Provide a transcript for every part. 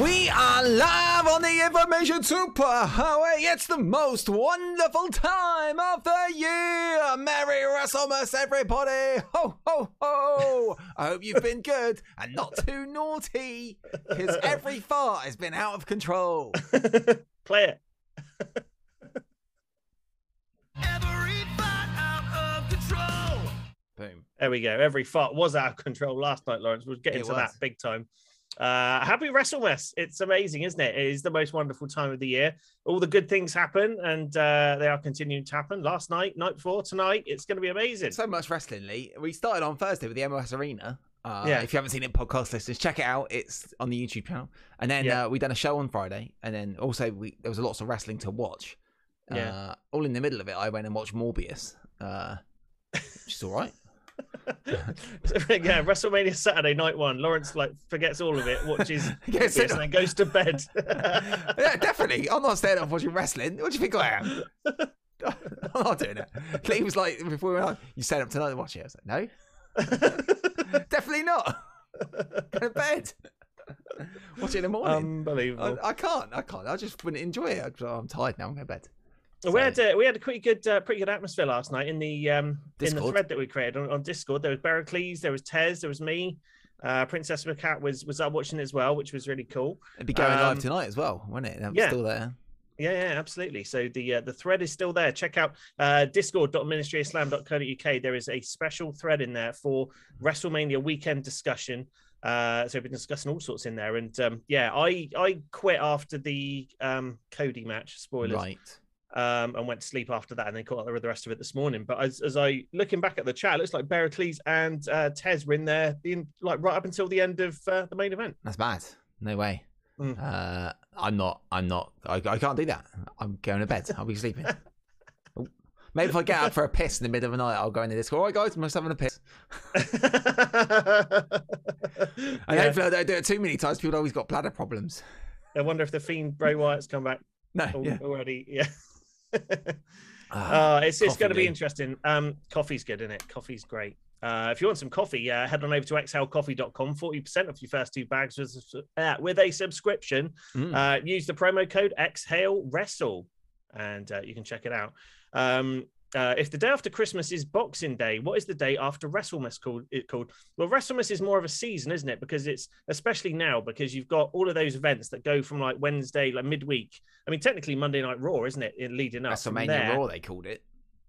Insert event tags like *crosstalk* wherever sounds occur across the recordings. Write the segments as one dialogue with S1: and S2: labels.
S1: We are live on the Information Superhighway. It's the most wonderful time of the year. Merry WrestleMass, everybody. Ho, ho, ho. I hope you've been good and not too naughty because every fart has been out of control. *laughs*
S2: Play it.
S1: Boom.
S2: There we go. Every fart was out of control last night, Lawrence. We'll get
S1: It
S2: into
S1: was.
S2: that big time. Uh, happy WrestleMass. It's amazing, isn't it? It is the most wonderful time of the year. All the good things happen, and uh, they are continuing to happen. Last night, night before, tonight, it's going to be amazing.
S1: So much wrestling, Lee. We started on Thursday with the MOS Arena. Uh,
S2: Yeah.
S1: If you haven't seen it, podcast listeners, check it out. It's on the YouTube channel. And then
S2: Yeah.
S1: uh, we done a show on Friday, and then also we there was lots of wrestling to watch.
S2: Yeah.
S1: Uh, all in the middle of it, I went and watched Morbius, uh, which is all right. *laughs*
S2: yeah, WrestleMania Saturday, night one. Lawrence like forgets all of it, watches *laughs* Morbius,
S1: sit
S2: and then goes to bed. *laughs*
S1: yeah, definitely. I'm not staying up watching wrestling. What do you think I am? I'm not doing it. Lee was like, before we went on, you staying up tonight to watch it? I was like, no, definitely not. Go to bed. Watch it in the morning.
S2: Unbelievable.
S1: I, I can't. I can't. I just wouldn't enjoy it. I'm tired now. I'm going to bed.
S2: We had uh, we had a pretty good uh, pretty good atmosphere last night in the um in the thread that we created on, on Discord. There was Bericles, there was Tez, there was me. Uh, Princess Macat was was up watching as well, which was really cool.
S1: It'd be going
S2: Um,
S1: live tonight as well, wouldn't it?
S2: Yeah.
S1: still there.
S2: Yeah, yeah, absolutely. So the uh, the thread is still there. Check out uh, discord.ministryofslam.co.uk. There is a special thread in there for WrestleMania weekend discussion. Uh, so we've been discussing all sorts in there, and um, yeah, I I quit after the um, Cody match. Spoilers.
S1: Right.
S2: Um, and went to sleep after that, and then caught up with the rest of it this morning. But as, as I looking back at the chat, it looks like Bericles and uh, Tez were in there, being like right up until the end of uh, the main event.
S1: That's bad. No way.
S2: Mm.
S1: Uh, I'm not. I'm not. I, I can't do that. I'm going to bed. I'll be sleeping. *laughs* Maybe if I get up for a piss in the middle of the night, I'll go into this. All right, guys, I'm just having a piss. *laughs* And
S2: Yeah.
S1: hopefully, I don't do it too many times. People always got bladder problems.
S2: I wonder if the fiend Bray Wyatt's come back
S1: No. Yeah.
S2: already. Yeah.
S1: Ah, *laughs*
S2: Uh, it's it's going to be interesting. Um, coffee's good, isn't it? Coffee's great. Uh, if you want some coffee, uh, head on over to exhalecoffee.com. 40% off your first two bags with, uh, with a subscription.
S1: Mm.
S2: Uh, use the promo code Exhale Wrestle, and uh, you can check it out. Um, uh, if the day after Christmas is Boxing Day, what is the day after WrestleMass called? It called well, WrestleMass is more of a season, isn't it? Because it's especially now because you've got all of those events that go from like Wednesday, like midweek. I mean, technically Monday Night Raw, isn't it? In leading up
S1: WrestleMania
S2: there.
S1: Raw, they called it.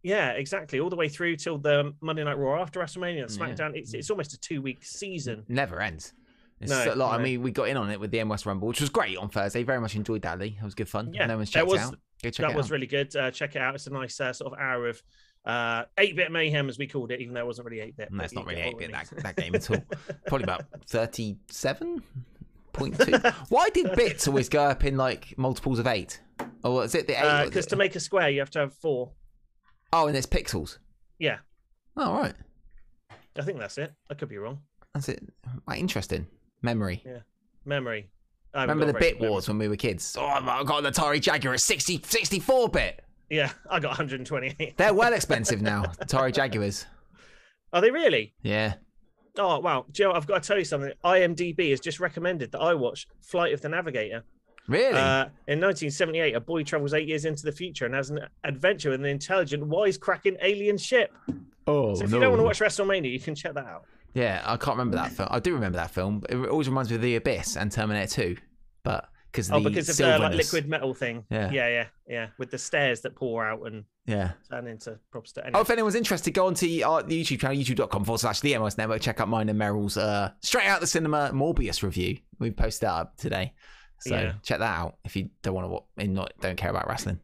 S2: Yeah, exactly. All the way through till the Monday Night Raw after WrestleMania, and
S1: Yeah.
S2: SmackDown. It's it's almost a two week season.
S1: Never ends. It's
S2: No,
S1: lot. I mean, we got in on it with the MOS Rumble, which was great on Thursday. Very much enjoyed that, Lee. It was good fun.
S2: Yeah,
S1: no one's checked
S2: was-
S1: out.
S2: That was
S1: out.
S2: really good. Uh, check it out. It's a nice uh, sort of hour of uh, 8 bit mayhem, as we called it, even though it wasn't really 8 bit.
S1: No, it's not really 8 bit, that, that game at all. *laughs* Probably about 37.2. Why did bits always go up in like multiples of 8? Or is it the 8?
S2: Because
S1: the-
S2: to make a square, you have to have four.
S1: Oh, and there's pixels.
S2: Yeah,
S1: Oh, right.
S2: I think that's it. I could be wrong.
S1: That's it. Right, interesting. Memory. Yeah.
S2: Memory. I
S1: Remember the bit
S2: memory.
S1: wars when we were kids? Oh, I got an Atari Jaguar at 60, 64 bit.
S2: Yeah, I got 128.
S1: They're well *laughs* expensive now, Atari Jaguars.
S2: Are they really?
S1: Yeah.
S2: Oh, wow. Joe, I've got to tell you something. IMDb has just recommended that I watch Flight of the Navigator.
S1: Really?
S2: Uh, in 1978, a boy travels eight years into the future and has an adventure with an intelligent, wisecracking alien ship.
S1: oh,
S2: So if you don't want to watch WrestleMania, you can check that out.
S1: Yeah, I can't remember that film. I do remember that film. It always reminds me of The Abyss and Terminator 2. But because
S2: Oh,
S1: the
S2: because of the like, liquid metal thing.
S1: Yeah.
S2: yeah, yeah, yeah. With the stairs that pour out and
S1: Yeah.
S2: turn into proper stuff.
S1: Oh, if anyone's interested, go on to our, the YouTube channel, youtube.com forward slash the MOS Network. Check out mine and Meryl's uh, Straight Out the Cinema Morbius review. We posted that up today. So
S2: Yeah.
S1: check that out if you don't want to watch and not don't care about wrestling.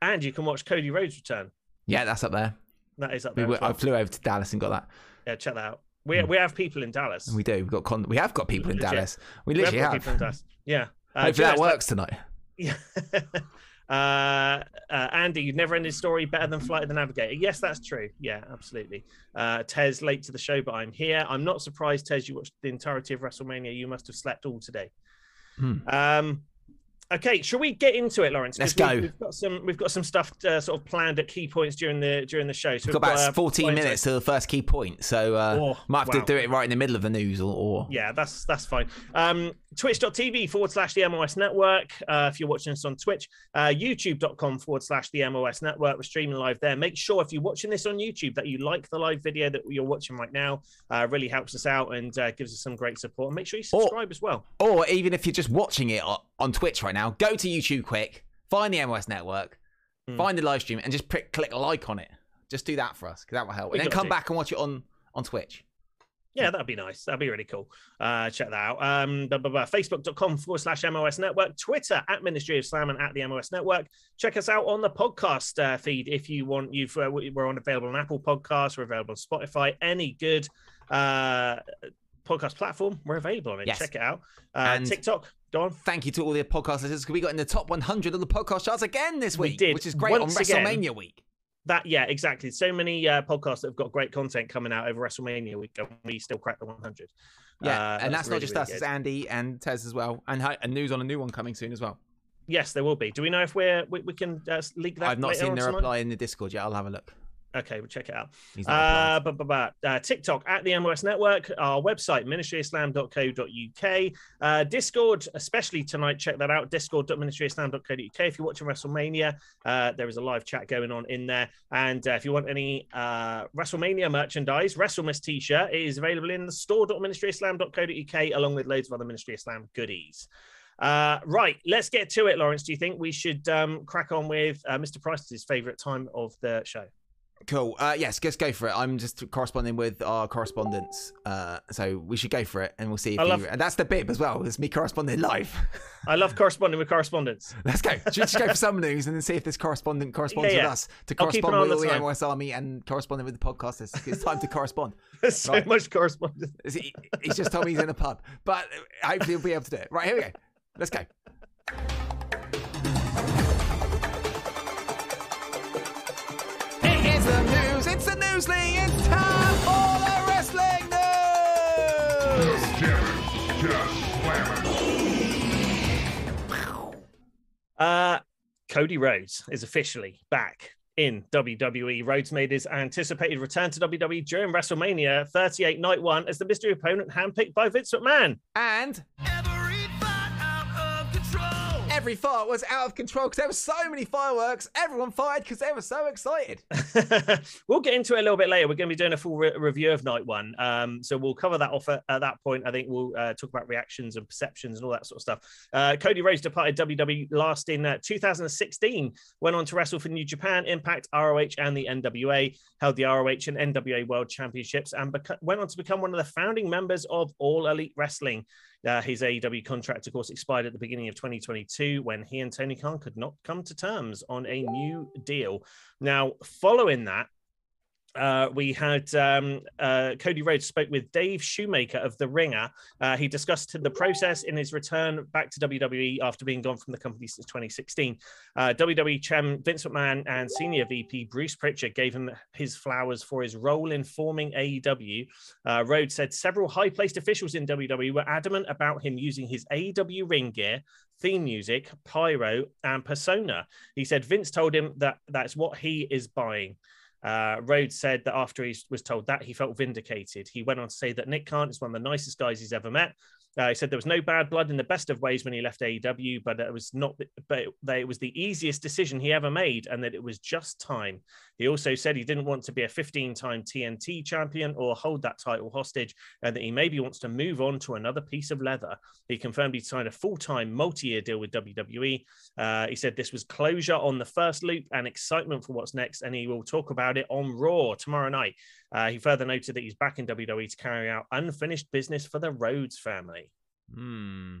S2: and you can watch Cody Rhodes return.
S1: Yeah, that's up there.
S2: That is up there. as well.
S1: I flew over to Dallas and got that.
S2: Yeah, check that out. We we have people in Dallas.
S1: And we do. We've got con- we have got people in
S2: Legit.
S1: Dallas. We
S2: We have
S1: literally have.
S2: people in Dallas. Yeah. Uh, *laughs*
S1: Hopefully that works tonight. *laughs*
S2: Yeah. uh, uh, Andy, you've never ended story better than Flight of the Navigator. Yes, that's true. Yeah, absolutely. Uh, Tez late to the show, but I'm here. I'm not surprised, Tez. You watched the entirety of WrestleMania. You must have slept all today.
S1: Hmm.
S2: Um, Okay, shall we get into it, Lawrence?
S1: Let's
S2: we-
S1: go.
S2: We've got some. We've got some stuff uh, sort of planned at key points during the during the show. So
S1: We've got about
S2: uh,
S1: 14 minutes to the first key point, so uh,
S2: Oh,
S1: might have
S2: wow.
S1: to do it right in the middle of the news or. or...
S2: Yeah, that's that's fine. Um, Twitch.tv forward slash the MOS network. Uh, if you're watching us on Twitch, uh, YouTube.com forward slash the MOS network. We're streaming live there. Make sure if you're watching this on YouTube that you like the live video that you're watching right now. Uh, really helps us out and uh, gives us some great support. And make sure you
S1: Or-
S2: subscribe as well.
S1: Or even if you're just watching it on Twitch right now, go to YouTube quick, find the MOS network,
S2: Mm.
S1: find the live stream, and just prick, click like on it. Just do that for us, because that will help.
S2: We
S1: And then come
S2: do.
S1: back and watch it on, on Twitch.
S2: Yeah, that'd be nice. That'd be really cool. Uh, check that out. Um, blah, blah, blah. Facebook.com forward slash MOS Network. Twitter at Ministry of Slam and at the MOS Network. Check us out on the podcast uh, feed if you want. You've uh, we're on available on Apple Podcasts. We're available on Spotify. Any good uh, podcast platform, we're available on it.
S1: Yes.
S2: Check it out. Uh,
S1: And-
S2: TikTok, go on.
S1: Thank you to all the podcast listeners, because we got in the top 100 of the podcast charts again this
S2: We
S1: week,
S2: did.
S1: which is great
S2: Once
S1: on
S2: again.
S1: WrestleMania week.
S2: That yeah, exactly. So many uh, podcasts that have got great content coming out over WrestleMania week, and we still crack the 100.
S1: Yeah,
S2: Uh,
S1: and that's not
S2: really,
S1: just
S2: really
S1: us, it's. Andy and Tez as well, and, hi- and news on a new one coming soon as well.
S2: Yes, there will be. Do we know if we're we, we can uh, leak that?
S1: I've not seen the reply in the Discord yet. I'll have a look.
S2: Okay, we'll check it out. Uh, but, but, but, uh, TikTok at the MOS Network, our website, ministryofslam.co.uk, uh, Discord, especially tonight, check that out, discord.ministryofslam.co.uk. If you're watching WrestleMania, uh, there is a live chat going on in there. And uh, if you want any uh, WrestleMania merchandise, WrestleMass t shirt, is available in the store.ministryofslam.co.uk, along with loads of other Ministry of Slam goodies. Uh, right, let's get to it, Lawrence. Do you think we should um, crack on with uh, Mr. Price's favorite time of the show?
S1: Cool. Uh, yes, let's go for it. I'm just corresponding with our correspondents, uh, so we should go for it, and we'll see if
S2: I
S1: you.
S2: love-
S1: And that's the bib as well. It's me corresponding live. *laughs*
S2: I love corresponding with correspondents.
S1: let's go. Should we just go for *laughs* some news and then see if this correspondent corresponds
S2: Yeah, yeah.
S1: with us to correspond
S2: on
S1: with
S2: the.
S1: MOS Army and corresponding with the podcast. It's, it's time to correspond. *laughs*
S2: There's so
S1: Right.
S2: much correspondence.
S1: He- He's just told me he's in a pub, but hopefully he'll be able to do it. Right here we go. Let's go. It's time for the wrestling news.
S3: Just slamming.
S2: Uh, Cody Rhodes is officially back in WWE. Rhodes made his anticipated return to WWE during WrestleMania 38 Night One as the mystery opponent handpicked by Vince McMahon.
S1: And every fart was out of control because there were so many fireworks. Everyone fired because they were so excited. *laughs*
S2: we'll get into it a little bit later. We're going to be doing a full re- review of Night One, um, so we'll cover that off at, at that point. I think we'll uh, talk about reactions and perceptions and all that sort of stuff. Uh, Cody Rhodes departed WWE last in uh, 2016. Went on to wrestle for New Japan, Impact, ROH, and the NWA. Held the ROH and NWA World Championships, and beca- went on to become one of the founding members of All Elite Wrestling. Uh, his AEW contract, of course, expired at the beginning of 2022 when he and Tony Khan could not come to terms on a new deal. Now, following that, uh, we had um, uh, Cody Rhodes spoke with Dave Shoemaker of The Ringer. Uh, he discussed the process in his return back to WWE after being gone from the company since 2016. Uh, WWE chairman Vince McMahon and senior VP Bruce Pritchard gave him his flowers for his role in forming AEW. Uh, Rhodes said several high placed officials in WWE were adamant about him using his AEW ring gear, theme music, pyro, and persona. He said Vince told him that that's what he is buying. Uh, Rhodes said that after he was told that, he felt vindicated. He went on to say that Nick Khan is one of the nicest guys he's ever met. Uh, he said there was no bad blood in the best of ways when he left AEW, but it was not. But it, was the easiest decision he ever made, and that it was just time. He also said he didn't want to be a 15-time TNT champion or hold that title hostage, and that he maybe wants to move on to another piece of leather. He confirmed he'd signed a full-time, multi-year deal with WWE. Uh, he said this was closure on the first loop and excitement for what's next, and he will talk about it on Raw tomorrow night. Uh, he further noted that he's back in WWE to carry out unfinished business for the Rhodes family.
S1: Hmm.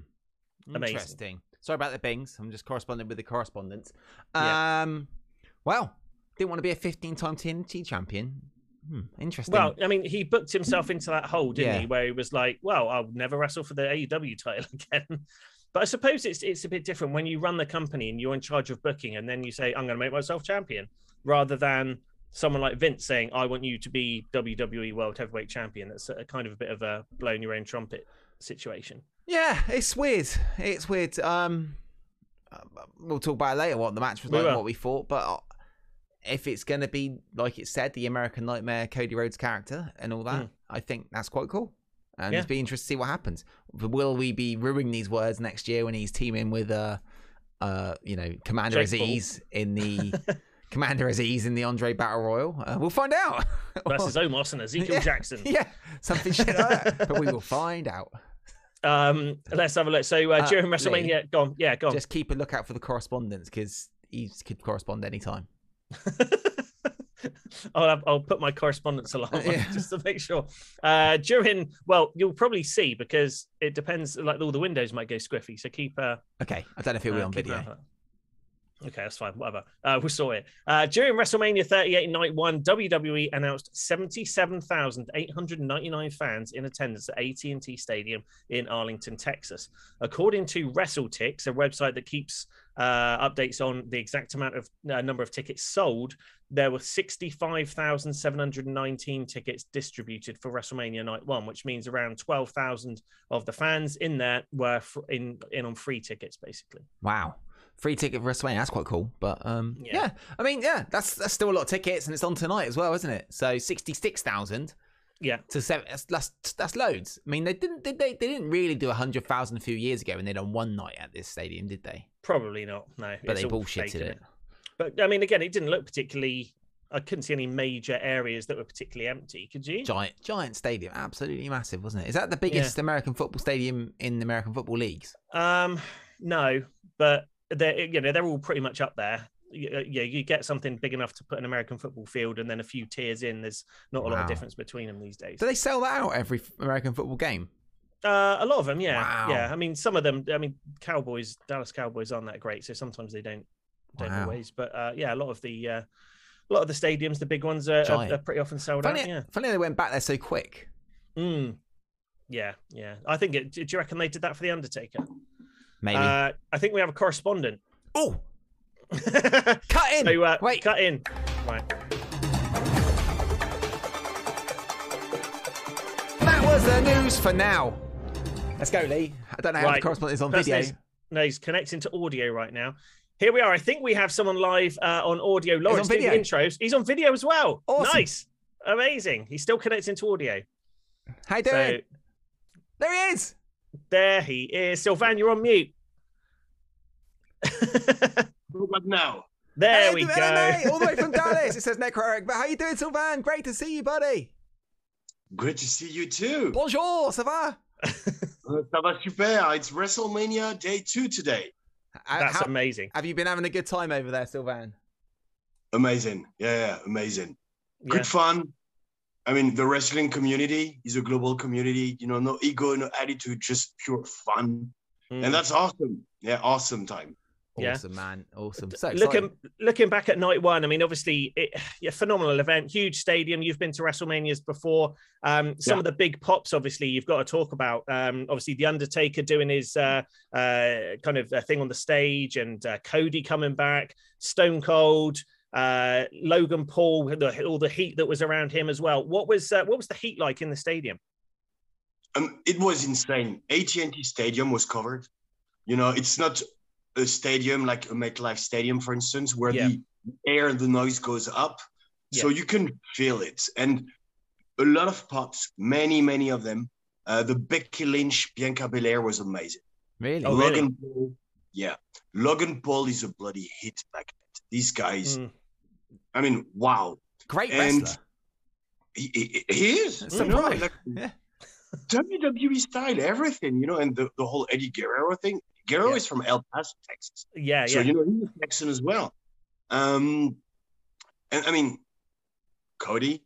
S2: Amazing.
S1: Interesting. Sorry about the bings. I'm just corresponding with the correspondents.
S2: Yeah.
S1: Um, well, didn't want to be a 15 time TNT champion. Hmm. Interesting.
S2: Well, I mean, he booked himself into that hole, didn't
S1: Yeah.
S2: he? Where he was like, "Well, I'll never wrestle for the AEW title *laughs* again." But I suppose it's it's a bit different when you run the company and you're in charge of booking, and then you say, "I'm going to make myself champion," rather than someone like Vince saying, "I want you to be WWE World Heavyweight Champion." That's a kind of a bit of a blowing your own trumpet situation.
S1: yeah, it's weird. It's weird. Um, uh, we'll talk about it later what the match was
S2: We
S1: like, and what we thought. But uh, if it's going to be like it said, the American Nightmare, Cody Rhodes character, and all that,
S2: Mm.
S1: I think that's quite cool. And
S2: Yeah.
S1: it's be interesting to see what happens. Will we be ruining these words next year when he's teaming with uh, uh, you know, Commander
S2: Jake.
S1: Azeez in the *laughs* Commander Azeez in the Andre Battle Royal? Uh, we'll find out. *laughs*
S2: Versus Omos and Ezekiel
S1: Yeah.
S2: Jackson. *laughs*
S1: yeah, something shit like that. But we will find out.
S2: Um, let's have a look. So uh,
S1: Uh,
S2: during
S1: Lee,
S2: WrestleMania, go on. Yeah, go on.
S1: Just keep a lookout for the correspondence because he could correspond anytime. *laughs*
S2: I'll, have, I'll put my correspondence alarm on
S1: Yeah.
S2: just to make sure. Uh, during, well, you'll probably see because it depends. Like all the windows might go squiffy, so keep. Uh,
S1: Okay, I don't know if it'll be
S2: uh,
S1: on video.
S2: Okay, that's fine. Whatever. Uh, we saw it. Uh, during WrestleMania 38 Night 1, WWE announced 77,899 fans in attendance at AT&T Stadium in Arlington, Texas. According to WrestleTix, a website that keeps uh, updates on the exact amount of uh, number of tickets sold, there were 65,719 tickets distributed for WrestleMania Night 1, which means around 12,000 of the fans in there were in in on free tickets basically.
S1: Wow. Free ticket for WrestleMania, that's quite cool. But um,
S2: Yeah.
S1: yeah. I mean, yeah, that's that's still a lot of tickets, and it's on tonight as well, isn't it? So sixty six thousand
S2: Yeah.
S1: to seven. That's, that's that's loads. I mean, they didn't did they they didn't really do hundred thousand a few years ago, and they done one night at this stadium, did they?
S2: Probably not. No,
S1: But they bullshitted
S2: fake, isn't
S1: it.
S2: But I mean, again, it didn't look particularly. I couldn't see any major areas that were particularly empty. Could you?
S1: Giant giant stadium, absolutely massive, wasn't it? Is that the biggest American football stadium in the American football leagues?
S2: Um, no, but they're you know they're all pretty much up there. Uh, Yeah, you get something big enough to put an American football field, and then a few tiers in. There's not a lot of difference between them these days.
S1: Do they sell that out every American football game?
S2: Uh, a lot of them, yeah,
S1: Wow.
S2: yeah. I mean, some of them. I mean, Cowboys, Dallas Cowboys aren't that great, so sometimes they don't, don't
S1: Wow.
S2: always. But uh, yeah, a lot of the, uh, a lot of the stadiums, the big ones, are, are, are pretty often sold
S1: Funny,
S2: out. Yeah.
S1: funny they went back there so quick.
S2: Mm. Yeah, yeah. I think it. Do you reckon they did that for the Undertaker?
S1: Maybe.
S2: Uh, I think we have a correspondent.
S1: oh, *laughs* cut in.
S2: uh,
S1: Wait.
S2: cut in. Right.
S1: That was the news for now. Let's go, Lee. I don't know how the correspondent is on
S2: Person
S1: video.
S2: is- no, he's connecting to audio right now. Here we are. I think we have someone live uh, on audio. Lawrence, do the
S1: video.
S2: intros. He's on video as well.
S1: Awesome.
S2: Nice, amazing. He's still connecting to audio.
S1: How you
S2: So
S1: there he is.
S2: There he is. Sylvan, you're on mute.
S3: What now?
S2: there
S1: Hey,
S2: we go.
S1: mate, all the way from *laughs* Dallas. It says Necroeric. But how you doing, Sylvan? Great to see you, buddy.
S3: Great to see you too.
S1: Bonjour, ça va?
S3: Uh, Ça va super. It's WrestleMania day two today.
S2: That's
S1: how-
S2: amazing.
S1: have you been having a good time over there, Sylvan?
S3: Amazing. Yeah, yeah, amazing.
S2: Yeah.
S3: Good fun. I mean, the wrestling community is a global community. You know, no ego, no attitude, just pure fun,
S2: Mm.
S3: and that's awesome. Yeah, awesome time.
S2: Yeah.
S1: Awesome, man. Awesome. So
S2: looking
S1: exciting.
S2: looking back at night one, I mean, obviously, it, yeah, phenomenal event, huge stadium. You've been to WrestleManias before. Um, some
S3: Yeah.
S2: of the big pops, obviously, you've got to talk about. Um, obviously, the Undertaker doing his uh, uh, kind of uh, thing on the stage, and uh, Cody coming back, Stone Cold, uh, Logan Paul, the, all the heat that was around him as well. What was uh, what was the heat like in the stadium?
S3: Um, it was insane. AT&T Stadium was covered. You know, it's not a stadium like a MetLife Stadium, for instance, where
S2: Yeah.
S3: the air and the noise goes up, so you can feel it. And a lot of pops, many, many of them. Uh, the Becky Lynch, Bianca Belair was amazing.
S1: Really?
S2: Oh, really?
S3: Logan Paul, yeah, Logan Paul is a bloody hit magnet. These guys,
S2: Mm.
S3: I mean, wow,
S1: Great
S3: and-
S1: wrestler.
S3: he, he, is. Know, like *laughs*
S1: Yeah.
S3: WWE style, everything, you know, and the, the whole Eddie Guerrero thing. Guerrero
S2: Yeah.
S3: is from El Paso, Texas.
S2: Yeah, yeah.
S3: So,
S2: yeah,
S3: you know, he's Texan as well. Um, and I mean, Cody,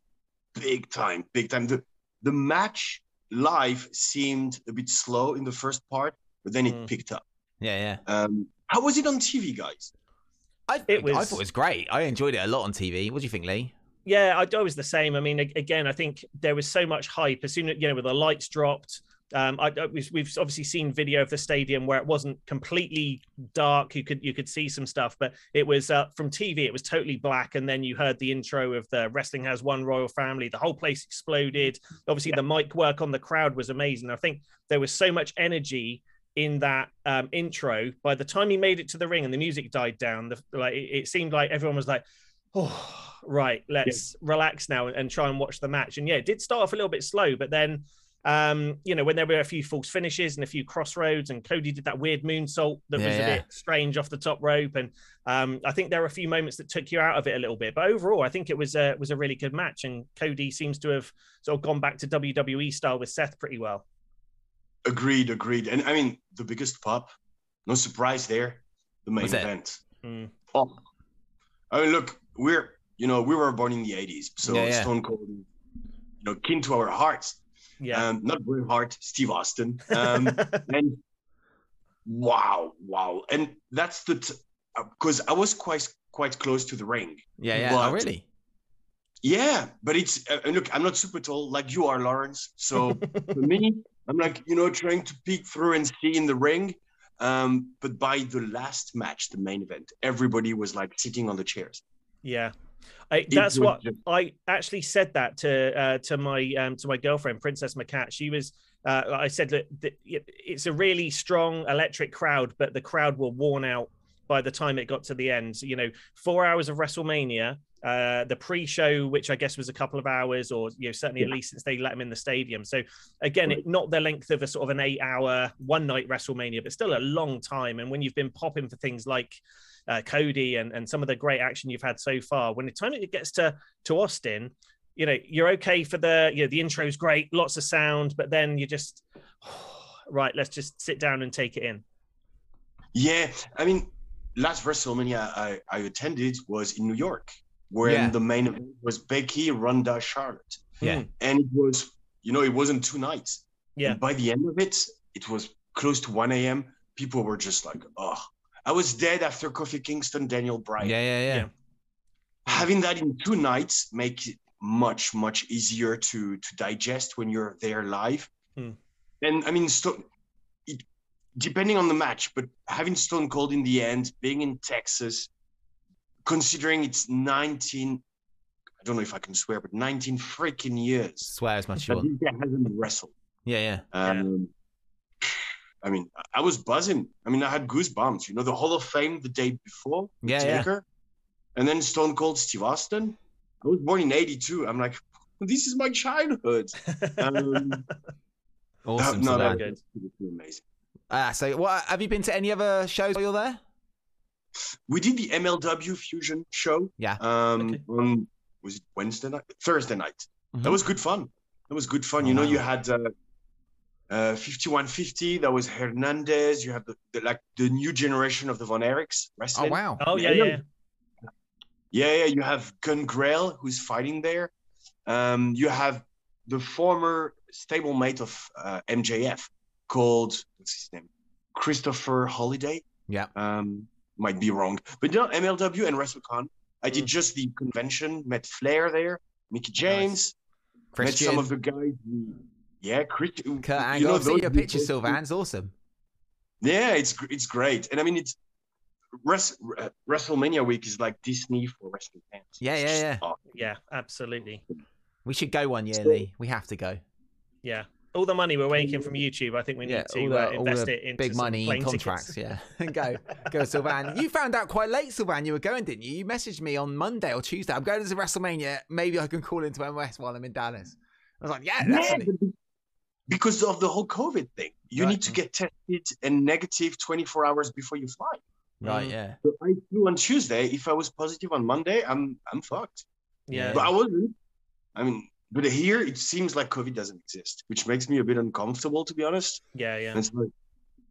S3: big time, big time. The, the match live seemed a bit slow in the first part, but then it
S2: Mm.
S3: picked up.
S1: Yeah, yeah.
S3: Um, how was it on TV, guys?
S1: I,
S2: It
S1: I thought it was great. I enjoyed it a lot on TV. What do you think, Lee?
S2: Yeah, I, I was the same. I mean, again, I think there was so much hype as soon as you know, with the lights dropped. Um, I, I- we've, we've obviously seen video of the stadium where it wasn't completely dark. You could you could see some stuff, but it was uh, from TV. It was totally black, and then you heard the intro of the Wrestling Has One Royal Family. The whole place exploded. Obviously, the mic work on the crowd was amazing. I think there was so much energy in that um, intro, by the time he made it to the ring and the music died down, the, like it, it seemed like everyone was like, "Oh, right, let's relax now and, and try and watch the match." And yeah, it did start off a little bit slow, but then um, you know, when there were a few false finishes and a few Cross Rhodes, and Cody did that weird moonsault that
S1: Yeah,
S2: was a
S1: yeah.
S2: bit strange off the top rope, and um, I think there were a few moments that took you out of it a little bit. But overall, I think it was a was a really good match, and Cody seems to have sort of gone back to WWE style with Seth pretty well.
S3: Agreed, agreed. And I mean, the biggest pop, no surprise there, the main
S1: Was it?
S3: event.
S2: Mm.
S3: Oh, I mean, look, we're you know we were born in the '80s, so
S1: Yeah, yeah.
S3: Stone Cold, you know, kin to our hearts.
S2: Yeah,
S3: Um, not Bret Hart, Steve Austin. *laughs* Um, and wow, wow, and that's the because I was quite quite close to the ring.
S1: Yeah, yeah. Oh, really?
S3: Yeah, but it's uh, look, I'm not super tall like you are, Lawrence. So *laughs* for me, I'm like you know trying to peek through and see in the ring. Um, but by the last match, the main event, everybody was like sitting on the chairs.
S2: yeah. I, that's what
S3: just-
S2: I actually said that to uh, to my um, to my girlfriend Princess McCat. She was uh, I said that, that it's a really strong electric crowd, but the crowd were worn out by the time it got to the end. You know, four hours of WrestleMania, uh, the pre-show, which I guess was a couple of hours, or you know certainly at least since they let him in the stadium. So again, it, not the length of a sort of an eight-hour one-night WrestleMania, but still a long time. And when you've been popping for things like uh, Cody and, and some of the great action you've had so far. When the time it gets to to Austin, you know you're okay for the you know the intro's great, lots of sound, but then you just *sighs* right. Let's just sit down and take it in.
S3: Yeah, I mean, last WrestleMania I, I attended was in New York, when
S1: Yeah.
S3: the main event was Becky, Ronda, Charlotte,
S1: Yeah.
S2: Mm,
S3: and it was you know it wasn't two nights.
S2: Yeah.
S3: And by the end of it, it was close to 1 a.m. People were just like, oh, I was dead after Kofi Kingston, Daniel Bryan.
S1: Yeah, yeah, yeah.
S2: Yeah.
S3: Having that in two nights makes it much, much easier to to digest when you're there live.
S2: Hmm.
S3: And I mean, Stone, it, depending on the match, but having Stone Cold in the end, being in Texas, considering it's 19, I don't know if I can swear, but 19 freaking years
S1: Swear as much as you want.
S3: guy hasn't wrestled.
S1: Yeah, yeah.
S3: Um, I mean, I was buzzing. I mean, I had goosebumps. You know, the Hall of Fame the day before,
S1: Yeah, yeah.
S3: And then Stone Cold Steve Austin. I was born in '82. I'm like, *laughs* this is my childhood. *laughs* Um,
S1: Awesome.
S3: no,
S1: Savan.
S3: that
S2: good.
S3: amazing.
S1: Ah, so what have you been to any other shows while you're there?
S3: We did the MLW Fusion show.
S1: Yeah.
S3: Um,
S2: Okay.
S3: on was it Wednesday night? Thursday night.
S1: Mhm.
S3: That was good fun. That was good fun.
S1: Oh,
S3: you know,
S1: wow.
S3: you had uh, uh, 5150. That was Hernandez. You have the, the like the new generation of the Von Erichs wrestling.
S1: Oh
S3: wrestling.
S1: wow.
S2: Oh yeah,
S3: Yeah,
S2: yeah.
S3: Yeah, yeah. You have Gun Grail who's fighting there. Um, you have the former stablemate of uh, MJF called what's his name? Christopher Holiday.
S1: Yeah.
S3: Um, might be wrong, but you know, MLW and WrestleCon. I did
S2: Mm.
S3: just the convention. Met Flair there, Mickie James. Met
S1: Christian.
S3: some of the guys. Who, yeah, Christian.
S1: Kurt
S3: you
S1: Angle.
S3: know,
S1: I've seen your picture, Sylvan's awesome.
S3: Yeah, it's it's great, and I mean it's. Res- uh, WrestleMania week is like Disney for wrestling fans.
S1: Yeah,
S3: It's
S1: yeah, yeah.
S3: awesome.
S2: Yeah, absolutely.
S1: We should go one year,
S3: So-
S1: Lee. We have to go.
S2: Yeah. All the money we're making from YouTube, I think we need
S1: Yeah,
S2: to
S1: all the-
S2: uh,
S1: all
S2: invest
S1: the
S2: it into
S1: Big
S2: some
S1: money
S2: plane
S1: contracts,
S2: tickets.
S1: yeah. *laughs* *laughs* go, go, Sylvan. You found out quite late, Sylvan. You were going, didn't you? You messaged me on Monday or Tuesday. I'm going to WrestleMania. Maybe I can call into MS while I'm in Dallas. I was like, yeah,
S3: Yeah,
S1: definitely.
S3: because of the whole COVID thing, you
S1: Right.
S3: need to get tested and negative 24 hours before you fly.
S1: Right, yeah.
S3: So I flew on Tuesday. If I was positive on Monday, I'm I'm fucked.
S2: Yeah.
S3: But I wasn't. I mean, but here it seems like COVID doesn't exist, which makes me a bit uncomfortable, to be honest.
S2: Yeah, yeah.
S3: It's like,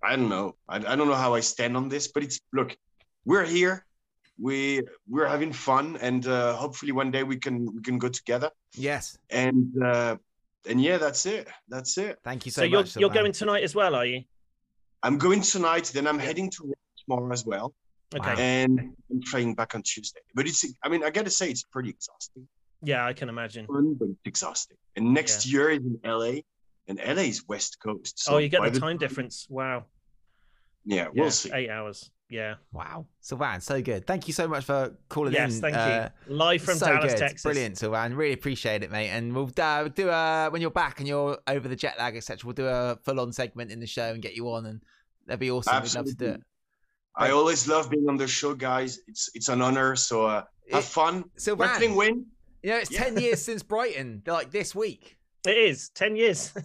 S3: I don't know. I, I don't know how I stand on this, but it's look, we're here. We we're having fun, and uh, hopefully one day we can we can go together.
S1: Yes.
S3: And uh, and yeah, that's it. That's it.
S1: Thank you so, much.
S2: So, you're
S1: much.
S2: you're going tonight as well, are you?
S3: I'm going tonight. Then I'm heading to Rome tomorrow as well,
S2: Okay.
S3: And I'm flying back on Tuesday. But it's I mean I gotta say it's pretty exhausting.
S2: Yeah, I can imagine.
S3: Fun, but it's exhausting. And next year is in LA, and LA is West Coast. So
S2: oh, you get
S3: by
S2: the time difference. Wow.
S3: Yeah,
S2: Yeah,
S3: we'll see.
S2: Eight hours. Yeah.
S1: Wow. Sylvan, so good. Thank you so much for calling in.
S2: Yes,
S1: in.
S2: thank
S1: Uh,
S2: you. Live from
S1: so
S2: Dallas,
S1: good.
S2: Texas.
S1: Brilliant, Sylvan. Really appreciate it, mate. And we'll uh, do a when you're back and you're over the jet lag, etc. We'll do a full-on segment in the show and get you on and That'd be awesome. We'd love to do it.
S3: I always love being on the show, guys. It's it's an honor. So uh, have
S1: It-
S3: fun.
S1: Sylvain,
S3: Wrestling win.
S1: You know, it's
S3: Yeah.
S1: 10 years since Brighton, like this week.
S2: It is 10 years. *laughs*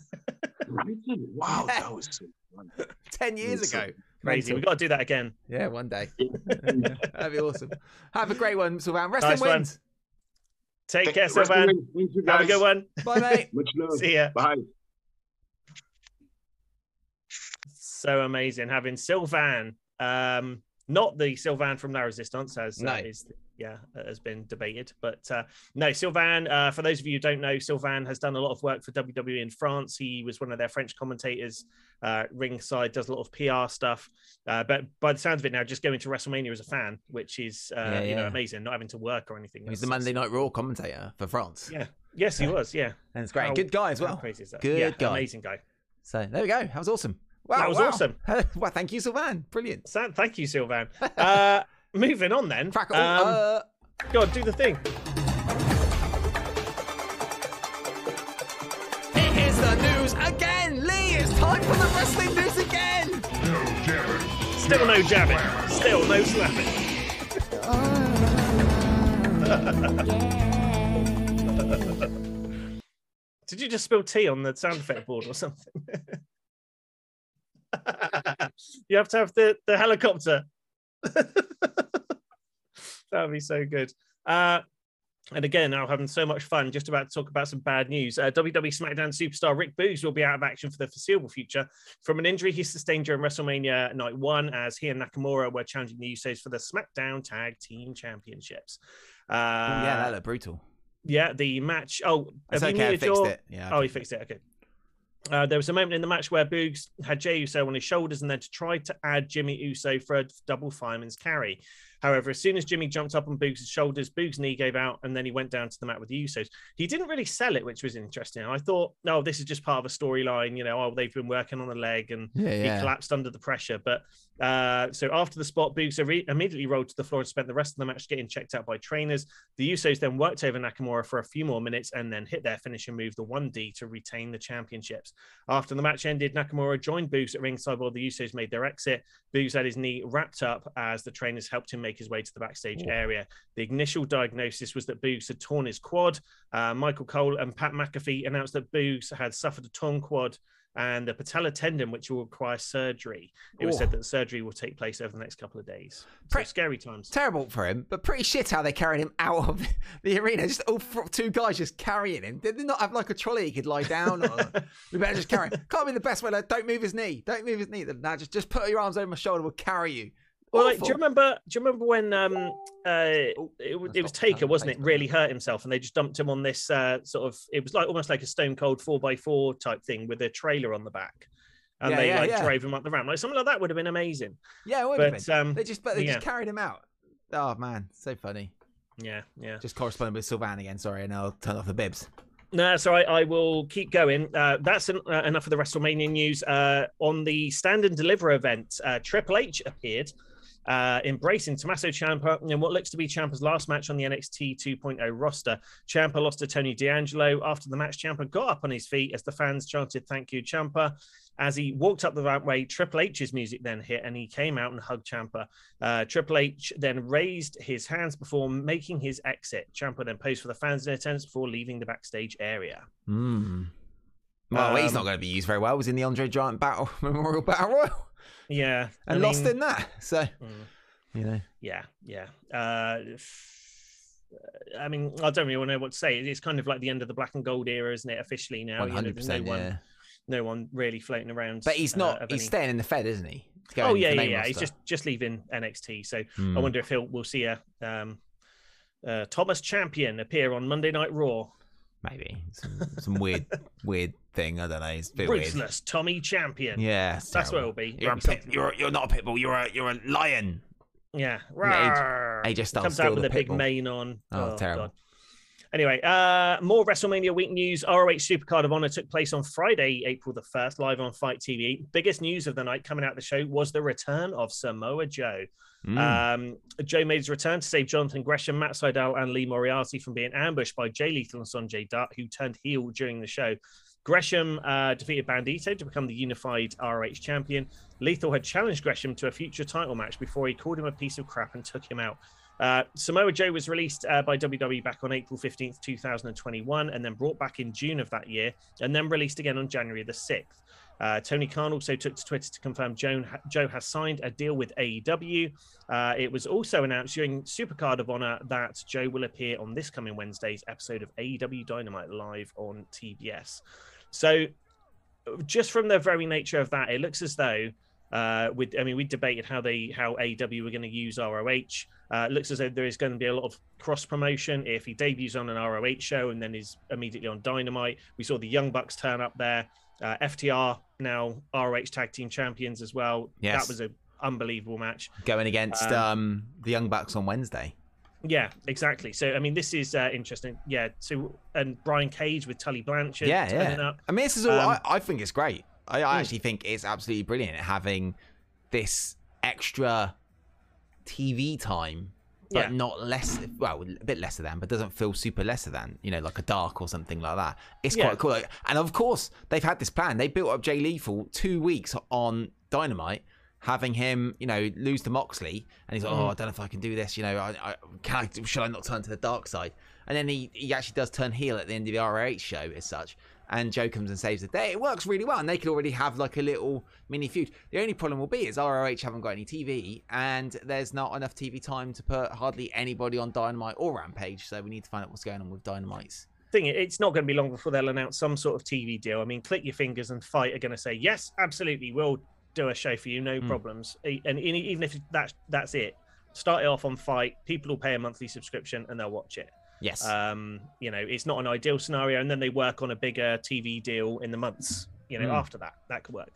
S3: Wow,
S1: Yeah.
S3: that was so *laughs*
S1: 10 years ago.
S2: Crazy.
S1: Mental.
S2: We've got to do that again.
S1: Yeah, one day. *laughs* That'd be awesome. Have a great one, Sylvan. Wrestling
S2: Nice one.
S1: wins.
S2: Take care, Sylvan.
S3: win. Thank you,
S2: Have a good one.
S1: Bye, mate.
S3: Much love.
S2: See ya.
S3: Bye.
S2: So amazing having Sylvan. Um, not the Sylvan from La Resistance, as
S1: No.
S2: uh, is yeah has been debated, but uh, no Sylvan. Uh, for those of you who don't know, Sylvan has done a lot of work for WWE in France. He was one of their French commentators. Uh, ringside does a lot of PR stuff, uh, but by the sounds of it now, just going to WrestleMania as a fan, which is uh,
S1: Yeah,
S2: you know amazing, not having to work or anything.
S1: He's the Monday Night Raw commentator for France.
S2: Yeah. Yes, he was. Yeah.
S1: And it's great.
S2: How-
S1: Good guy as well.
S2: crazy is that?
S1: Good
S2: yeah,
S1: guy.
S2: Amazing guy.
S1: So there we go. That was awesome. Wow.
S2: That was
S1: wow.
S2: awesome. *laughs*
S1: well, thank you, Sylvain. Brilliant.
S2: Thank you, Sylvan. *laughs* Moving on then.
S1: Crack.
S2: Um,
S1: uh,
S2: Go on, do the thing.
S1: it is the news again. Lee, it's time for the wrestling news again.
S4: No jabbing.
S2: Still no jabbing. Still no slapping. *laughs* Did you just spill tea on the sound effect board or something? *laughs* you have to have the, the helicopter. *laughs* that would be so good. Uh, and again, I'm having so much fun just about to talk about some bad news. Uh, WWE SmackDown superstar Rick Boogs will be out of action for the foreseeable future from an injury he sustained during WrestleMania Night 1 as he and Nakamura were challenging the Usos for the SmackDown Tag Team Championships. Uh,
S1: yeah, that looked brutal.
S2: yeah, the match. Oh,
S1: It's
S2: you
S1: okay. I fixed
S2: your-
S1: it. Yeah. I
S2: Oh, he fixed it. Okay. Uh, there was a moment in the match where Boogs had Jey Uso on his shoulders and then to try to add Jimmy Uso for a double fireman's carry. However, as soon as Jimmy jumped up on Boogs' shoulders, Boogs' knee gave out and then he went down to the mat with the Usos. He didn't really sell it, which was interesting. I thought, no, this is just part of a storyline. You know, oh, they've been working on a leg and
S1: Yeah,
S2: he collapsed under the pressure. But uh, so after the spot, Boogs re- immediately rolled to the floor and spent the rest of the match getting checked out by trainers. The Usos then worked over Nakamura for a few more minutes and then hit their finishing move, the 1D, to retain the championships. After the match ended, Nakamura joined Boogs at ringside while the Usos made their exit. Boogs had his knee wrapped up as the trainers helped him make his way to the backstage area. The initial diagnosis was that Boogs had torn his quad. Uh, Michael Cole and Pat McAfee announced that Boogs had suffered a torn quad and a patella tendon, which will require surgery. It was
S1: Oh.
S2: said that the surgery will take place over the next couple of days. So
S1: Pre-
S2: scary times.
S1: Terrible for him, but pretty shit how they carried him out of *laughs* the arena. Just all two guys just carrying him. Did they not have like a trolley he could lie down? Or, *laughs* we better just carry him. Can't be the best way. Like, don't move his knee. Don't move his knee. Now just just put your arms over my shoulder. We'll carry you.
S2: Well, like, do you remember? Do you remember when um uh
S1: Oh,
S2: it, it was Taker, wasn't it? Really hurt himself, and they just dumped him on this uh sort of. It was like almost like a Stone Cold four x four type thing with a trailer on the back, and
S1: Yeah,
S2: they
S1: yeah,
S2: like
S1: yeah.
S2: drove him up the ramp. Like something like that would have been amazing.
S1: Yeah, it would have
S2: But
S1: been.
S2: um,
S1: They just but they just carried him out. Oh man, so funny.
S2: yeah, yeah.
S1: Just corresponding with Sylvan again. Sorry, and I'll turn off the bibs.
S2: No, so I, I will keep going. Uh, that's en- uh, enough of the WrestleMania news. Uh, on the Stand and Deliver event, uh, Triple H appeared, uh, embracing Tommaso Ciampa in what looks to be Ciampa's last match on the NXT 2.0 roster. Ciampa lost to Tony D'Angelo. After the match, Ciampa got up on his feet as the fans chanted, "Thank you, Ciampa." As he walked up the rampway, Triple H's music then hit, and he came out and hugged Ciampa. Uh, Triple H then raised his hands before making his exit. Ciampa then posed for the fans in attendance before leaving the backstage area.
S1: Hmm. Well, he's
S2: Um,
S1: not going to be used very well. He was in the Andre Giant Battle *laughs* Memorial Battle Royal
S2: Yeah, I
S1: and lost
S2: mean,
S1: in that. So
S2: mm,
S1: you know,
S2: Yeah, yeah. Uh, I mean, I don't really know what to say. It's kind of like the end of the black and gold era, isn't it? Officially now,
S1: one hundred
S2: no
S1: percent.
S2: one,
S1: Yeah,
S2: no one really floating around.
S1: but he's
S2: uh,
S1: not.
S2: of
S1: he's
S2: any-
S1: staying in the Fed, isn't he?
S2: Oh yeah, yeah, yeah. He's just just leaving NXT. So
S1: Hmm.
S2: I wonder if he'll we'll see a um, uh, Thomas Champion appear on Monday Night Raw.
S1: Maybe some, some weird, *laughs* weird thing. I don't know. It's a bit weird.
S2: Ruthless Tommy Champion.
S1: Yeah, it's
S2: That's what
S1: terrible.
S2: it'll be.
S1: You're
S2: It'll be
S1: pit, you're you're not a pit bull. You're a you're a lion.
S2: Yeah.
S1: Yeah,
S2: Rawr.
S1: AJ Styles
S2: comes out with a big
S1: pitbull.
S2: mane on.
S1: Oh, terrible.
S2: Anyway, uh, more WrestleMania week news. ROH Supercard of Honor took place on Friday, April the 1st, live on Fight TV. Biggest news of the night coming out of the show was the return of Samoa Joe.
S1: Mm.
S2: Um, Joe made his return to save Jonathan Gresham, Matt Sydal, and Lee Moriarty from being ambushed by Jay Lethal and Sonjay Dutt, who turned heel during the show. Gresham uh, defeated Bandito to become the unified ROH champion. Lethal had challenged Gresham to a future title match before he called him a piece of crap and took him out. Uh, Samoa Joe was released uh, by WWE back on April 15th, 2021, and then brought back in June of that year, and then released again on January the 6th. Uh, Tony Khan also took to Twitter to confirm Joe, Joe has signed a deal with AEW. Uh, it was also announced during Supercard of Honor that Joe will appear on this coming Wednesday's episode of AEW Dynamite live on TBS. So, just from the very nature of that, it looks as though uh, with, I mean, we debated how they how AEW were going to use ROH. Uh, it looks as though there is going to be a lot of cross promotion if he debuts on an ROH show and then is immediately on Dynamite. We saw the Young Bucks turn up there. Uh, FTR now ROH Tag Team Champions as well.
S1: Yes.
S2: That was an unbelievable match.
S1: Going against
S2: Um,
S1: um, the Young Bucks on Wednesday.
S2: Yeah, exactly. So I mean, this is uh, interesting. Yeah. So and Brian Cage with Tully Blanchard
S1: Yeah, yeah.
S2: up.
S1: I mean, this is all.
S2: Um,
S1: I, I think it's great. I, I
S2: Mm.
S1: actually think it's absolutely brilliant having this extra TV time, but
S2: Yeah.
S1: not less. Well, a bit lesser than, but doesn't feel super lesser than. You know, like a dark or something like that. It's
S2: Yeah.
S1: quite cool. Like, and of course, they've had this plan. They built up Jay Lethal two weeks on Dynamite. Having him, you know, lose to Moxley, and he's like, "Oh,
S2: Mm.
S1: I don't know if I can do this." You know, I, I can I should I not turn to the dark side? And then he, he actually does turn heel at the end of the ROH show as such. And Joe comes and saves the day. It works really well, and they could already have like a little mini feud. The only problem will be is ROH haven't got any TV, and there's not enough TV time to put hardly anybody on Dynamite or Rampage. So we need to find out what's going on with Dynamites.
S2: thing it's not going to be long before they'll announce some sort of tv deal i mean click your fingers and fight are going to say yes absolutely we'll do a show for you no
S1: Hmm.
S2: problems and even if that's that's it start it off on fight people will pay a monthly subscription and they'll watch it
S1: Yes.
S2: um you know it's not an ideal scenario and then they work on a bigger tv deal in the months you know
S1: Mm.
S2: after that that could work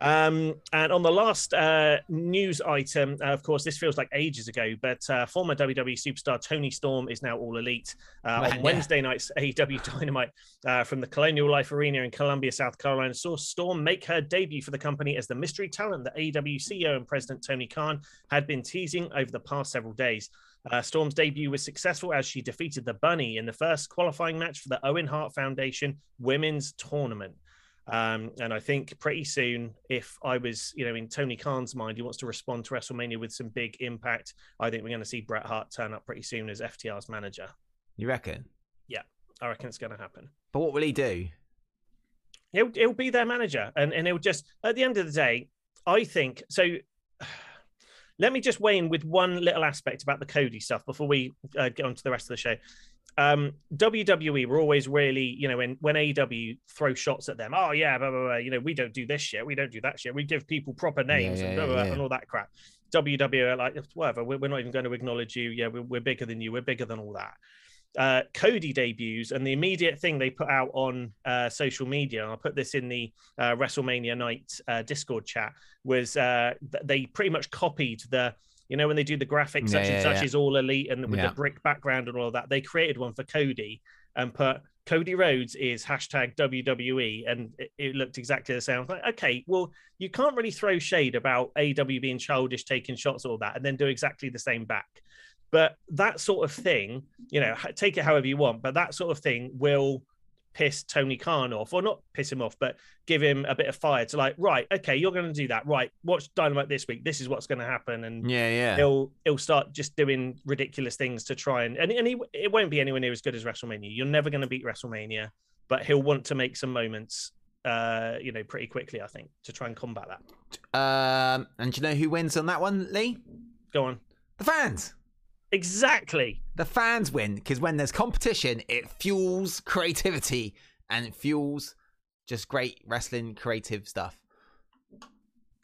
S2: um and on the last uh news item uh, of course this feels like ages ago but uh, former wwe superstar toni storm is now all elite uh,
S1: Man,
S2: on
S1: yeah.
S2: wednesday night's *laughs* aew dynamite uh, from the colonial life arena in columbia south carolina saw storm make her debut for the company as the mystery talent that aew ceo and president tony khan had been teasing over the past several days uh, Storm's debut was successful as she defeated the Bunny in the first qualifying match for the Owen Hart Foundation Women's Tournament. Um, and I think pretty soon, if I was, you know, in Tony Khan's mind, he wants to respond to WrestleMania with some big impact. I think we're going to see Bret Hart turn up pretty soon as FTR's manager.
S1: you reckon?
S2: Yeah, I reckon it's going to happen.
S1: But what will he do?
S2: He'll, he'll be their manager, and and he'll just at the end of the day, I think so. Let me just weigh in with one little aspect about the Cody stuff before we uh, get on to the rest of the show. Um, WWE were always really, you know, when when AEW throw shots at them, oh yeah, blah, blah, blah, you know, we don't do this shit, we don't do that shit, we give people proper names
S1: yeah,
S2: and, blah,
S1: yeah.
S2: and all that crap. WWE are like, whatever, we're, we're not even going to acknowledge you. Yeah, we're, we're bigger than you. We're bigger than all that uh, Cody debuts, and the immediate thing they put out on uh, social media, and I'll put this in the uh, WrestleMania night uh, Discord chat, was uh, they pretty much copied the, you know, when they do the graphics, such
S1: Yeah,
S2: and such
S1: yeah.
S2: is all elite, and with
S1: Yeah.
S2: the brick background and all of that, they created one for Cody and put Cody Rhodes is hashtag WWE, and it, it looked exactly the same. I was like, okay, well, you can't really throw shade about AEW being childish, taking shots, all that, and then do exactly the same back. But that sort of thing, you know, take it however you want, but that sort of thing will piss Tony Khan off, or not piss him off, but give him a bit of fire to like, right, okay, you're going to do that, right? Watch Dynamite this week. This is what's going to happen, and
S1: Yeah, yeah.
S2: he'll he'll start just doing ridiculous things to try and and, and he, it won't be anywhere near as good as WrestleMania. You're never going to beat WrestleMania, but he'll want to make some moments, uh, you know, pretty quickly. I think to try and combat that.
S1: Um, and do you know who wins on that one, Lee?
S2: Go on.
S1: The fans.
S2: Exactly.
S1: The fans win because when there's competition, it fuels creativity and it fuels just great wrestling creative stuff.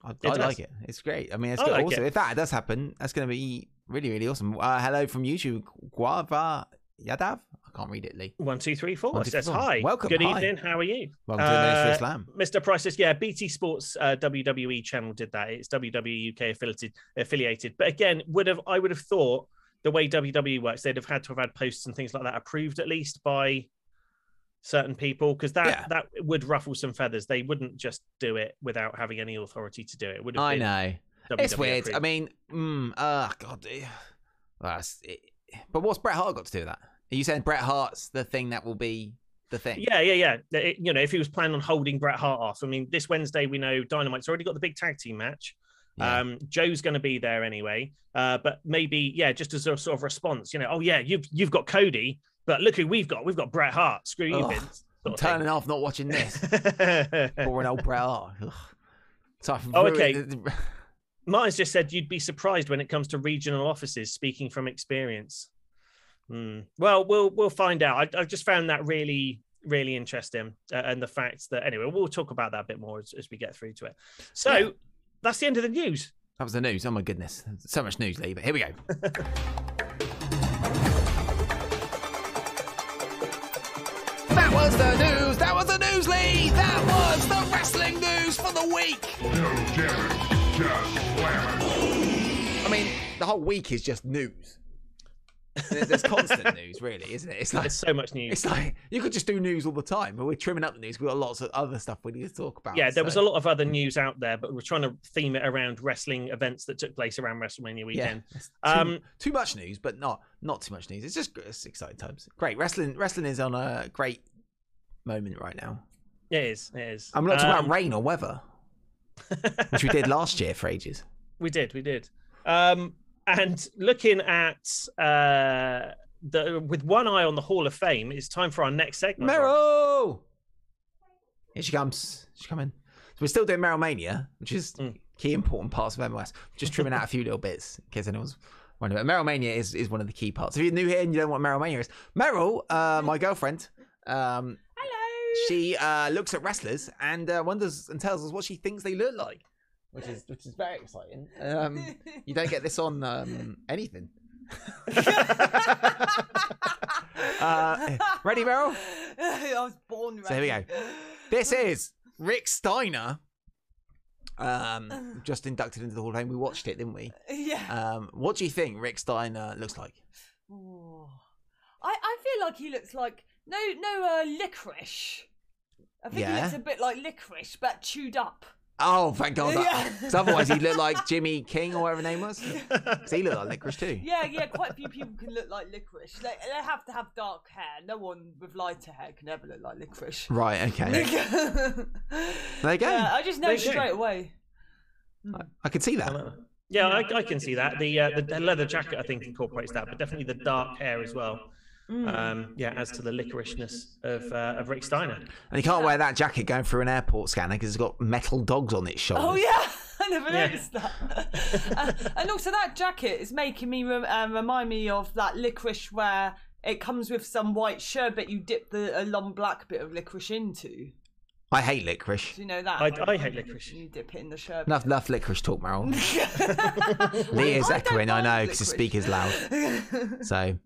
S1: I, I like it. It's great. I mean, it's
S2: I
S1: good.
S2: like
S1: also
S2: it.
S1: if that does happen, that's going to be really, really awesome. Uh, hello from YouTube, Guava Yadav. I can't read it, Lee.
S2: One, two, three, four.
S1: One,
S2: It
S1: two,
S2: says
S1: four.
S2: hi.
S1: Welcome,
S2: Good
S1: hi.
S2: evening. How are you?
S1: Welcome to
S2: Uh,
S1: of Slam.
S2: Mr. Price says, yeah, BT Sports uh, WWE channel did that. It's WWE UK affiliated. Affiliated, but again, would have I would have thought the way WWE works, they'd have had to have had posts and things like that approved at least by certain people because that
S1: Yeah.
S2: that would ruffle some feathers. They wouldn't just do it without having any authority to do it. it would have
S1: I know.
S2: WWE
S1: It's weird.
S2: approved.
S1: I mean, mm, uh, God. eh, that's- it, but what's Bret Hart got to do with that? Are you saying Bret Hart's the thing that will be the thing.
S2: Yeah, yeah, yeah. It- you know, if he was planning on holding Bret Hart off, I mean, this Wednesday we know Dynamite's already got the big tag team match.
S1: Yeah.
S2: Um, Joe's going to be there anyway. Uh, but maybe, yeah, just as a sort of response, you know, oh yeah, you've you've got Cody, but look who we've got. We've got Bret Hart. Screw you,
S1: Ugh,
S2: Vince.
S1: I'm turning off, not watching this.
S2: thing. *laughs*
S1: Boring old Bret Hart. I've
S2: Oh,
S1: ruined- *laughs*
S2: Martin's just said you'd be surprised when it comes to regional offices. Speaking from experience. Hmm. Well, we'll we'll find out. I, I just found that really really interesting, uh, and the fact that anyway, we'll talk about that a bit more as, as we get through to it. So
S1: Yeah.
S2: That's the end of the news.
S1: That was the news. Oh my goodness. So much news, Lee. But here we go. *laughs* that was the news. That was the news, Lee. That was the wrestling news for the week.
S4: No gimmick, just slam.
S1: I mean, the whole week is just news. There- There's constant news, really, isn't it? It's *laughs* like
S2: There's so much news.
S1: it's like you could just do news all the time, but we're trimming up the news. We've got lots of other stuff we need to talk about.
S2: Yeah, there was a lot of other news out there, but we're trying to theme it around wrestling events that took place around WrestleMania
S1: yeah,
S2: weekend.
S1: it's too,
S2: Um,
S1: too much news, but not not too much news. It's just it's exciting times. Great wrestling. Wrestling is on a great moment right now.
S2: It is. It is.
S1: I'm not talking
S2: Um,
S1: about rain or weather, which we did last year for ages. *laughs*
S2: We did, we did. Um, and looking at uh, the with one eye on the Hall of Fame, it's time for our next segment.
S1: Meryl, here she comes. She's coming. So we're still doing Meryl Mania, which is
S2: Mm.
S1: key important parts of MOS. Just trimming out a few little bits in case anyone's wondering. But Meryl Mania is, is one of the key parts. If you're new here and you don't know what Meryl Mania is, Meryl, uh, my girlfriend, um,
S5: Hello.
S1: she uh, looks at wrestlers and uh, wonders and tells us what she thinks they look like, which is which is very exciting. Um, *laughs* you don't get this on um, anything. *laughs* Uh, ready, Meryl?
S5: I was born ready.
S1: So here we go. This is Rick Steiner. Um, *sighs* just inducted into the Hall of Fame. We watched it, didn't we?
S5: Yeah.
S1: Um, what do you think Rick Steiner looks like?
S5: Ooh. I, I feel like he looks like no no uh, licorice. I think he looks a bit like licorice, but chewed up.
S1: Oh, thank God!
S5: Yeah.
S1: Because otherwise, he'd look like *laughs* Jimmy King or whatever his name was. 'Cause he looked like licorice too.
S5: Yeah, yeah, quite a few people can look like licorice. They, they have to have dark hair. No one with lighter hair can ever look like licorice.
S1: Right. Okay.
S5: there *laughs*
S1: There you go.
S5: Yeah, I just know
S2: There you go.
S5: straight away.
S1: I, I could see that.
S2: Yeah, I, I can see that. The, uh, the the leather jacket, I think, incorporates that, but definitely the dark hair as well.
S5: Mm.
S2: Um, yeah, as to the licorishness of uh, of Rick Steiner.
S1: And you can't wear that jacket going through an airport scanner because it's got metal dogs on its shoulders.
S5: Oh yeah, *laughs* I never
S2: Yeah.
S5: noticed that. *laughs* uh, and also that jacket is making me rem- uh, remind me of that licorice where it comes with some white sherbet you dip the a long black bit of licorice into.
S1: I hate licorice.
S5: Do you know that?
S2: I, I hate licorice.
S5: You dip it in the sherbet.
S1: Enough, enough licorice talk, Meryl.
S5: Lee *laughs*
S1: Lee is echoing, I know, because the speaker's loud. So,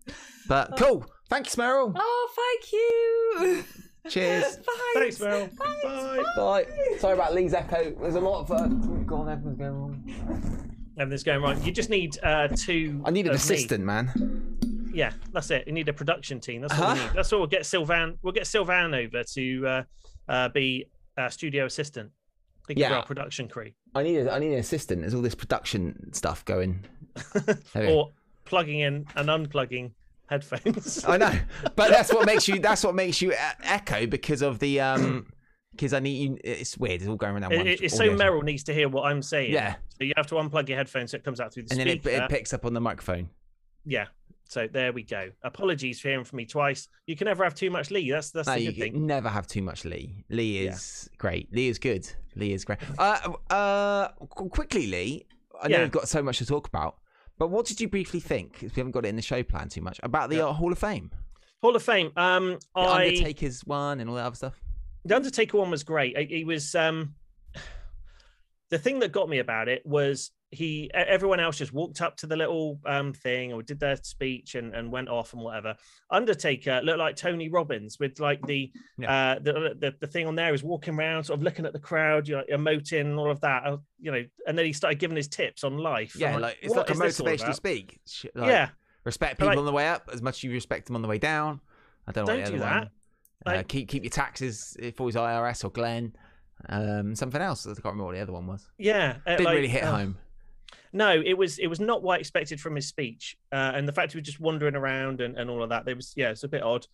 S1: but cool. Thanks, Meryl.
S5: Oh, thank you. *laughs*
S1: Cheers. *laughs*
S5: Bye.
S2: Thanks, Meryl. Bye.
S1: Bye. Sorry about Lee's echo. There's a lot of. Uh, oh God, everything's going wrong.
S2: Everything's going right. You just need uh, two.
S1: I need an
S2: of me.
S1: assistant, man.
S2: Yeah, that's it. You need a production team. That's what we
S1: Uh-huh.
S2: need. That's what we'll get Sylvan. We'll get Sylvan over to uh, uh, be a studio assistant. He can be
S1: Yeah.
S2: our production crew.
S1: I need. A, I need an assistant. There's all this production stuff going. *laughs* There we go.
S2: or plugging in and unplugging headphones.
S1: I know, but that's what makes you. *laughs* That's what makes you echo because of the um. *clears throat* Because I need you. It's weird. It's all going around.
S2: It- it's so. Meryl needs to hear what I'm saying.
S1: Yeah.
S2: So you have to unplug your headphones so it comes out through the
S1: and then it,
S2: speaker.
S1: it picks up on the microphone.
S2: Yeah. So there we go. Apologies for hearing from me twice. You can never have too much Lee. That's that's
S1: No,
S2: the good thing.
S1: never have too much Lee. Lee
S2: Yeah.
S1: is great. Lee is good. Lee is great. Uh, uh, quickly, Lee. I know
S2: Yeah.
S1: we've got so much to talk about, but what did you briefly think? 'cause we haven't got it in the show plan too much about the
S2: Yeah.
S1: uh, Hall of Fame.
S2: Hall of Fame. Um,
S1: The
S2: I
S1: Undertaker's one and all that other stuff.
S2: the Undertaker one was great. He- He was um *sighs* the thing that got me about it was he everyone else just walked up to the little um thing or did their speech and, and went off and whatever. Undertaker looked like Tony Robbins with like the uh the, the the thing on there is walking around, sort of looking at the crowd, you know, emoting and all of that. uh, You know, and then he started giving his tips on life. I'm
S1: Yeah, like it's like a
S2: all
S1: motivational speak. Like,
S2: yeah,
S1: respect people
S2: like-
S1: on the way up as much as you respect them on the way down. I don't know
S2: Don't do that.
S1: one. Uh, keep keep your taxes if always IRS or Glenn. Um, something else. I can't remember what the other one was.
S2: yeah. uh,
S1: Didn't
S2: like,
S1: really hit
S2: uh,
S1: home.
S2: No, it was it was not what I expected from his speech, uh, and the fact he was just wandering around and, and all of that. There was yeah, it's a bit odd.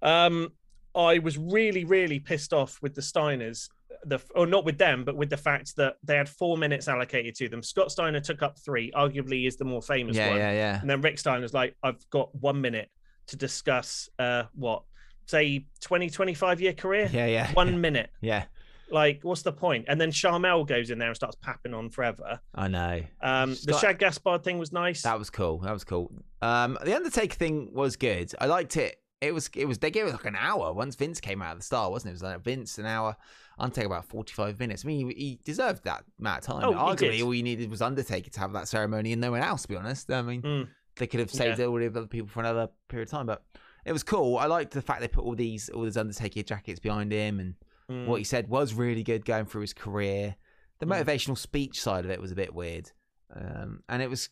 S2: Um, I was really, really pissed off with the Steiners. The or not with them, but with the fact that they had four minutes allocated to them. Scott Steiner took up three. Arguably, is the more famous
S1: Yeah,
S2: one.
S1: yeah, yeah.
S2: And then Rick Steiner's like, "I've got one minute to discuss uh, what, say, 20, 25 year career.
S1: Yeah, yeah.
S2: One minute.
S1: Yeah,
S2: Like, what's the point? And then Sharmell goes in there and starts papping on forever.
S1: I know.
S2: Um, the
S1: Scott-
S2: Shad Gaspard thing was nice.
S1: That was cool. That was cool. Um, the Undertaker thing was good. I liked it. It was. It was. They gave it like an hour once Vince came out of the start, wasn't it? It was like Vince an hour. Undertaker about forty-five minutes. I mean, he, he deserved that amount of time.
S2: Oh, he
S1: Arguably,
S2: did.
S1: all you needed was Undertaker to have that ceremony and no one else. To be honest, I mean,
S2: Mm.
S1: they could have saved all the other people for another period of time. But it was cool. I liked the fact they put all these all these Undertaker jackets behind him, and
S2: Mm.
S1: what he said was really good going through his career. The
S2: Mm.
S1: motivational speech side of it was a bit weird, um, and it was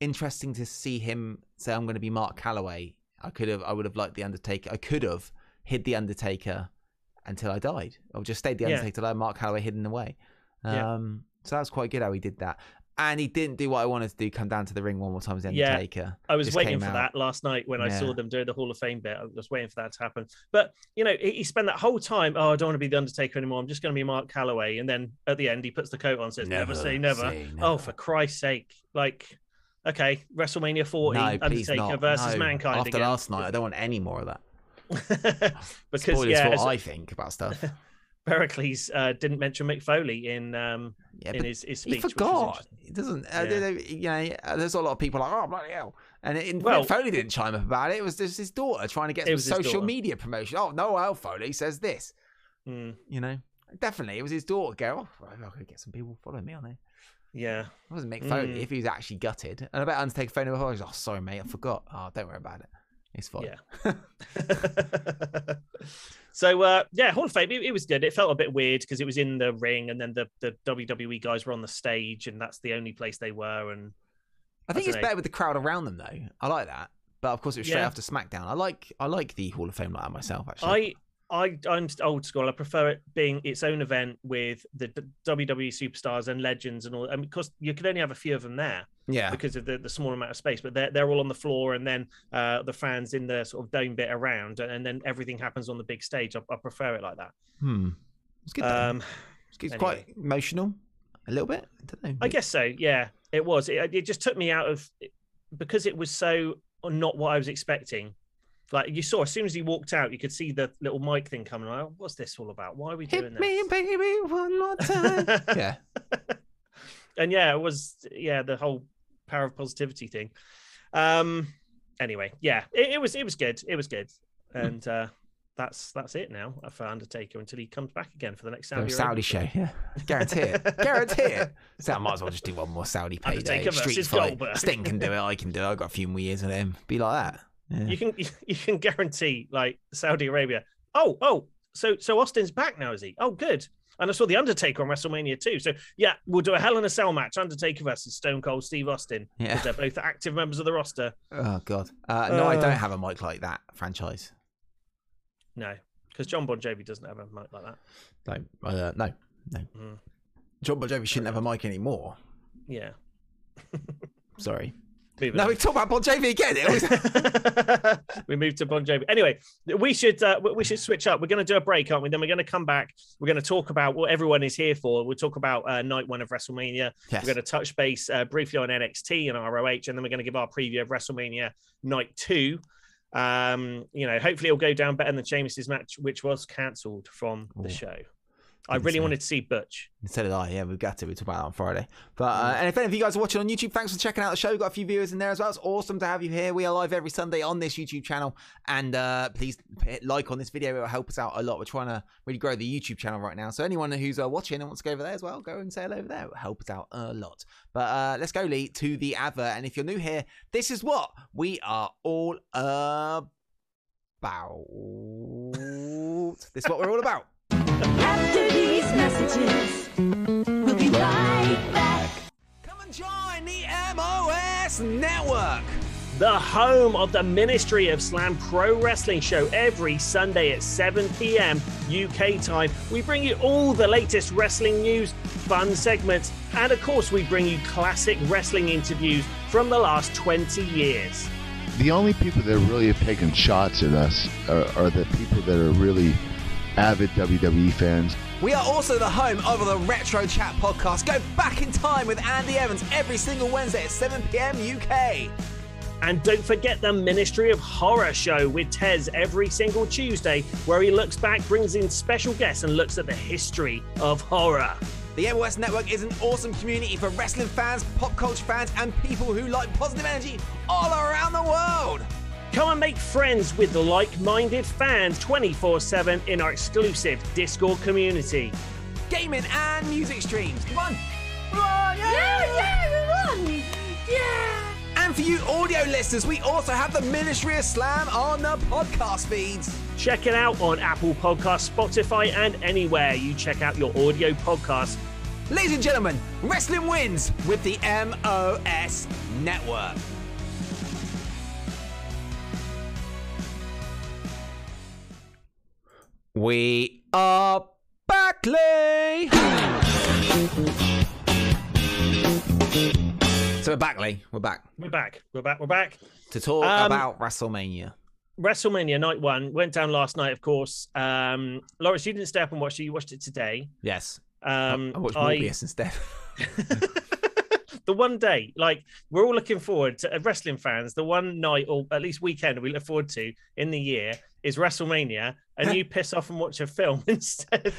S1: interesting to see him say, "I'm going to be Mark Calaway." I could have, I would have liked the Undertaker. I could have hid the Undertaker until I died, or just stayed the
S2: Yeah.
S1: Undertaker till I had Mark Calaway hidden away.
S2: Yeah.
S1: Um, so that was quite good how he did that, and he didn't do what I wanted to do: come down to the ring one more time as the
S2: Yeah.
S1: Undertaker.
S2: I was
S1: Just
S2: waiting for
S1: out.
S2: that last night when I saw them do the Hall of Fame bit. I was waiting for that to happen. But you know, he, he spent that whole time. Oh, I don't want to be the Undertaker anymore. I'm just going to be Mark Calaway. And then at the end, he puts the coat on, and says, "Never, say never."
S1: say
S2: Oh, for Christ's sake! Like, okay, WrestleMania 40,
S1: no,
S2: Undertaker versus
S1: No.
S2: Mankind
S1: After
S2: again.
S1: last night, I don't want any more of that. *laughs*
S2: because
S1: Spoilers
S2: yeah,
S1: what I think about stuff. *laughs*
S2: Pericles uh, didn't mention Mick Foley in um,
S1: Yeah,
S2: in his, his speech. was
S1: forgot. He doesn't. Uh,
S2: Yeah.
S1: you know, uh, there's a lot of people like, oh bloody hell, and it,
S2: Well-
S1: Mick Foley didn't chime up about it. It was just his daughter trying to get some social media promotion. Oh, Noelle Foley says this.
S2: Mm,
S1: You know, definitely, it was his daughter. Go, oh, I could get some people following me on there.
S2: yeah.
S1: It wasn't Mick Foley
S2: Mm.
S1: if he was actually gutted. And I bet Undertaker phone him. Oh, oh, sorry, mate, I forgot. Oh, don't worry about it. It's fine.
S2: Yeah. *laughs* so uh, yeah, Hall of Fame. It, it was good. It felt a bit weird because it was in the ring, and then the the WWE guys were on the stage, and that's the only place they were. And
S1: I think
S2: I
S1: it's
S2: dunno.
S1: better with the crowd around them though. I like that. But of course, it was straight
S2: Yeah.
S1: after SmackDown. I like I like the Hall of Fame like that myself. Actually,
S2: I I I'm old school. I prefer it being its own event with the, WWE superstars and legends and all. And because you could only have a few of them there
S1: yeah,
S2: because of the, the small amount of space, but they're they're all on the floor, and then uh, the fans in the sort of dome bit around, and, then everything happens on the big stage. I, I prefer it like that.
S1: hmm. It's good.
S2: Um,
S1: It's, it's quite emotional, a little bit. I don't know.
S2: I guess so. Yeah, it was. It, it just took me out of because it was so not what I was expecting. Like you saw, as soon as he walked out, you could see the little mic thing coming. Like, what's this all about? Why are we doing
S1: hit me,
S2: this?
S1: baby, one more time. *laughs* yeah, *laughs*
S2: and yeah, it was yeah the whole power of positivity thing. Um. Anyway, yeah, it, it was it was good. It was good,
S1: Hmm.
S2: and uh, that's that's it now for Undertaker until he comes back again for the next Saudi,
S1: Saudi show. Yeah, guarantee it. *laughs* guarantee it. So I might as well just do one more Saudi payday.
S2: Undertaker
S1: Street
S2: versus
S1: fight.
S2: Goldberg.
S1: Sting can do it. I can do it. I've got a few more years with him. Be like that. Yeah.
S2: You can *laughs* you can guarantee like Saudi Arabia. Oh, oh, so so Austin's back now, is he? Oh, good. And I saw the Undertaker on WrestleMania too. So yeah, we'll do a Hell in a Cell match: Undertaker versus Stone Cold Steve Austin.
S1: Yeah.
S2: They're both active members of the roster.
S1: Oh god. Uh, no, I
S2: Uh.
S1: don't have a mic like that franchise.
S2: No, because John Bon Jovi doesn't have a mic like that.
S1: No, uh, no, no.
S2: Mm.
S1: John Bon Jovi shouldn't have a mic anymore.
S2: Yeah. *laughs*
S1: Sorry.
S2: Moving
S1: No,
S2: on.
S1: we talk about Bon Jovi again. It was- *laughs*
S2: we moved to Bon Jovi. Anyway, we should uh, we- should switch up. We're going to do a break, aren't we? Then we're going to come back. We're going to talk about what everyone is here for. We'll talk about uh, night one of WrestleMania.
S1: yes.
S2: We're going to touch base uh, briefly on NXT and ROH, and then we're going to give our preview of WrestleMania Night Two. Um, you know, hopefully it'll go down better than Sheamus's match, which was cancelled from the
S1: Ooh.
S2: show. I really wanted to see Butch.
S1: Instead of I. Yeah, we've got to. We talk about that on Friday. But uh, and if any of you guys are watching on YouTube, thanks for checking out the show. We've got a few viewers in there as well. It's awesome to have you here. We are live every Sunday on this YouTube channel, and uh, please hit like on this video. It will help us out a lot. We're trying to really grow the YouTube channel right now. So anyone who's uh, watching and wants to go over there as well, go and say hello over there. It will help us out a lot. But uh, let's go, Lee, to the advert. And if you're new here, this is what we are all about. this is what we're all about.
S6: After these messages, we'll be right back.
S1: Come and join the MOS Network.
S2: the home of the Ministry of Slam Pro Wrestling show every Sunday at 7 p.m. UK time. We bring you all the latest wrestling news, fun segments, and of course, we bring you classic wrestling interviews from the last 20 years.
S7: the only people that really have taken shots at us are, are the people that are really avid WWE fans.
S1: We are also the home of the Retro Chat podcast. Go back in time with Andy Evans every single Wednesday at 7 p.m. UK.
S2: And don't forget the Ministry of Horror show with Tez every single Tuesday, where he looks back, brings in special guests, and looks at the history of horror.
S1: The MOS Network is an awesome community for wrestling fans, pop culture fans, and people who like positive energy all around the world.
S2: Come and make friends with the like minded fans 24 7 in our exclusive Discord community.
S1: Gaming and music streams. Come on.
S6: Yeah, yeah, we won! Yeah!
S1: And for you audio listeners, we also have the Ministry of Slam on the podcast feeds.
S2: Check it out on Apple Podcasts, Spotify, and anywhere you check out your audio podcast.
S1: Ladies and gentlemen, wrestling wins with the MOS Network. We are back, Lee. So we're back, Lee. We're back
S2: We're back. We're back. We're back.
S1: to talk
S2: Um,
S1: about WrestleMania.
S2: WrestleMania night one went down last night, of course. Um, Lawrence, you didn't stay up and watch it. You watched it today.
S1: Yes,
S2: Um,
S1: I watched Morbius instead. *laughs*
S2: the one day, like we're all looking forward to uh, wrestling fans. The one night or at least weekend we look forward to in the year is WrestleMania, and you *laughs* piss off and watch a film *laughs* instead.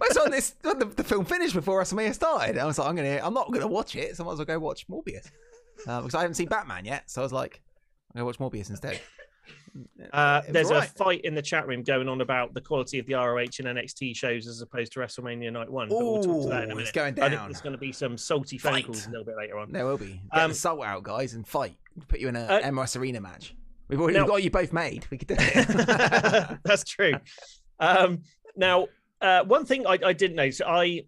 S1: Well, on this. The, the film finished before WrestleMania started. I was like, I'm gonna, I'm not gonna watch it. So I might as well go watch Morbius uh, because I haven't seen Batman yet. So I was like, I'm gonna watch Morbius instead.
S2: Uh, there's
S1: alright.
S2: a fight in the chat room going on about the quality of the ROH and NXT shows as opposed to WrestleMania Night One. But we'll talk to that in a minute.
S1: it's going
S2: I think
S1: down.
S2: there's going to be some salty phone
S1: Fight.
S2: calls a little bit later on.
S1: There will be. Get
S2: Um,
S1: the salt out, guys, and fight. Put you in a
S2: Uh,
S1: MS Arena match. We've already
S2: now-
S1: got you both made. We could do it. *laughs*
S2: That's true. Um, now, uh, one thing I, I didn't know, so I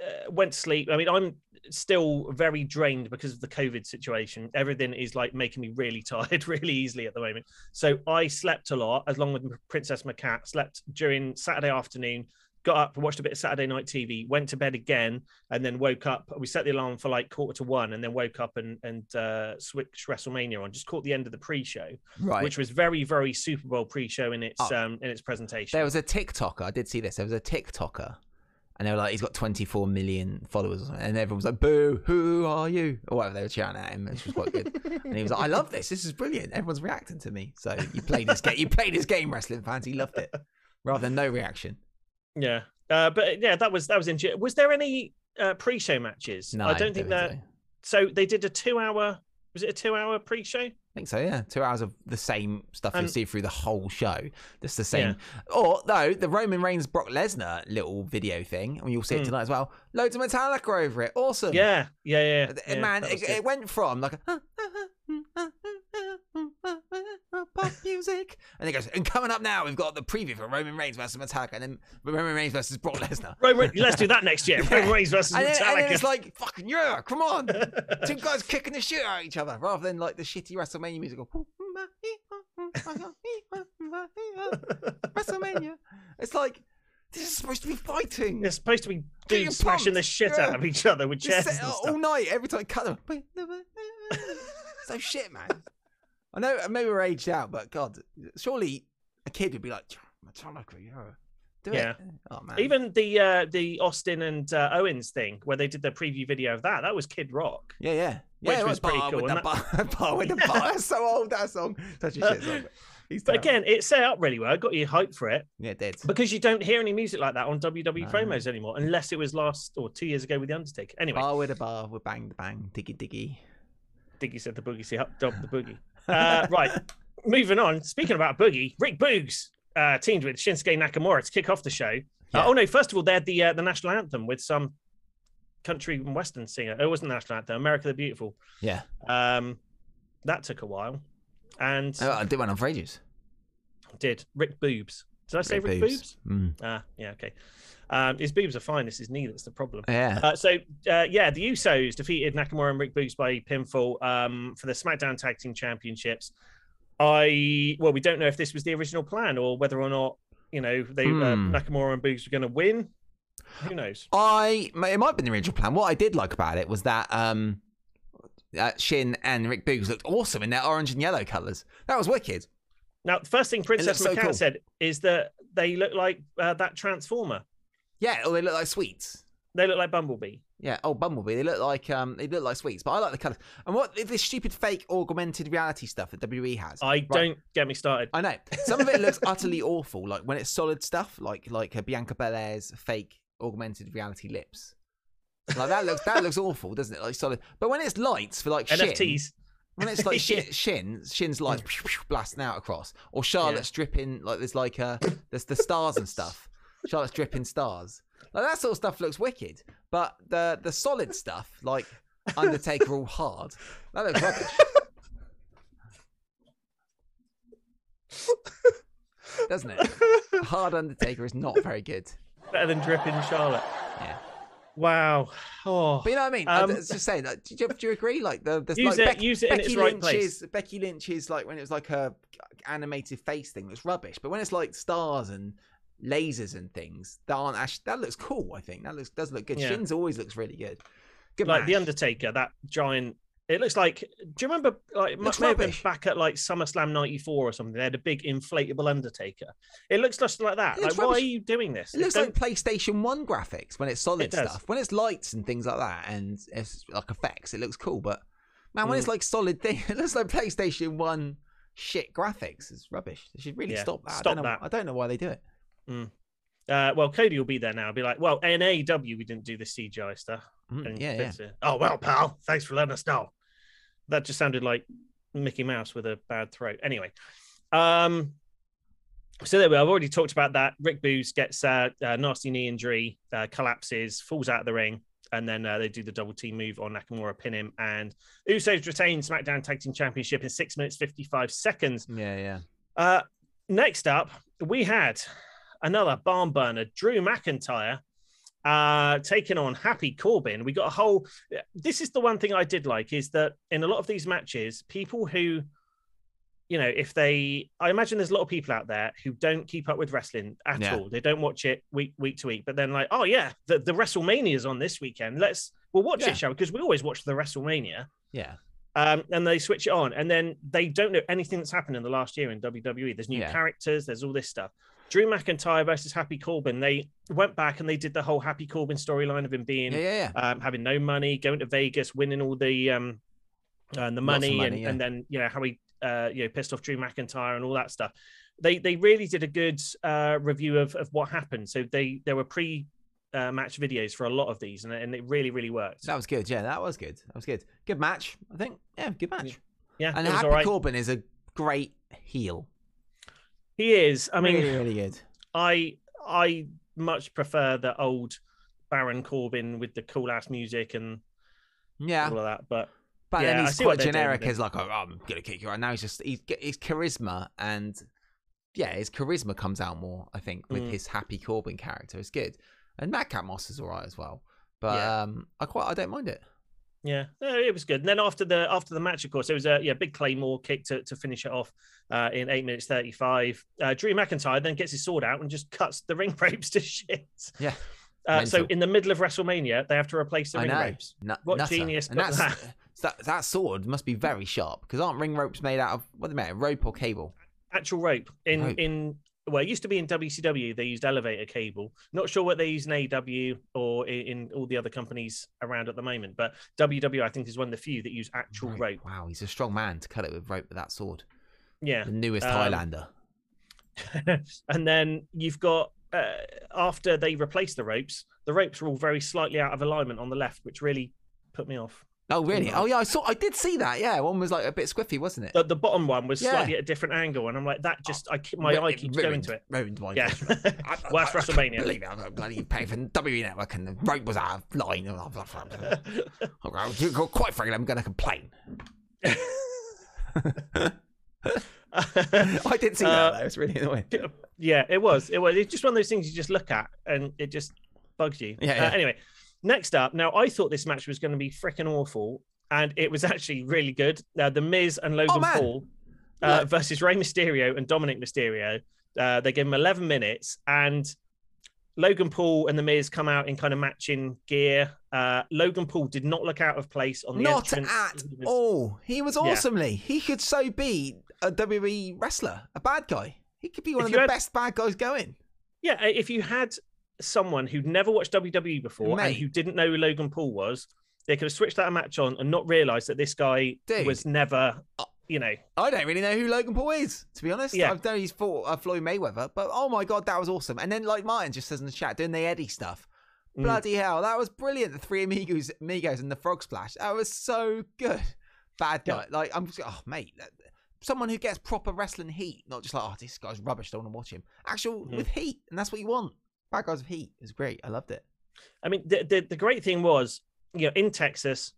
S2: uh, went to sleep. I mean, I'm still very drained because of the COVID situation. Everything is like making me really *laughs* tired really easily at the moment. So I slept a lot, as long with Princess Macat. Slept during Saturday afternoon. Got up, and watched a bit of Saturday night TV, went to bed again, and then woke up. We set the alarm for like quarter to one, and then woke up and and uh, switched WrestleMania on. Just caught the end of the pre-show
S1: right.
S2: which was very very Super Bowl pre-show in its
S1: Oh.
S2: um in its presentation.
S1: There was a TikToker. I did see this. There was a TikToker, and they were like, "He's got 24 million followers," and everyone was like, "Boo! Who are you?" Or whatever they were shouting at him, which was quite good. and he was like, "I love this. This is brilliant. Everyone's reacting to me." So you played this game. You played this game, wrestling fans. He loved it, rather than no reaction.
S2: Yeah, uh, but yeah, that was that was in. Was there any uh, pre-show matches?
S1: No,
S2: I don't think that.
S1: so.
S2: So they did a two-hour. Was it a two-hour pre-show?
S1: I think so, yeah. Two hours of the same stuff you see through the whole show. Just the same.
S2: Yeah.
S1: Or, though, the Roman Reigns Brock Lesnar little video thing, and you'll see it
S2: Mm.
S1: tonight as well. Loads of Metallica over it. Awesome.
S2: Yeah, yeah, yeah.
S1: Uh,
S2: yeah,
S1: Man, it, it went from like a pop music, and it goes, and coming up now, we've got the preview for Roman Reigns versus Metallica, and then Roman Reigns versus Brock Lesnar.
S2: Roman, let's do that next year. *laughs* Roman Reigns versus
S1: And then, and then
S2: Metallica.
S1: it's like, fucking yeah, come on. *laughs* Two guys kicking the shit out of each other rather than like the shitty WrestleMania music. of, WrestleMania. *laughs* It's like, this is supposed to be fighting.
S2: They're supposed to be dudes smashing the shit
S1: Yeah.
S2: out of each other with chairs and
S1: all night every time I cut them. so shit, man. I know maybe we're aged out, but God, surely a kid would be like, Metallica, yeah. Do
S2: Yeah.
S1: it. Oh, man.
S2: Even the uh, the Austin and uh, Owens thing, where they did the preview video of that, that was Kid Rock.
S1: Yeah, yeah.
S2: Which
S1: yeah,
S2: was pretty
S1: bar
S2: cool,
S1: With the bar, bar *laughs* with the bar. That's so old, that song. Such a shit song. *laughs* but He's
S2: But
S1: terrible.
S2: again, it set up really well. It got you hyped for it
S1: yeah, it did.
S2: because you don't hear any music like that on WWE
S1: No.
S2: promos anymore, unless it was last or two years ago with the Undertaker. Anyway,
S1: Bar with a bar, with bang, the bang, diggy, diggy.
S2: Diggy said the boogie, see up, dub the boogie. *laughs* Uh, right, moving on. Speaking about boogie, Rick Boogs uh, teamed with Shinsuke Nakamura to kick off the show. Uh, oh no! First of all, they had the uh, the national anthem with some country and western singer. It wasn't national anthem. America the Beautiful.
S1: Yeah.
S2: Um, that took a while, and
S1: Oh, I did one on for ages.
S2: did Rick Boobs. Did I say Rick,
S1: Rick
S2: Boobs?
S1: Mm.
S2: Ah, yeah, okay. Um, his boobs are fine. This is knee that's the problem.
S1: Yeah.
S2: Uh, so uh, yeah, the Usos defeated Nakamura and Rick Boogs by pinfall um, for the SmackDown Tag Team Championships. I well, we don't know if this was the original plan or whether or not you know they uh,
S1: Hmm.
S2: Nakamura and Boogs were going to win. Who knows?
S1: I it might have been the original plan. What I did like about it was that um uh, Shin and Rick Boogs looked awesome in their orange and yellow colours. That was wicked.
S2: Now, the first thing Princess
S1: so
S2: McCann
S1: cool.
S2: said is that they look like uh, that Transformer.
S1: Yeah, or they look like sweets.
S2: They look like Bumblebee.
S1: Yeah, oh Bumblebee. They look like um, they look like sweets, but I like the colours. And what this stupid fake augmented reality stuff that WWE has?
S2: I
S1: Right.
S2: don't get me started.
S1: I know some of it looks *laughs* utterly awful. Like when it's solid stuff, like like Bianca Belair's fake augmented reality lips. Like that looks that looks awful, doesn't it? Like solid. But when it's lights for like Shin, when it's like *laughs*
S2: Yeah.
S1: Shin, Shin Shin's lights blasting out across, or Charlotte's dripping like there's like uh there's the stars and stuff. Charlotte's dripping stars. Like that sort of stuff looks wicked. But the the solid stuff, like Undertaker all hard, that looks rubbish. *laughs* Doesn't it? Hard Undertaker is not very good.
S2: Better than dripping Charlotte.
S1: Yeah.
S2: Wow. Oh.
S1: But you know what I mean?
S2: Um,
S1: I was just saying. Like, do, you, do you agree? Like the,
S2: Use
S1: like
S2: it- use it in
S1: Becky
S2: its right
S1: Lynch's,
S2: place.
S1: Becky Lynch's like when it was like her animated face thing was rubbish. But when it's like stars and lasers and things that aren't actually that looks cool. I think that looks does look good.
S2: Yeah.
S1: Shin's always looks really good. Good
S2: like the. Undertaker, that giant. It looks like. Do you remember? Like, it
S1: Looks
S2: may have been back at like SummerSlam '94 or something. They had a big inflatable Undertaker. It looks just like that.
S1: It
S2: Like,
S1: looks
S2: why are you doing this?
S1: It looks
S2: Don't-
S1: like PlayStation One graphics when it's solid
S2: It
S1: stuff. When it's lights and things like that, and it's like effects, it looks cool. But man, when
S2: Mm.
S1: it's like solid thing, *laughs* it looks like PlayStation One shit graphics. It's rubbish. They should really
S2: Yeah,
S1: stop that. I
S2: stop
S1: don't know,
S2: that.
S1: I don't know why they do it.
S2: Uh, well, Cody will be there now. Be like, well, NAW, we didn't do the CGI stuff.
S1: Mm, yeah, yeah.
S2: Oh well, pal. Thanks for letting us know. That just sounded like Mickey Mouse with a bad throat. Anyway, um, so there we are. I've already talked about that. Rick Boogs gets uh, a nasty knee injury, uh, collapses, falls out of the ring, and then uh, they do the double team move on Nakamura, pin him, and Usos retain SmackDown Tag Team Championship in six minutes fifty five seconds.
S1: Yeah, yeah.
S2: Uh, next up, we had another barn burner, Drew McIntyre, uh, taking on Happy Corbin. We got a whole. This is the one thing I did like is that in a lot of these matches, people who, you know, if they, I imagine there's a lot of people out there who don't keep up with wrestling at
S1: Yeah.
S2: all. They don't watch it week week to week, but then like, oh yeah, the the WrestleMania is on this weekend. Let's we'll watch
S1: Yeah.
S2: it, shall we? Because we always watch the WrestleMania
S1: Yeah.
S2: um, and they switch it on, and then they don't know anything that's happened in the last year in WWE. There's new
S1: Yeah.
S2: characters, there's all this stuff. Drew McIntyre versus Happy Corbin. They went back and they did the whole Happy Corbin storyline of him being
S1: Yeah, yeah, yeah.
S2: um, having no money, going to Vegas, winning all the um, uh, the money,
S1: money,
S2: and, and then you know how he uh, you know pissed off Drew McIntyre and all that stuff. They they really did a good uh, review of, of what happened. So they there were pre uh, match videos for a lot of these, and, and it really really worked.
S1: That was good. Yeah, that was good. That was good. Good match, I think. Yeah, good match.
S2: Yeah,
S1: And Happy
S2: right.
S1: Corbin is a great heel.
S2: He is. I mean,
S1: really, really good.
S2: I I much prefer the old Baron Corbin with the cool ass music and
S1: Yeah,
S2: all of that. But
S1: but
S2: yeah,
S1: then he's quite
S2: doing
S1: generic as like, oh, I'm gonna kick you right now. He's just he's his charisma and yeah, his charisma comes out more. I think with
S2: Mm.
S1: his Happy Corbin character, it's good. And Madcap Moss is alright as well. But
S2: Yeah.
S1: um, I quite I don't mind it.
S2: Yeah, it was good. And then after the after the match, of course, it was a yeah big Claymore kick to, to finish it off uh, in eight minutes thirty five. Uh, Drew McIntyre then gets his sword out and just cuts the *laughs* ring ropes to shit.
S1: Yeah.
S2: Uh, so in the middle of WrestleMania, they have to replace the
S1: I
S2: ring
S1: know.
S2: ropes.
S1: Nu-
S2: What
S1: nutter.
S2: genius
S1: And that's,
S2: that? *laughs*
S1: that that sword must be very sharp because aren't ring ropes made out of what they made? Rope or cable?
S2: Actual rope in
S1: Rope.
S2: in well, it used to be in WCW. They used elevator cable. Not sure what they use in AEW or in, in all the other companies around at the moment. But WW, I think, is one of the few that use actual
S1: Rope.
S2: rope.
S1: Wow, he's a strong man to cut it with rope with that sword.
S2: Yeah.
S1: The newest
S2: Um,
S1: Highlander. *laughs*
S2: and then you've got uh, after they replaced the ropes, the ropes were all very slightly out of alignment on the left, which really put me off.
S1: Oh really? Oh yeah, I saw. I did see that. Yeah, one was like a bit squiffy, wasn't it?
S2: The, the bottom one was
S1: Yeah.
S2: slightly at a different angle, and I'm like, that just I keep- my
S1: Ru-
S2: eye keeps going to it.
S1: Ruined my
S2: Yeah, *laughs*
S1: I- I-
S2: worst
S1: I- I
S2: WrestleMania.
S1: can't Believe it, I'm bloody paying for W Network and the rope was out of line. *laughs* Okay, Quite frankly, I'm going to complain. *laughs* I did see
S2: Uh,
S1: that. Though. was really annoying.
S2: yeah, it was. It was. It's just one of those things you just look at and it just bugs you.
S1: Yeah,
S2: Uh,
S1: yeah.
S2: anyway, next up. Now, I thought this match was going to be freaking awful, and it was *laughs* actually really good. Now, The Miz and Logan
S1: Oh.
S2: Paul uh, versus Rey Mysterio and Dominic Mysterio. Uh, they gave him 11 minutes, and Logan Paul and The Miz come out in kind of matching gear. Uh, Logan Paul did not look out of place on the
S1: Not
S2: entrance.
S1: at
S2: He was-
S1: all. He was
S2: Yeah.
S1: awesomely. He could so be a WWE wrestler, a bad guy. He could be one
S2: If
S1: of the
S2: had-
S1: best bad guys going.
S2: Yeah, if you had someone who'd never watched WWE before and who didn't know who Logan Paul was, they could have switched that match on and not realised that this guy
S1: Dude.
S2: was never, you know,
S1: I don't really know who Logan Paul is, to be honest.
S2: Yeah.
S1: I've known he's fought uh, Floyd Mayweather, but oh my god, that was awesome. And then, like Martin just says in the chat, doing the Eddie stuff.
S2: Mm.
S1: Bloody hell, that was brilliant. The three amigos, amigos, and the frog splash. That was so good. Bad
S2: Yeah.
S1: guy. Like I'm just, oh mate, that- someone who gets proper wrestling heat, not just like, oh, this guy's rubbish. Don't want to watch him. Actual
S2: Mhm.
S1: with heat, and that's what you want. Bad guys with heat is great. I loved it.
S2: I mean, the, the the great thing was, you know, in Texas,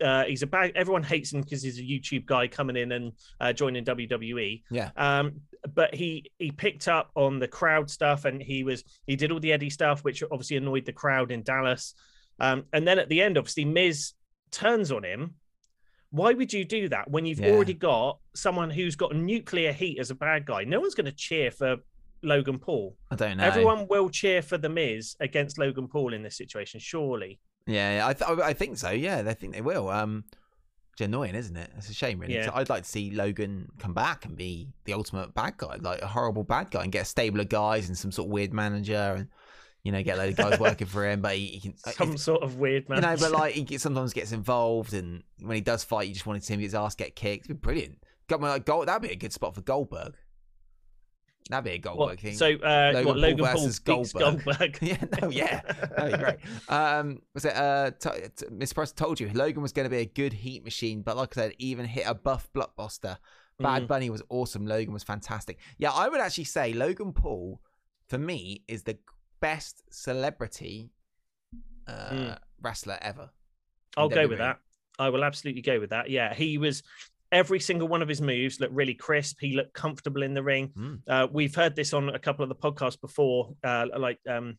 S2: uh, he's a bad. Everyone hates him because he's a YouTube guy coming in and uh, joining WWE.
S1: Yeah.
S2: Um, but he he picked up on the crowd stuff, and he was he did all the Eddie stuff, which obviously annoyed the crowd in Dallas. Um, and then at the end, obviously, Miz turns on him. Why would you do that when you've
S1: Yeah.
S2: already got someone who's got nuclear heat as a bad guy? No one's going to cheer for Logan Paul.
S1: I don't know.
S2: Everyone will cheer for the Miz against Logan Paul in this situation, surely.
S1: Yeah, I, th- I think so. Yeah, I think they will. Um, it's annoying, isn't it? It's a shame, really.
S2: Yeah.
S1: I'd like to see Logan come back and be the ultimate bad guy, like a horrible bad guy, and get a stable of guys and some sort of weird manager, and you know, get a load of guys *laughs* working for him. But he, he can, uh,
S2: Some
S1: if-
S2: sort of weird man.
S1: you know, but like he sometimes gets involved, and when he does fight, you just want to see him get his ass get kicked. It'd be brilliant. Got my like, Gold, that'd be a good spot for Goldberg. That'd be a Goldberg
S2: What,
S1: thing.
S2: so uh,
S1: Logan
S2: what,
S1: Paul
S2: Logan Paul
S1: versus Goldberg. *laughs*
S2: Goldberg.
S1: yeah, no, yeah, that'd be great. Um, was it uh, t- t- Miss Price told you Logan was going to be a good heat machine, but like I said, even hit a buff blockbuster. Bad
S2: Mm.
S1: Bunny was awesome. Logan was fantastic. Yeah, I would actually say Logan Paul for me is the best celebrity uh,
S2: Mm.
S1: wrestler ever.
S2: I'll
S1: in
S2: go with that. I will absolutely go with that. Yeah, he was. Every single one of his moves looked really crisp. He looked comfortable in the ring.
S1: Mm.
S2: Uh, we've heard this on a couple of the podcasts before, uh, like um,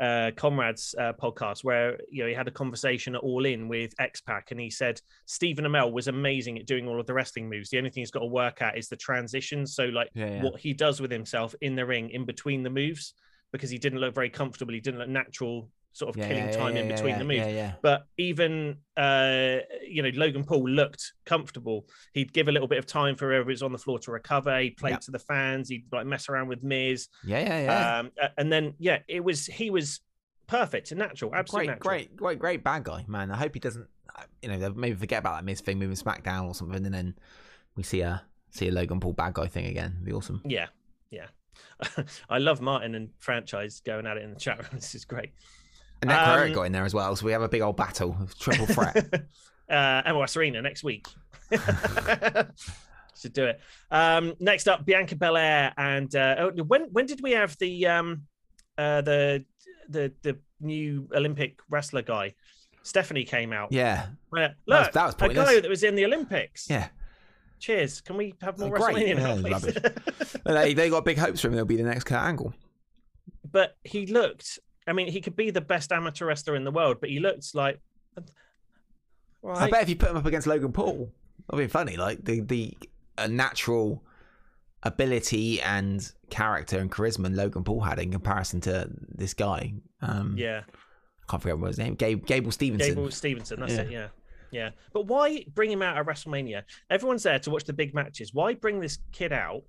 S2: uh, Comrades uh, podcast, where you know he had a conversation at All In with X Pac, and he said Stephen Amell was amazing at doing all of the wrestling moves. The only thing he's got to work at is the transitions. So like
S1: Yeah, yeah.
S2: what he does with himself in the ring in between the moves, because he didn't look very comfortable. He didn't look natural, sort of
S1: Yeah,
S2: killing
S1: yeah,
S2: time
S1: yeah,
S2: in between the moves but even uh you know Logan Paul looked comfortable. He'd give a little bit of time for whoever was on the floor to recover. He'd play
S1: Yep.
S2: to the fans. He'd like mess around with Miz.
S1: Yeah, yeah, yeah.
S2: Um, and then yeah, it was he was perfect and natural, absolutely
S1: great,
S2: natural.
S1: great, great, great bad guy, man. I hope he doesn't, uh, you know, maybe forget about that Miz thing, moving SmackDown or something, and then we see a see a Logan Paul bad guy thing again. It'd be awesome.
S2: Yeah, yeah. *laughs* I love Martin and franchise going at it in the chat room. *laughs* This is great.
S1: And Nick
S2: Um,
S1: got in there as well, so we have a big old battle, of triple threat. *laughs*
S2: uh, MOS Arena next week. *laughs* Should do it. Um, next up, Bianca Belair and uh, oh, when when did we have the um, uh, the the the new Olympic wrestler guy? Stephanie came out.
S1: yeah,
S2: Uh,
S1: That was-
S2: look,
S1: that was
S2: a guy that was in the Olympics.
S1: yeah.
S2: Cheers. Can we have more
S1: Oh.
S2: WrestleMania now,
S1: Yeah,
S2: please?
S1: they, they *laughs* got big hopes for him. He'll be the next Kurt Angle.
S2: but he looked. I mean, he could be the best amateur wrestler in the world, but he looked like.
S1: I bet if you put him up against Logan Paul, that'd be funny. Like the the uh, natural ability and character and charisma Logan Paul had in comparison to this guy. Um,
S2: Yeah.
S1: I can't forget what his name. Gabe, Gable Stevenson.
S2: Gable Stevenson. That's
S1: Yeah.
S2: it. Yeah. Yeah. But why bring him out at WrestleMania? Everyone's there to watch the big matches. Why bring this kid out?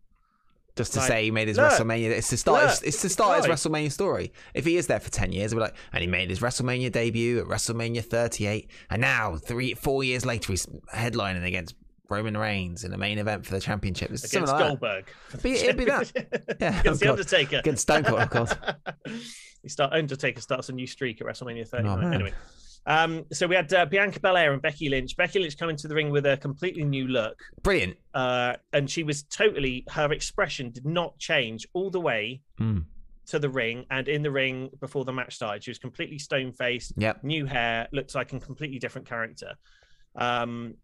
S1: Just to
S2: Like,
S1: say he made his
S2: look,
S1: WrestleMania. It's to start. it's,
S2: look,
S1: it's to start his. WrestleMania story. If he is there for ten years, we're like, and he made his WrestleMania debut at WrestleMania 38, and now three, four years later, he's headlining against Roman Reigns in the main event for the championship. It's
S2: Against
S1: like that.
S2: Goldberg.
S1: Be- it'd be that. *laughs* Yeah,
S2: Against
S1: oh
S2: The Undertaker.
S1: Against Stone Cold, of course. *laughs*
S2: he start Undertaker starts a new streak at WrestleMania 39.
S1: Oh,
S2: anyway. Um, so we had uh, Bianca Belair and Becky Lynch. Becky Lynch coming to the ring with a completely new look.
S1: Brilliant.
S2: uh, and she was totally her expression did not change all the way
S1: Mm.
S2: to the ring and in the ring before the match started. She was completely stone faced,
S1: Yep.
S2: new hair, looks like a completely different character. Um,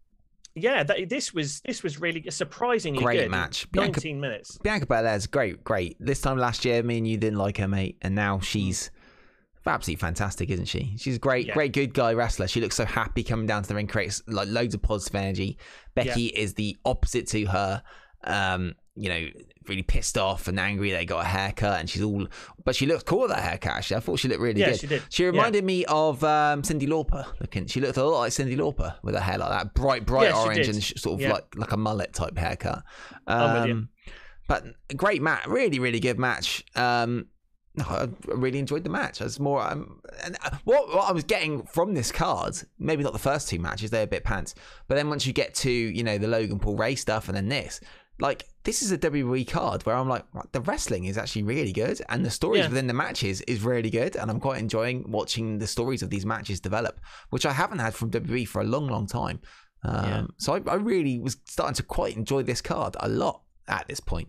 S2: yeah, that, this was this was really surprisingly
S1: Great
S2: good.
S1: match. Bianca-
S2: Nineteen minutes.
S1: Bianca Belair's great, great. This time last year, me and you didn't like her, mate, and now she's absolutely fantastic, isn't she? She's a great,
S2: Yeah.
S1: great good guy wrestler. She looks so happy coming down to the ring, creates like loads of positive energy. Becky is the opposite to her. Um, you know, really pissed off and angry they got a haircut, and she's all, but she looked cool with that haircut. Actually, I thought she looked really
S2: Yeah,
S1: good.
S2: she did.
S1: She
S2: Yeah.
S1: reminded me of um, Cyndi Lauper. Looking, she looked a lot like Cyndi Lauper with her hair like that, bright, bright
S2: Yeah,
S1: orange, and sort of
S2: Yeah.
S1: like like a mullet type haircut.
S2: I'm with you.
S1: Um, but great match, really, really good match. Um, no, I really enjoyed the match. As more, um, and uh, what, what I was getting from this card, maybe not the first two matches, they're a bit pants, but then once you get to you know the Logan Paul Ray stuff, and then this, like this is a WWE card where I'm like, the wrestling is actually really good, and the stories
S2: Yeah.
S1: within the matches is really good, and I'm quite enjoying watching the stories of these matches develop, which I haven't had from WWE for a long, long time. Um,
S2: Yeah.
S1: So I, I really was starting to quite enjoy this card a lot at this point.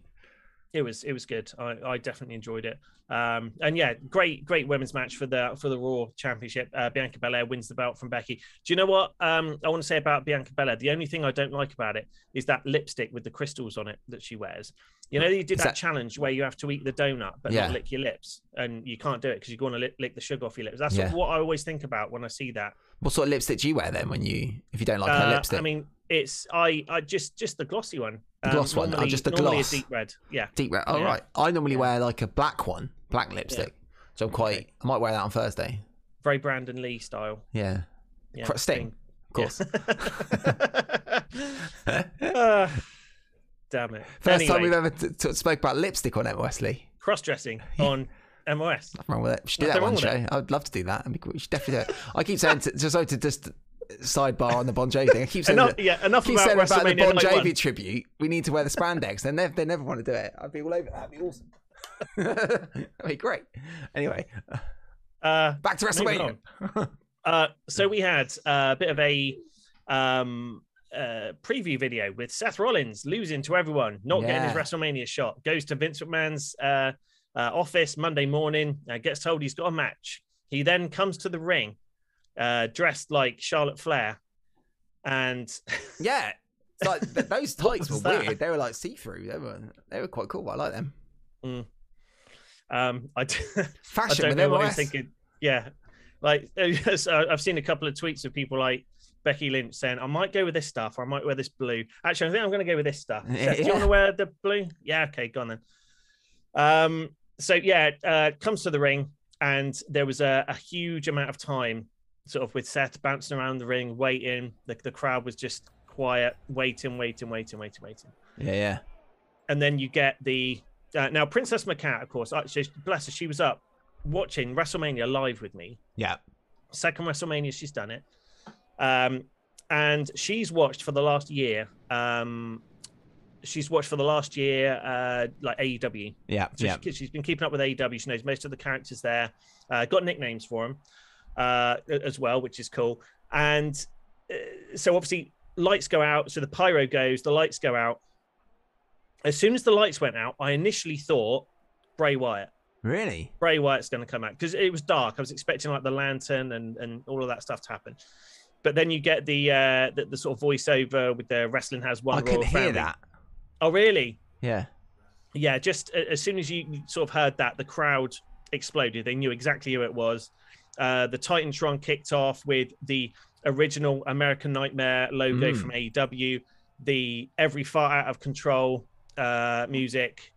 S2: It was it was good. I, I definitely enjoyed it. Um, and yeah, great great women's match for the for the Raw Championship. Uh, Bianca Belair wins the belt from Becky. Do you know what um, I want to say about Bianca Belair? The only thing I don't like about it is that lipstick with the crystals on it that she wears. You know, you did that,
S1: that-
S2: challenge where you have to eat the donut but
S1: Yeah.
S2: not lick your lips, and you can't do it because you're going to lick, lick the sugar off your lips. That's
S1: Yeah.
S2: what I always think about when I see that.
S1: What sort of lipstick do you wear then when you if you don't like her
S2: Uh,
S1: lipstick?
S2: I mean, it's I I just just the glossy one. Um,
S1: The gloss one? Oh,
S2: normally-
S1: just the gloss.
S2: A deep red. Yeah.
S1: Deep red. Oh
S2: Yeah.
S1: right. I normally
S2: Yeah.
S1: wear like a black one, black lipstick. So I'm quite.
S2: Okay.
S1: I might wear that on Thursday.
S2: Very Brandon Lee style.
S1: Yeah.
S2: Yeah,
S1: Sting, of course. *laughs*
S2: Ah, damn it.
S1: First time we've ever t- t- spoke about lipstick on it, Wesley.
S2: cross-dressing *laughs* on MOS.
S1: Nothing wrong with it. We should do
S2: Nothing
S1: that one show.
S2: it.
S1: I'd love to do that. That'd be cool. We should definitely do it. I keep saying to, just so to just sidebar on the Bon Jovi thing. I keep *laughs* saying
S2: Enough,
S1: that-
S2: yeah, enough
S1: keep
S2: about
S1: saying about the Bon Jovi
S2: One.
S1: tribute. We need to wear the spandex. They never, they never want to do it. I'd be all over that. That'd be awesome. *laughs* That'd be great. Anyway,
S2: Uh,
S1: back to WrestleMania. *laughs*
S2: uh, so we had uh, a bit of a um, uh, preview video with Seth Rollins losing to everyone, not getting his WrestleMania shot. Goes to Vince McMahon's uh, uh, office Monday morning, uh, gets told he's got a match. He then comes to the ring, uh, dressed like Charlotte Flair, and *laughs*
S1: Yeah. Like *laughs* those tights were
S2: that?
S1: weird. They were like see through. They were they were quite cool. I like them.
S2: um, I, d- *laughs* I
S1: Fashion
S2: don't
S1: with
S2: know what he's thinking. Yeah, like I've seen a couple of tweets of people like Becky Lynch saying, "I might go with this stuff, or I might wear this blue." Actually, I think I'm going to go with this stuff.
S1: Yeah,
S2: do you want to wear the blue? Yeah, okay, go on then. Um, so yeah, uh, comes to the ring, and there was a, a huge amount of time, sort of with Seth bouncing around the ring, waiting. The, the crowd was just quiet, waiting, waiting, waiting, waiting, waiting
S1: Yeah, yeah.
S2: and then you get the uh, now Princess Macat, of course. Actually, bless her, she was up watching WrestleMania live with me.
S1: Yeah.
S2: Second WrestleMania she's done it, um, and she's watched for the last year. Um, she's watched for the last year, uh, like AEW.
S1: Yeah.
S2: So
S1: yeah.
S2: she, she's been keeping up with AEW. She knows most of the characters there. Uh, got nicknames for them uh, as well, which is cool. And uh, so obviously lights go out. So the pyro goes, the lights go out. As soon as the lights went out, I initially thought Bray Wyatt.
S1: Really?
S2: Bray Wyatt's going to come out because it was dark. I was expecting like the lantern and and all of that stuff to happen. But then you get the uh the, the sort of voiceover with the wrestling has one.
S1: I couldn't hear
S2: family.
S1: that.
S2: Oh, really?
S1: Yeah.
S2: yeah, just as soon as you sort of heard that, the crowd exploded. They knew exactly who it was. Uh, the Titantron kicked off with the original American Nightmare logo
S1: Mm.
S2: from AEW. The Every Fart Out of Control uh, music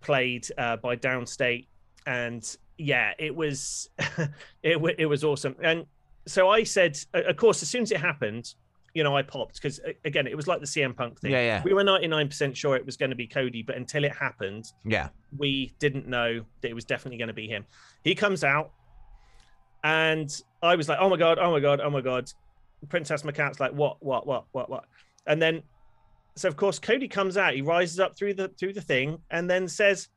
S2: played uh, by Downstait, and yeah, it was *laughs* it wa- it was awesome. And so I said, of course, as soon as it happened, you know, I popped because again, it was like the CM Punk thing.
S1: Yeah, yeah.
S2: We were 99% sure it was going to be Cody, but until it happened,
S1: Yeah.
S2: we didn't know that it was definitely going to be him. He comes out, and I was like, "Oh my god! Oh my god! Oh my god!" Princess Macat's like, "What? What? What? What? What?" And then, so of course, Cody comes out. He rises up through the through the thing, and then says,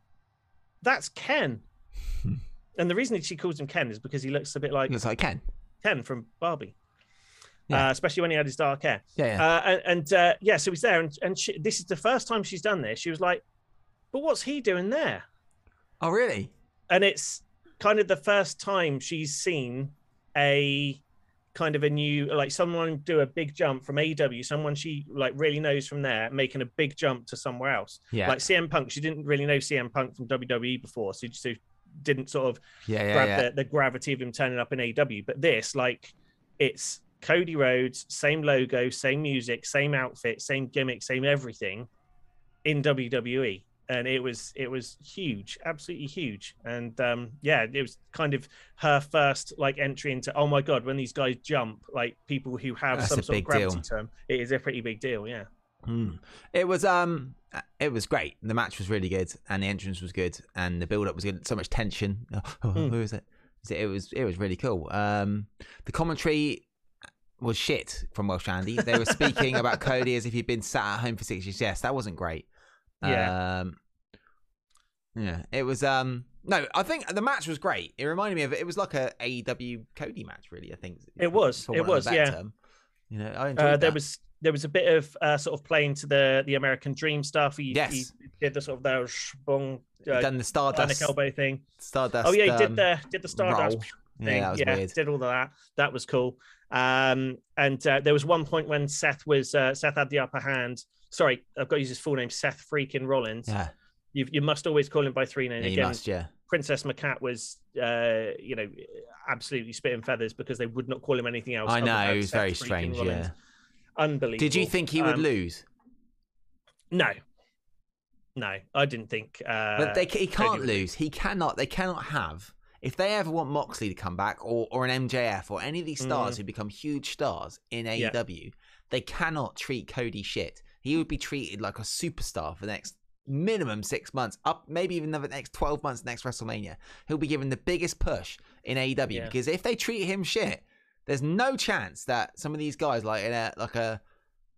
S2: "That's Ken." *laughs* and the reason she calls him Ken is because he looks a bit like
S1: Looks like Ken.
S2: Ken from Barbie,
S1: Yeah.
S2: uh, especially when he had his dark hair.
S1: Yeah. yeah.
S2: Uh, and and uh, yeah, so he's there, and, and she, this is the first time she's done this. She was like, "But what's he doing there?"
S1: oh, really?
S2: And it's kind of the first time she's seen a kind of a new, like someone do a big jump from AEW, someone she like really knows from there, making a big jump to somewhere else.
S1: Yeah.
S2: Like CM Punk, she didn't really know CM Punk from WWE before, so she so didn't sort of
S1: yeah. Yeah.
S2: grab
S1: yeah.
S2: the, the gravity of him turning up in AEW. But this, like, it's Cody Rhodes, same logo, same music, same outfit, same gimmick, same everything. in WWE, and it was it was huge, absolutely huge. And um, yeah, it was kind of her first like entry into oh my god, when these guys jump, like people who have
S1: That's
S2: some sort of gravity
S1: deal.
S2: term, it is a pretty big deal. Yeah.
S1: Mm. It was um, it was great. The match was really good, and the entrance was good, and the build up was good. So much tension. *laughs* Oh,
S2: Mm.
S1: Who is it? It was it was really cool. Um, the commentary was shit from Welsh Andy. They were speaking about *laughs* Cody as if he'd been sat at home for six years. Yes, that wasn't great.
S2: Yeah.
S1: Um, yeah, it was. Um, no, I think the match was great. It reminded me of it was like a AEW Cody match, really. I think
S2: It was, it
S1: want of a
S2: was, yeah.
S1: term. You know, I enjoyed
S2: Uh, there was there was a bit of uh, sort of playing to the the American Dream stuff. He,
S1: Yes.
S2: he did the sort of the shbong uh,
S1: done the Stardust.
S2: elbow thing.
S1: Stardust.
S2: oh yeah, he
S1: um,
S2: did the did the Stardust
S1: roll.
S2: thing.
S1: Yeah, weird.
S2: did all of that. That was cool. Um, and uh, there was one point when Seth was uh, Seth had the upper hand. Sorry, I've got to use his full name, Seth freaking Rollins.
S1: Yeah,
S2: You you must always call him by three names.
S1: yeah, you
S2: Again,
S1: must. Yeah.
S2: Princess McCat was, uh, you know, absolutely spitting feathers because they would not call him anything else.
S1: I know, it was
S2: Seth
S1: very strange.
S2: Rollins.
S1: Yeah.
S2: Unbelievable.
S1: Did you think he would
S2: Um,
S1: lose?
S2: No, no, I didn't think. Uh,
S1: But they, he can't lose. He cannot. They cannot have. If they ever want Moxley to come back, or or an MJF, or any of these stars who become huge stars in
S2: Mm. Yeah.
S1: AEW, they cannot treat Cody shit. He would be treated like a superstar for the next minimum six months, up maybe even the next twelve months. Next WrestleMania, he'll be given the biggest push in AEW
S2: Yeah.
S1: because if they treat him shit, there's no chance that some of these guys like in a like a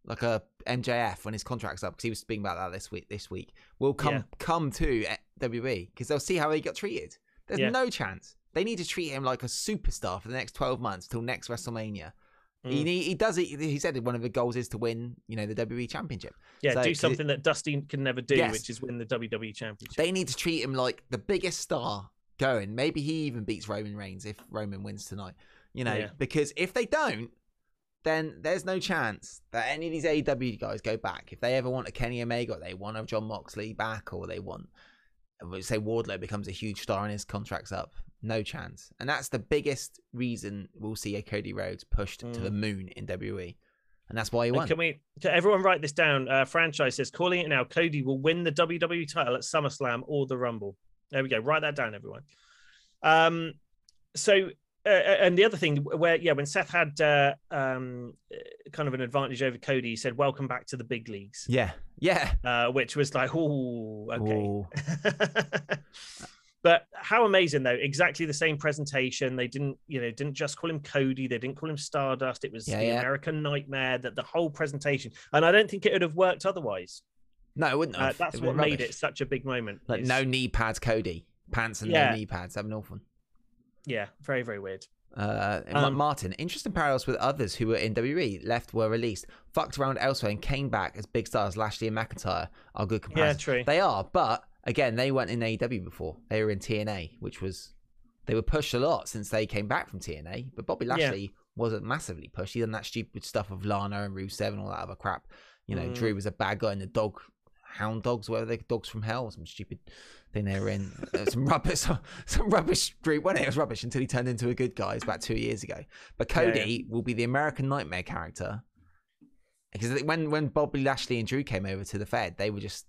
S1: like a MJF when his contract's up because he was speaking about that this week. This week will come
S2: Yeah.
S1: come to WWE because they'll see how he got treated. There's
S2: Yeah.
S1: no chance. They need to treat him like a superstar for the next 12 months till next WrestleMania. He,
S2: Mm.
S1: need- he does it. He said one of the goals is to win, you know, the WWE Championship.
S2: yeah,
S1: So-
S2: do something that Dusty can never do,
S1: Yes.
S2: which is win the WWE Championship.
S1: They need to treat him like the biggest star going. Maybe he even beats Roman Reigns if Roman wins tonight. You know,
S2: Yeah.
S1: because if they don't, then there's no chance that any of these AEW guys go back. If they ever want a Kenny Omega, or they want a John Moxley back, or they want, say Wardlow becomes a huge star and his contract's up, no chance. And that's the biggest reason we'll see a Cody Rhodes pushed to the moon in WWE, and that's why he
S2: And
S1: won.
S2: can we? Can everyone write this down? Uh, franchise says calling it now. Cody will win the WWE title at SummerSlam or the Rumble. There we go. Write that down, everyone. Um, so. Uh, and the other thing, where yeah, when Seth had uh, um, uh, kind of an advantage over Cody, he said, "Welcome back to the big leagues,"
S1: Yeah, yeah.
S2: uh, which was like, "Oh, okay." *laughs* But how amazing though! Exactly the same presentation. They didn't, you know, didn't just call him Cody. They didn't call him Stardust. It was
S1: Yeah,
S2: the
S1: yeah.
S2: American Nightmare. That the whole presentation, and I don't think it would have worked otherwise.
S1: No, it wouldn't
S2: Uh, that's
S1: It
S2: what made
S1: rubbish.
S2: it such a big moment.
S1: Like no knee pads, Cody. Pants and
S2: Yeah.
S1: no knee pads. Be an awful. one.
S2: yeah, very very weird.
S1: Uh, and
S2: Um,
S1: Martin, interesting parallels with others who were in WWE, left, were released, fucked around elsewhere, and came back as big stars. Lashley and McIntyre are good comparisons.
S2: true.
S1: They are, but again, they weren't in AEW before. They were in TNA, which was they were pushed a lot since they came back from TNA. But Bobby
S2: Yeah.
S1: Lashley wasn't massively pushed. He done that stupid stuff of Lana and Rusev and all that other crap. You know,
S2: Mm.
S1: Drew was a bad guy, and the dog. Hound dogs, whatever they dogs from hell, some stupid thing they were in. Uh, some *laughs* rubbish, some rubbish group. When it was rubbish until he turned into a good guy. It's about two years ago. But
S2: Yeah, yeah.
S1: Cody will be the American Nightmare character because when when Bobby Lashley and Drew came over to the Fed, they were just.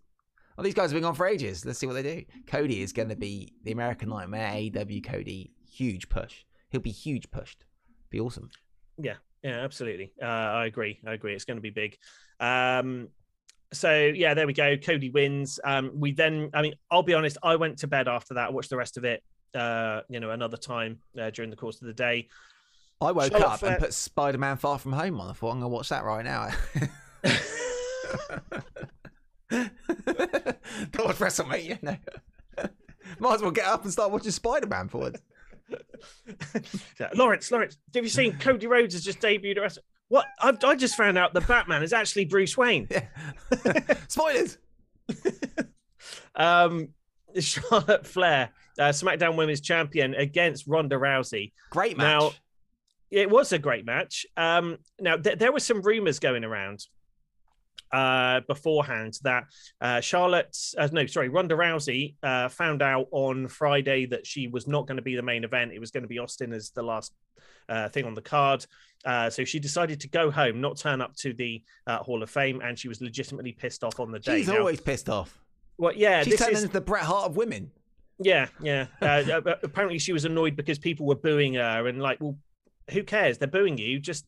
S1: Oh, these guys have been on for ages. Let's see what they do. Cody is going to be the American Nightmare. AEW Cody, huge push. He'll be huge pushed. Be awesome.
S2: Yeah, yeah, absolutely. Uh, I agree. I agree. It's going to be big. Um, so yeah, there we go. Cody wins. Um, we then, I mean, I'll be honest. I went to bed after that. Watched the rest of it. Uh, you know, another time uh, during the course of the day.
S1: I woke
S2: Charlotte
S1: up
S2: Flair-
S1: and put Spider Man Far From Home on. I thought I'm going to watch that right now. *laughs* *laughs* *laughs* *laughs* Don't watch WrestleMania. No. *laughs* Might as well get up and start watching Spider Man forward. *laughs*
S2: Yeah, Lawrence, Lawrence, have you seen Cody Rhodes has just debuted at Wrestle- What? I've, I just found out the Batman is actually Bruce Wayne.
S1: Yeah. Spoilers.
S2: Um, Charlotte Flair, uh, SmackDown Women's Champion against Ronda Rousey.
S1: Great match.
S2: Now, it was a great match. Um, now th- there were some rumors going around uh, beforehand that uh, Charlotte, uh, no, sorry, Ronda Rousey uh, found out on Friday that she was not going to be the main event. It was going to be Austin as the last uh, thing on the card. Uh, so she decided to go home, not turn up to the uh, Hall of Fame, and she was legitimately pissed off on the day.
S1: She's
S2: Now-
S1: always pissed off.
S2: well, yeah,
S1: She's turning
S2: is
S1: into the Bret Hart of women.
S2: yeah, yeah. *laughs* Apparently, she was annoyed because people were booing her, and like, well, who cares? They're booing you. Just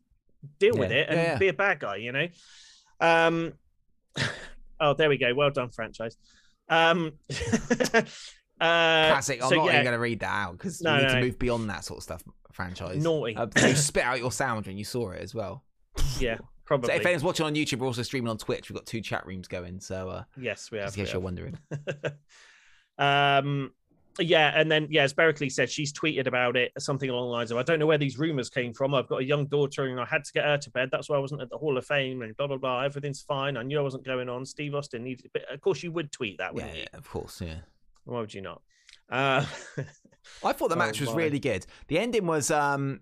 S2: deal with it and
S1: Yeah, yeah.
S2: be a bad guy, you know. Um, *laughs* oh, there we go. Well done, franchise. Um, *laughs* uh,
S1: Classic. I'm
S2: so,
S1: not
S2: yeah,
S1: even going to read that out because
S2: No,
S1: we need
S2: no,
S1: to
S2: no.
S1: move beyond that sort of stuff. Franchise.
S2: Naughty.
S1: Uh, so you *laughs* spit out your sound when you saw it as well.
S2: yeah,
S1: So
S2: probably.
S1: if anyone's watching on YouTube, we're also streaming on Twitch. We've got two chat rooms going. So uh,
S2: yes, we have.
S1: in case
S2: have.
S1: you're wondering.
S2: um yeah and then yeah as Berkeley said she's tweeted about it something along the lines of i don't know where these rumors came from i've got a young daughter and i had to get her to bed that's why i wasn't at the hall of fame and blah blah blah everything's fine i knew i wasn't going on steve austin needed but of course you would tweet that
S1: Yeah,
S2: wouldn't
S1: yeah,
S2: you
S1: of course. Yeah.
S2: why would you not uh *laughs*
S1: I thought the
S2: Oh,
S1: match was
S2: my.
S1: really good. The ending was um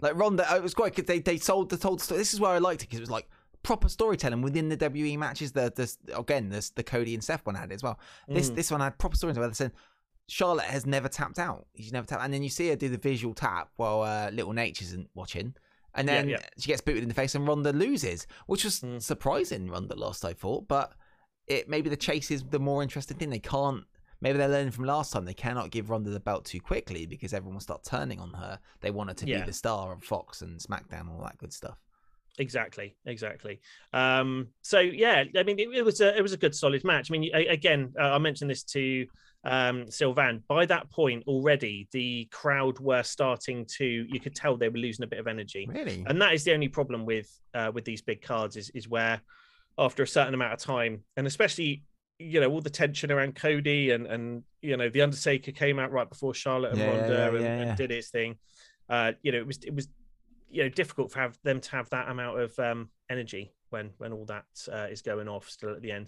S1: like Ronda. It was quite good. They they sold the told story. This is where I liked it because it was like proper storytelling within the WE matches. The this again this the Cody and Seth one had it as well. This
S2: Mm.
S1: this one had proper storytelling. where they said Charlotte has never tapped out. She's never tapped, and then you see her do the visual tap while uh, Little Nate isn't watching. And then
S2: yeah.
S1: she gets booted in the face, and Ronda loses, which was
S2: Mm.
S1: surprising. Ronda lost, I thought, but it maybe the chase is the more interesting thing. They can't. Maybe they're learning from last time. They cannot give Ronda the belt too quickly because everyone will start turning on her. They want her to
S2: Yeah.
S1: be the star of Fox and SmackDown, and all that good stuff.
S2: Exactly exactly. Um so yeah i mean it, it was a it was a good solid match. I mean again uh, i mentioned this to um sylvan by that point already the crowd were starting to you could tell they were losing a bit of energy.
S1: Really?
S2: and that is the only problem with uh, with these big cards is is where after a certain amount of time and especially you know all the tension around Cody and and you know the Undertaker came out right before Charlotte and
S1: Yeah,
S2: Ronda
S1: yeah,
S2: and,
S1: yeah,
S2: and
S1: yeah.
S2: did his thing. Uh you know it was it was you know difficult for have them to have that amount of um energy when when all that uh, is going off still at the end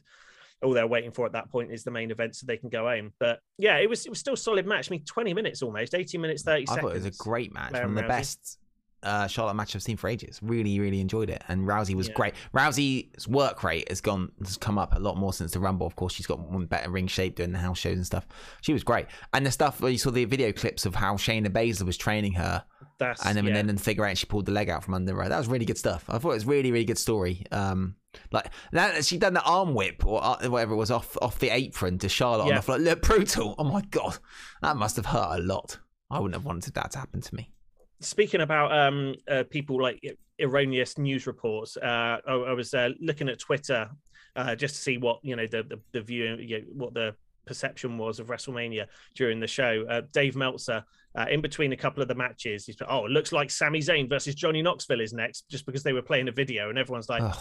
S2: all they're waiting for at that point is the main event so they can go home but yeah it was it was still a solid match i mean 20 minutes almost 18 minutes 30
S1: I
S2: seconds
S1: thought it was a great match, one of the
S2: Rousey.
S1: best uh, Charlotte match I've seen for ages. Really, really enjoyed it, and Rousey was
S2: Yeah.
S1: great. Rousey's work rate has gone has come up a lot more since the Rumble. Of course, she's got one better ring shape doing the house shows and stuff. She was great, and the stuff where you saw the video clips of how Shayna Baszler was training her,
S2: that's
S1: and then
S2: yeah.
S1: and then figure out she pulled the leg out from under her. That was really good stuff. I thought it was really, really good story. Um, like that she done the arm whip or uh, whatever it was off off the apron to Charlotte on the floor. Look, brutal. Oh my god, that must have hurt a lot. I wouldn't have wanted that to happen to me.
S2: speaking about um uh, people like e- erroneous news reports uh i, I was uh, looking at twitter uh just to see what you know the the, the view you know, what the perception was of wrestlemania during the show uh, dave meltzer uh, in between a couple of the matches he's oh it looks like Sami Zayn versus johnny knoxville is next just because they were playing a video and everyone's like
S1: Ugh.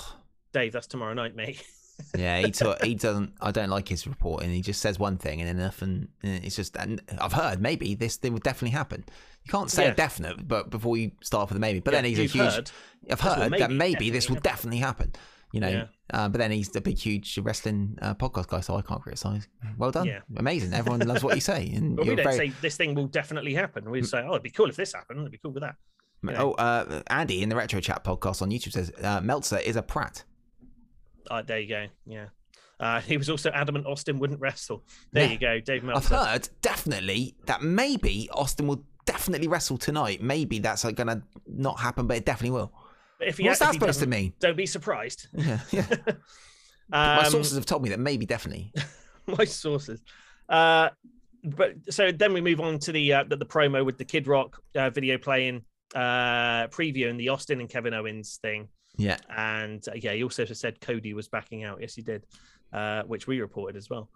S2: dave that's tomorrow night mate *laughs*
S1: Yeah, he *laughs* he doesn't. I don't like his reporting. He just says one thing and enough, and and it's just. And I've heard maybe this thing will definitely happen. You can't say
S2: Yeah.
S1: definite, but before you start with the maybe. But
S2: Yeah,
S1: then he's a huge.
S2: heard.
S1: I've heard that
S2: maybe,
S1: maybe this will definitely happen. You know,
S2: Yeah.
S1: Uh, but then he's the big, huge wrestling uh, podcast guy, so I can't criticize. Well done,
S2: Yeah.
S1: amazing. Everyone loves what you say, *laughs* and
S2: but we don't
S1: very.
S2: say this thing will definitely happen we say oh it'd be cool if this happened it'd be cool with that you know.
S1: Oh, uh, Andy in the Retro Chat podcast on YouTube says uh, Meltzer is a prat.
S2: Uh, there you go. Yeah. Uh, *laughs* he was also adamant Austin wouldn't wrestle. There
S1: Yeah.
S2: you go, Dave Meltzer.
S1: I've heard definitely that maybe Austin will definitely wrestle tonight. Maybe that's like, gonna not happen, but it definitely will.
S2: If he,
S1: What's that supposed to mean?
S2: Don't be surprised. *laughs*
S1: Yeah, yeah. *laughs* My
S2: Um,
S1: sources have told me that maybe definitely. *laughs*
S2: my sources. Uh, but so then we move on to the uh, the, the promo with the Kid Rock uh, video playing, uh, previewing the Austin and Kevin Owens thing.
S1: Yeah.
S2: And uh, yeah, he also said Cody was backing out. Yes, he did, uh, which we reported as well.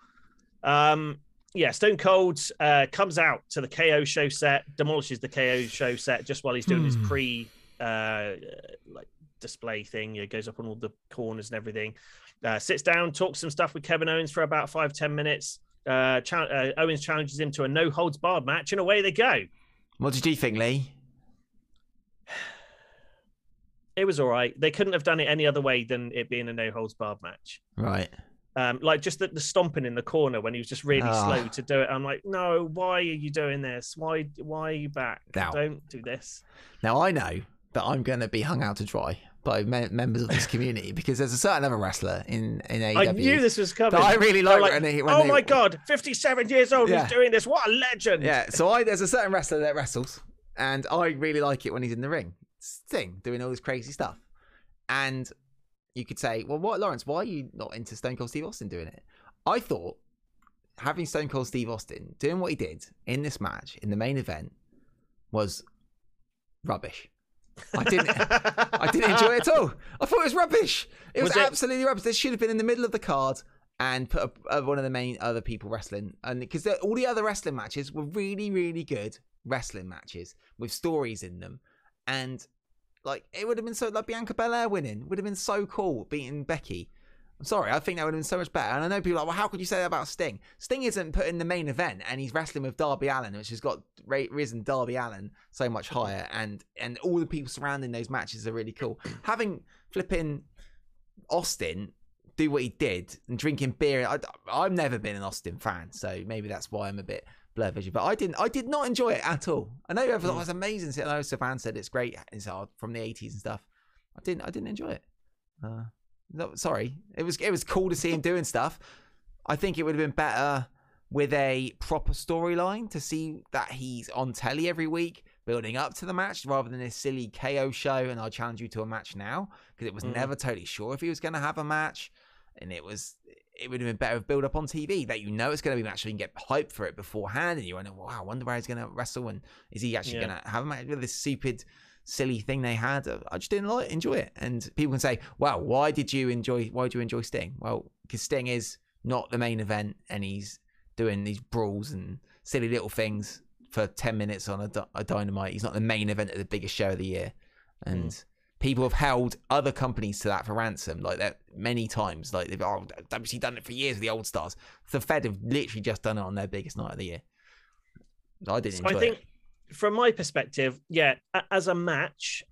S2: Um, yeah, Stone Cold uh, comes out to the KO show set, demolishes the KO show set just while he's doing his
S1: Hmm.
S2: pre uh, like display thing. Know, goes up on all the corners and everything. Uh, sits down, talks some stuff with Kevin Owens for about five ten minutes. Uh, uh, Owens challenges him to a no holds barred match, and away they go.
S1: What did you think, Lee?
S2: It was all right. They couldn't have done it any other way than it being a no holds barred match.
S1: Right.
S2: Um, like just the, the stomping in the corner when he was just really
S1: Ah.
S2: slow to do it. I'm like, no, why are you doing this? Why why are you back?
S1: Now-
S2: Don't do this.
S1: Now I know that I'm going to be hung out to dry by me- members of this community *laughs* because there's a certain other wrestler in in AEW.
S2: I knew this was coming.
S1: I really like. when they,
S2: oh
S1: they-
S2: my god, 57 years old,
S1: Yeah.
S2: he's doing this. What a legend.
S1: Yeah. So I there's a certain wrestler that wrestles, and I really like it when he's in the ring. Sting doing all this crazy stuff, and you could say, well, what, Lawrence? Why are you not into Stone Cold Steve Austin doing it? I thought having Stone Cold Steve Austin doing what he did in this match in the main event was rubbish. I didn't. I didn't enjoy it at all. I thought it was rubbish. It was,
S2: Was it-
S1: absolutely rubbish. This should have been in the middle of the card and put a, uh, one of the main other people wrestling. And because all the other wrestling matches were really, really good wrestling matches with stories in them, and like it would have been so like Bianca Belair winning would have been so cool beating Becky. I'm sorry, I think that would have been so much better. And I know people are like, well, how could you say that about Sting? Sting isn't put in the main event, and he's wrestling with Darby Allin, which has got risen Darby Allin so much higher, and and all the people surrounding those matches are really cool. *clears throat* Having flipping Austin do what he did and drinking beer, I, I've never been an Austin fan, so maybe that's why I'm a bit blurred vision. But I didn't, I did not enjoy it at all. I know everyone it was amazing. I know Savan said it's great, it's from the 80s and stuff. I didn't, I didn't enjoy it. Uh, no, sorry. It was it was cool to see him doing stuff. I think it would have been better with a proper storyline to see that he's on telly every week, building up to the match, rather than this silly KO show. And I challenge you to a match now because it was
S2: Mm.
S1: never totally sure if he was going to have a match, and it was it would have been better with build up on TV that you know it's going to be a match, so you can get hyped for it beforehand, and you wonder, wow, I wonder where he's going to wrestle, and is he actually
S2: Yeah.
S1: going to have a match with this stupid silly thing they had. I just didn't like enjoy it. And people can say, "Well, why did you enjoy? Why did you enjoy Sting?" Well, because Sting is not the main event, and he's doing these brawls and silly little things for ten minutes on a, a dynamite. He's not the main event of the biggest show of the year, and. Mm. People have held other companies to that for ransom, like that many times. Like they've oh, WC done it for years with the old stars. The Fed have literally just done it on their biggest night of the year. I didn't
S2: So
S1: enjoy
S2: I think,
S1: it.
S2: From my perspective, yeah, as a match,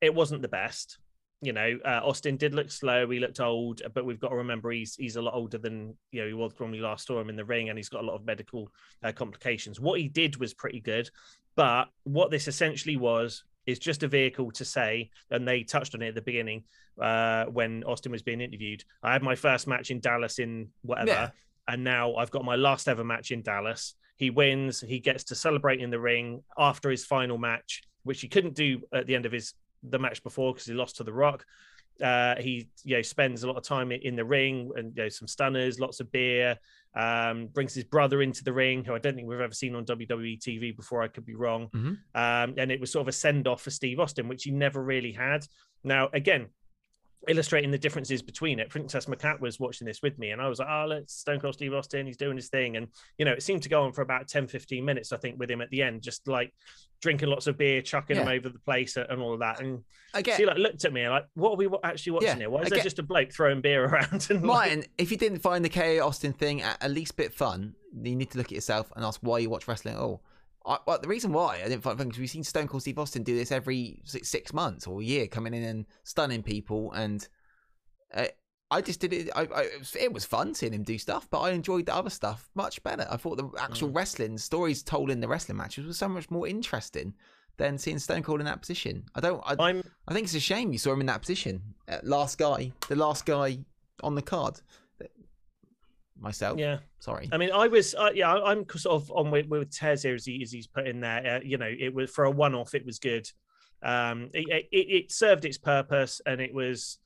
S2: it wasn't the best. You know, uh, Austin did look slow. He looked old, but we've got to remember he's he's a lot older than you know he was when we last saw him in the ring, and he's got a lot of medical uh, complications. What he did was pretty good, but what this essentially was is just a vehicle to say, and they touched on it at the beginning uh, when Austin was being interviewed. I had my first match in Dallas in whatever,
S1: Yeah.
S2: and now I've got my last ever match in Dallas. He wins. He gets to celebrate in the ring after his final match, which he couldn't do at the end of his the match before because he lost to The Rock. Uh, he you know spends a lot of time in the ring and you know some stunners, lots of beer. Um, brings his brother into the ring, who I don't think we've ever seen on WWE TV before. I could be wrong.
S1: Mhm.
S2: Um, and it was sort of a send off for Steve Austin, which he never really had. Now, again, illustrating the differences between it. Princess McCat was watching this with me, and I was like, ah, oh, let's Stone Cold Steve Austin. He's doing his thing. And, you know, it seemed to go on for about 10, 15 minutes, I think, with him at the end, just like drinking lots of beer, chucking him over the place and all of that. And
S1: I get
S2: she like looked at me like, what are we actually watching
S1: Yeah,
S2: here? Why is there
S1: get-
S2: just a bloke throwing beer *laughs* around? And like,
S1: if you didn't find the KO Austin thing at, at least a bit fun, you need to look at yourself and ask why you watch wrestling at all. I, well, the reason why I didn't find because we've seen Stone Cold Steve Austin do this every six, six months or a year, coming in and stunning people, and uh, I just did it. I, I, it, was, fun seeing him do stuff, but I enjoyed the other stuff much better. I thought the actual wrestling stories told in the wrestling matches was so much more interesting than seeing Stone Cold in that position. I don't. I,
S2: I'm
S1: I think it's a shame you saw him in that position. Uh, last guy, the last guy on the card. Myself.
S2: yeah.
S1: Sorry.
S2: I mean, I was, uh, yeah, I'm sort of on with, with Tez here as, he, as he's put in there. Uh, you know, it was for a one off, it was good. Um, it, it, it served its purpose and it was,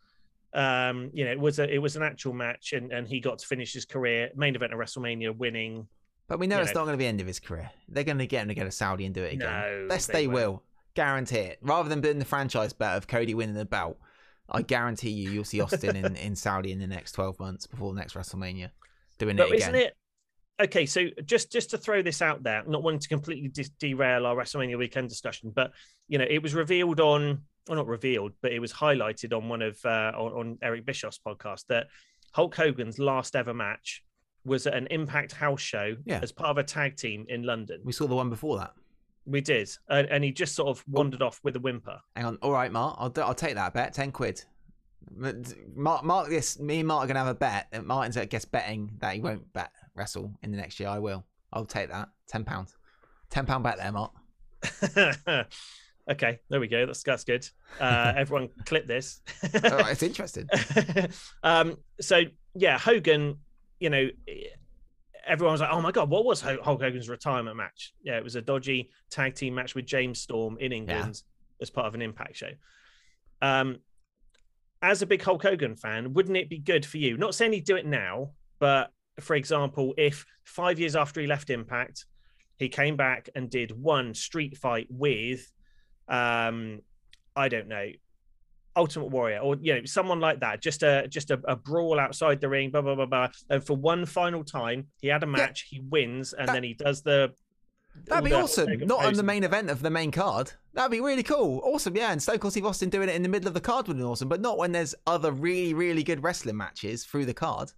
S2: um, you know, it was a, it was an actual match and, and he got to finish his career main event of WrestleMania winning.
S1: but we know it's
S2: know-
S1: not going to be the end of his career. They're going to get him to go to Saudi and do it again.
S2: No,
S1: Yes,
S2: they
S1: they, will. Guarantee it. Rather than doing the franchise bet of Cody winning the belt, I guarantee you, you'll see Austin in, in Saudi in the next 12 months before the next WrestleMania doing
S2: But
S1: it again.
S2: isn't it? Okay, so just just to throw this out there, not wanting to completely dis- derail our WrestleMania weekend discussion, but you know, it was revealed on, or not revealed, but it was highlighted on one of uh, on, on Eric Bischoff's podcast that Hulk Hogan's last ever match was at an Impact House show
S1: Yeah.
S2: as part of a tag team in London.
S1: We saw the one before that.
S2: We did, and, and he just sort of wandered off with a whimper.
S1: Hang on. All right, Mark. I'll, do, I'll take that bet. 10 quid. Mark, Mark, this. Me and Mark are going to have a bet. that Martin's, I guess, betting that he won't bet wrestle in the next year. I will. I'll take that. £10. £10 bet there, Mark. *laughs*
S2: okay, there we go. That's that's good. Uh, *laughs* everyone, clip this.
S1: All right, it's *laughs* interesting.
S2: um, so yeah, Hogan, you know, everyone was like, "Oh my god, what was Hulk Hulk Hogan's retirement match?" Yeah, it was a dodgy tag team match with James Storm in England. as part of an Impact show. Um, as a big Hulk Hogan fan, wouldn't it be good for you? Not saying he'd do it now, but for example, if five years after he left Impact, he came back and did one street fight with, um, I don't know, Ultimate Warrior or you know someone like that, just a just a, a brawl outside the ring, blah blah blah blah. And for one final time, he had a match, he wins, and
S1: That-
S2: then he does the.
S1: That'd be awesome. Not on the main event of the main card. That'd be really cool. Awesome, yeah. And Stone Cold Steve Austin doing it in the middle of the card would be awesome, but not when there's other really, really good wrestling matches through the card.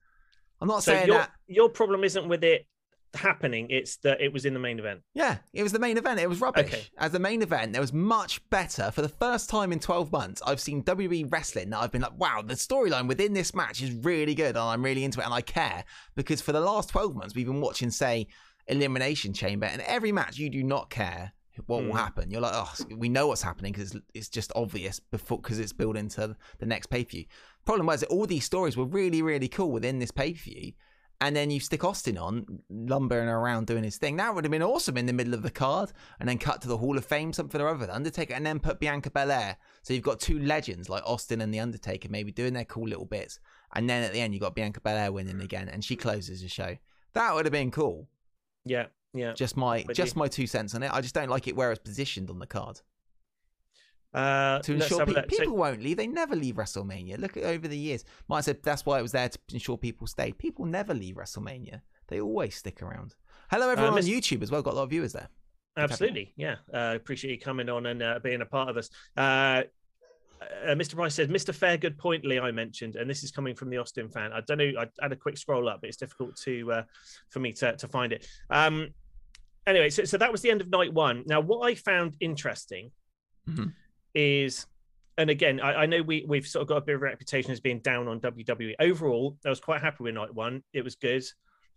S1: I'm not
S2: So
S1: saying
S2: your
S1: that.
S2: your problem isn't with it happening; it's that it was in the main event.
S1: Yeah, it was the main event. It was rubbish.
S2: Okay.
S1: As the main event, it was much better. For the first time in 12 months, I've seen WWE wrestling that I've been like, wow, the storyline within this match is really good and I'm really into it and I care. Because for the last 12 months, we've been watching, say, Elimination Chamber, and every match you do not care what will
S2: Hmm.
S1: happen. You're like, oh, we know what's happening because it's, it's just obvious before because it's built into the next pay per view. Problem was that all these stories were really, really cool within this pay per view and then you stick Austin on, lumbering around doing his thing. That would have been awesome in the middle of the card, and then cut to the Hall of Fame, something or other, the Undertaker, and then put Bianca Belair. So you've got two legends like Austin and the Undertaker, maybe doing their cool little bits, and then at the end you got Bianca Belair winning again, and she closes the show. That would have been cool.
S2: Yeah, yeah.
S1: Just my,
S2: With
S1: just
S2: you.
S1: my two cents on it. I just don't like it where it's positioned on the card.
S2: Uh,
S1: To ensure pe-
S2: look. So-
S1: people won't leave, they never leave WrestleMania. Look at over the years. Mike said that's why it was there to ensure people stayed. People never leave WrestleMania. They always stick around. Hello, everyone
S2: Miss-
S1: on YouTube as well. Got a lot of viewers there.
S2: Absolutely, yeah. Uh, appreciate you coming on and uh, being a part of us. Uh, uh, Mr. Price says, Mr. Fair, good point, Lee, I mentioned, and this is coming from the Austin fan. I don't know, I had a quick scroll up, but it's difficult to uh, for me to, to find it. Um, anyway, so, so that was the end of night one. Now, what I found interesting
S1: Mhm.
S2: is, and again, I, I know we, we've sort of got a bit of a reputation as being down on WWE. Overall, I was quite happy with night one. It was good.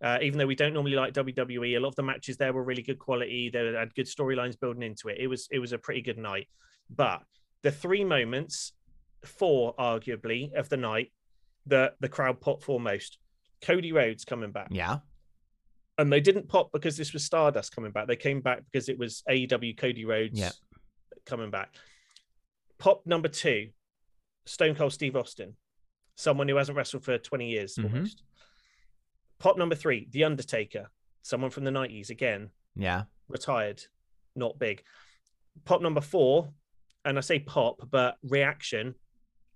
S2: Uh, even though we don't normally like WWE, a lot of the matches there were really good quality. They had good storylines building into it. It was it was a pretty good night. But the three moments, four arguably of the night, that the crowd popped for most. Cody Rhodes coming back,
S1: Yeah.
S2: and they didn't pop because this was Stardust coming back. They came back because it was AEW Cody Rhodes
S1: Yeah.
S2: coming back. Pop number two, Stone Cold Steve Austin, someone who hasn't wrestled for 20 years
S1: Mhm.
S2: almost. Pop number three, The Undertaker, someone from the 90s, again,
S1: Yeah.
S2: retired, not big. Pop number four, and I say pop, but reaction,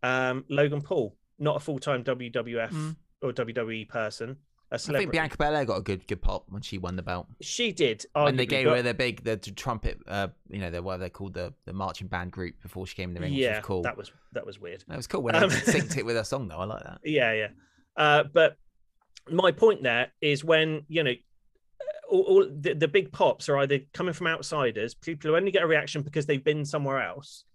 S2: um, Logan Paul, not a full time WWF
S1: Mm.
S2: or WWE person, a
S1: I
S2: celebrity.
S1: think Bianca Belair got a good good pop when she won the belt.
S2: She did.
S1: and they
S2: arguably,
S1: gave
S2: but-
S1: her the big the t- trumpet, uh, you know, the what they called the the marching band group before she came in the ring, which
S2: yeah,
S1: was cool.
S2: that was that was weird.
S1: That was cool when
S2: Um,
S1: they *laughs* synced it with her *laughs* song though. I like that.
S2: Yeah, yeah. Uh, but my point there is when you know all, all the, the big pops are either coming from outsiders, people who only get a reaction because they've been somewhere else,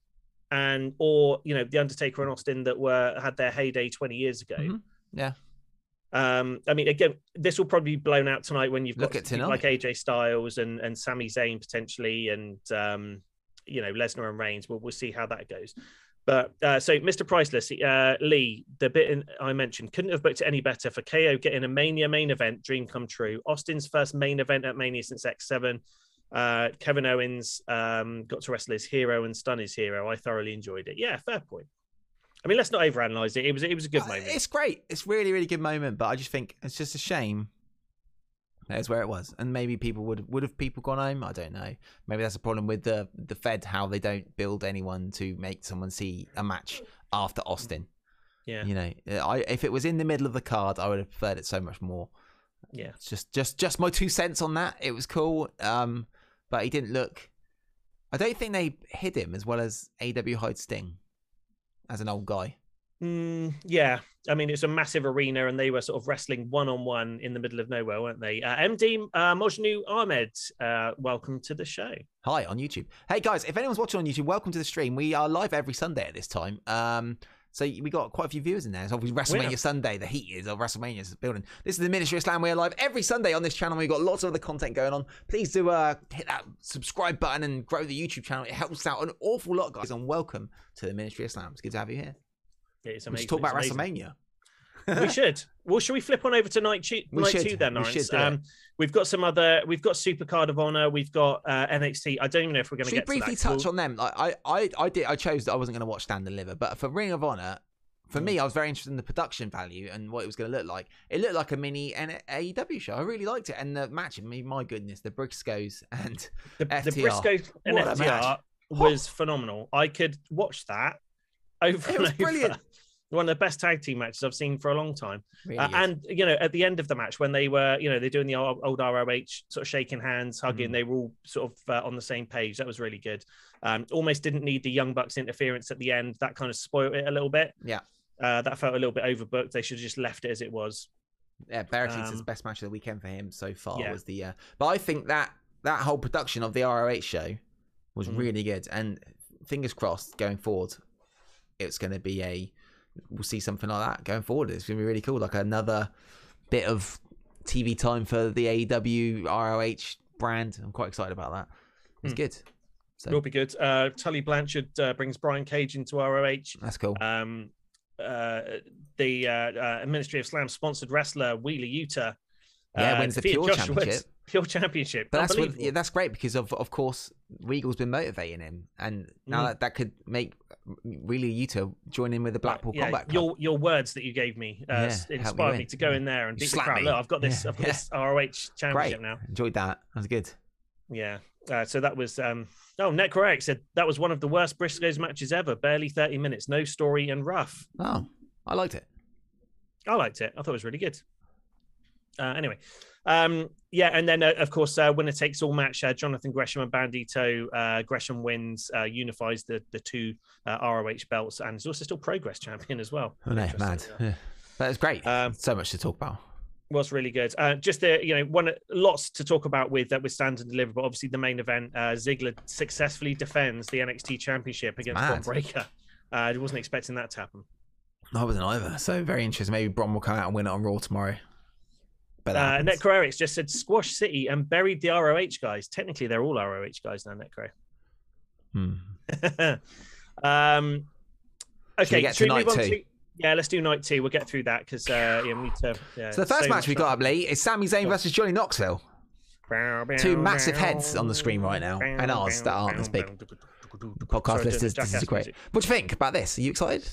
S2: and or you know the Undertaker and Austin that were had their heyday twenty years ago.
S1: Mhm. Yeah.
S2: Um, I mean, again, this will probably be blown out tonight when you've
S1: Look
S2: got like. AJ Styles and and Sami Zayn potentially, and um, you know Lesnar and Reigns. We'll we'll see how that goes. But uh, so, Mr. Priceless, uh, Lee, the bit in, I mentioned couldn't have booked it any better for KO getting a Mania main event, dream come true. Austin's first main event at Mania since X7. Uh, Kevin Owens um, got to wrestle his hero and stun his hero. I thoroughly enjoyed it. Yeah, fair point. I mean, let's not overanalyze it. It was it was a good
S1: Uh,
S2: moment.
S1: It's great. It's really, really good moment. But I just think it's just a shame. That's where it was, and maybe people would would have people gone home. I don't know. Maybe that's a problem with the the Fed how they don't build anyone to make someone see a match after Austin.
S2: Yeah,
S1: You know, I if it was in the middle of the card, I would have preferred it so much more.
S2: yeah.
S1: It's just just just my two cents on that. It was cool, um, but he didn't look. I don't think they hid him as well as AW hide Sting as an old guy.
S2: Mm, yeah, I mean it's a massive arena, and they were sort of wrestling one on one in the middle of nowhere, weren't they? Uh, MD uh, Mojnu Ahmed, uh, welcome to the show.
S1: Hi on YouTube. Hey guys, if anyone's watching on YouTube, welcome to the stream. We are live every Sunday at this time. Um, so we got quite a few viewers in there. It's obviously WrestleMania
S2: Yeah.
S1: Sunday. The heat is of WrestleMania is building. This is the Ministry of Slam. We are live every Sunday on this channel. We've got lots of other content going on. Please do uh, hit that subscribe button and grow the YouTube channel. It helps out an awful lot, guys. And welcome to the Ministry of Slam. It's good to have you here.
S2: It's
S1: We
S2: amazing.
S1: talk about. WrestleMania.
S2: we *laughs* should. Well, should we flip on over to night two,
S1: We
S2: night
S1: should.
S2: two then,
S1: We
S2: Lawrence?
S1: it.
S2: um, we've got some other. We've got Supercard of Honor. We've got uh, NXT. I don't even know if we're going to
S1: Should we
S2: get
S1: briefly
S2: to
S1: touch on them? Like, I, I, I did. I chose that I wasn't going to watch Stand and Deliver, but for Ring of Honor, for
S2: Mm.
S1: me, I was very interested in the production value and what it was going to look like. It looked like a mini N- AEW show. I really liked it, and the match. I mean, my goodness, the Briscoes *laughs* and
S2: the, the
S1: FTR.
S2: Briscoe and
S1: What
S2: FTR was phenomenal. I could watch that over
S1: It was
S2: over.
S1: brilliant. *laughs*
S2: One of the best tag team matches I've seen for a long time.
S1: really
S2: Uh, and you know, at the end of the match, when they were, you know, they're doing the old, old ROH sort of shaking hands, hugging,
S1: Mm.
S2: they were all sort of uh, on the same page. That was really good. Um, almost didn't need the Young Bucks interference at the end. That kind of spoiled it a little bit.
S1: Yeah.
S2: Uh, that felt a little bit overbooked. They should have just left it as it was.
S1: Yeah, Barricades'
S2: Um,
S1: best match of the weekend for him so far
S2: yeah.
S1: was the. Uh, but I think that that whole production of the ROH show was
S2: Mhm.
S1: really good, and fingers crossed going forward, it's going to be a. We'll see something like that going forward. It's going to be really cool, like another bit of TV time for the AEW ROH brand. I'm quite excited about that. It's
S2: Hmm.
S1: good. So
S2: Will be good. Uh, Tully Blanchard uh, brings Brian Cage into ROH.
S1: that's cool.
S2: Um, uh, the uh, uh, Ministry of Slam sponsored wrestler Wheeler Yuta.
S1: Yeah,
S2: uh,
S1: wins the Pure
S2: Josh
S1: Championship.
S2: Woods. Pure Championship.
S1: But that's
S2: Unbelievable.
S1: yeah, that's great because of of course Regal's been motivating him, and now
S2: Mm.
S1: that, that could make really Yuta join in with the Blackpool
S2: yeah,
S1: Combat Club.
S2: Your your words that you gave me uh,
S1: Yeah, help me
S2: inspired me, to go in there and
S1: You
S2: beat the crowd.
S1: me.
S2: Look, I've got this. I've got this ROH championship
S1: great.
S2: now.
S1: Enjoyed that. That was good.
S2: Yeah. Uh, so that was um oh Necrorex said that was one of the worst Briscoes matches ever. Barely 30 minutes, no story and rough.
S1: Oh, I liked it.
S2: I liked it. I thought it was really good. Uh, anyway, um, yeah, and then uh, of course, uh, winner takes all match. Uh, Jonathan Gresham and Bandito. Uh, Gresham wins, uh, unifies the the two uh, ROH belts, and is also still Progress champion as well.
S1: Oh no, mad.
S2: yeah.
S1: That was great.
S2: Um,
S1: so much to talk about.
S2: was really good. Uh, just the you know one lots to talk about with that with stand and deliver, but obviously the main event, uh, Ziggler successfully defends the NXT Championship against
S1: mad.
S2: Breakker. Uh, I wasn't expecting that to happen.
S1: I wasn't either. So very interesting. Maybe Bron will come out and win it on Raw tomorrow. But
S2: Uh. Eric's just said Squash City and buried the ROH guys. Technically, they're all ROH guys now, Netcro.
S1: Hmm. *laughs*
S2: um, okay,
S1: get to night two?
S2: yeah, let's do night two. We'll get through that because uh, yeah, we need to. Yeah,
S1: So the first
S2: so
S1: match we got up late is Sami Zayn versus Johnny Knoxville. Two massive heads on the screen right now, and ours that aren't as big. Podcast
S2: Sorry,
S1: listeners, this is great. What do you think about this? Are you excited?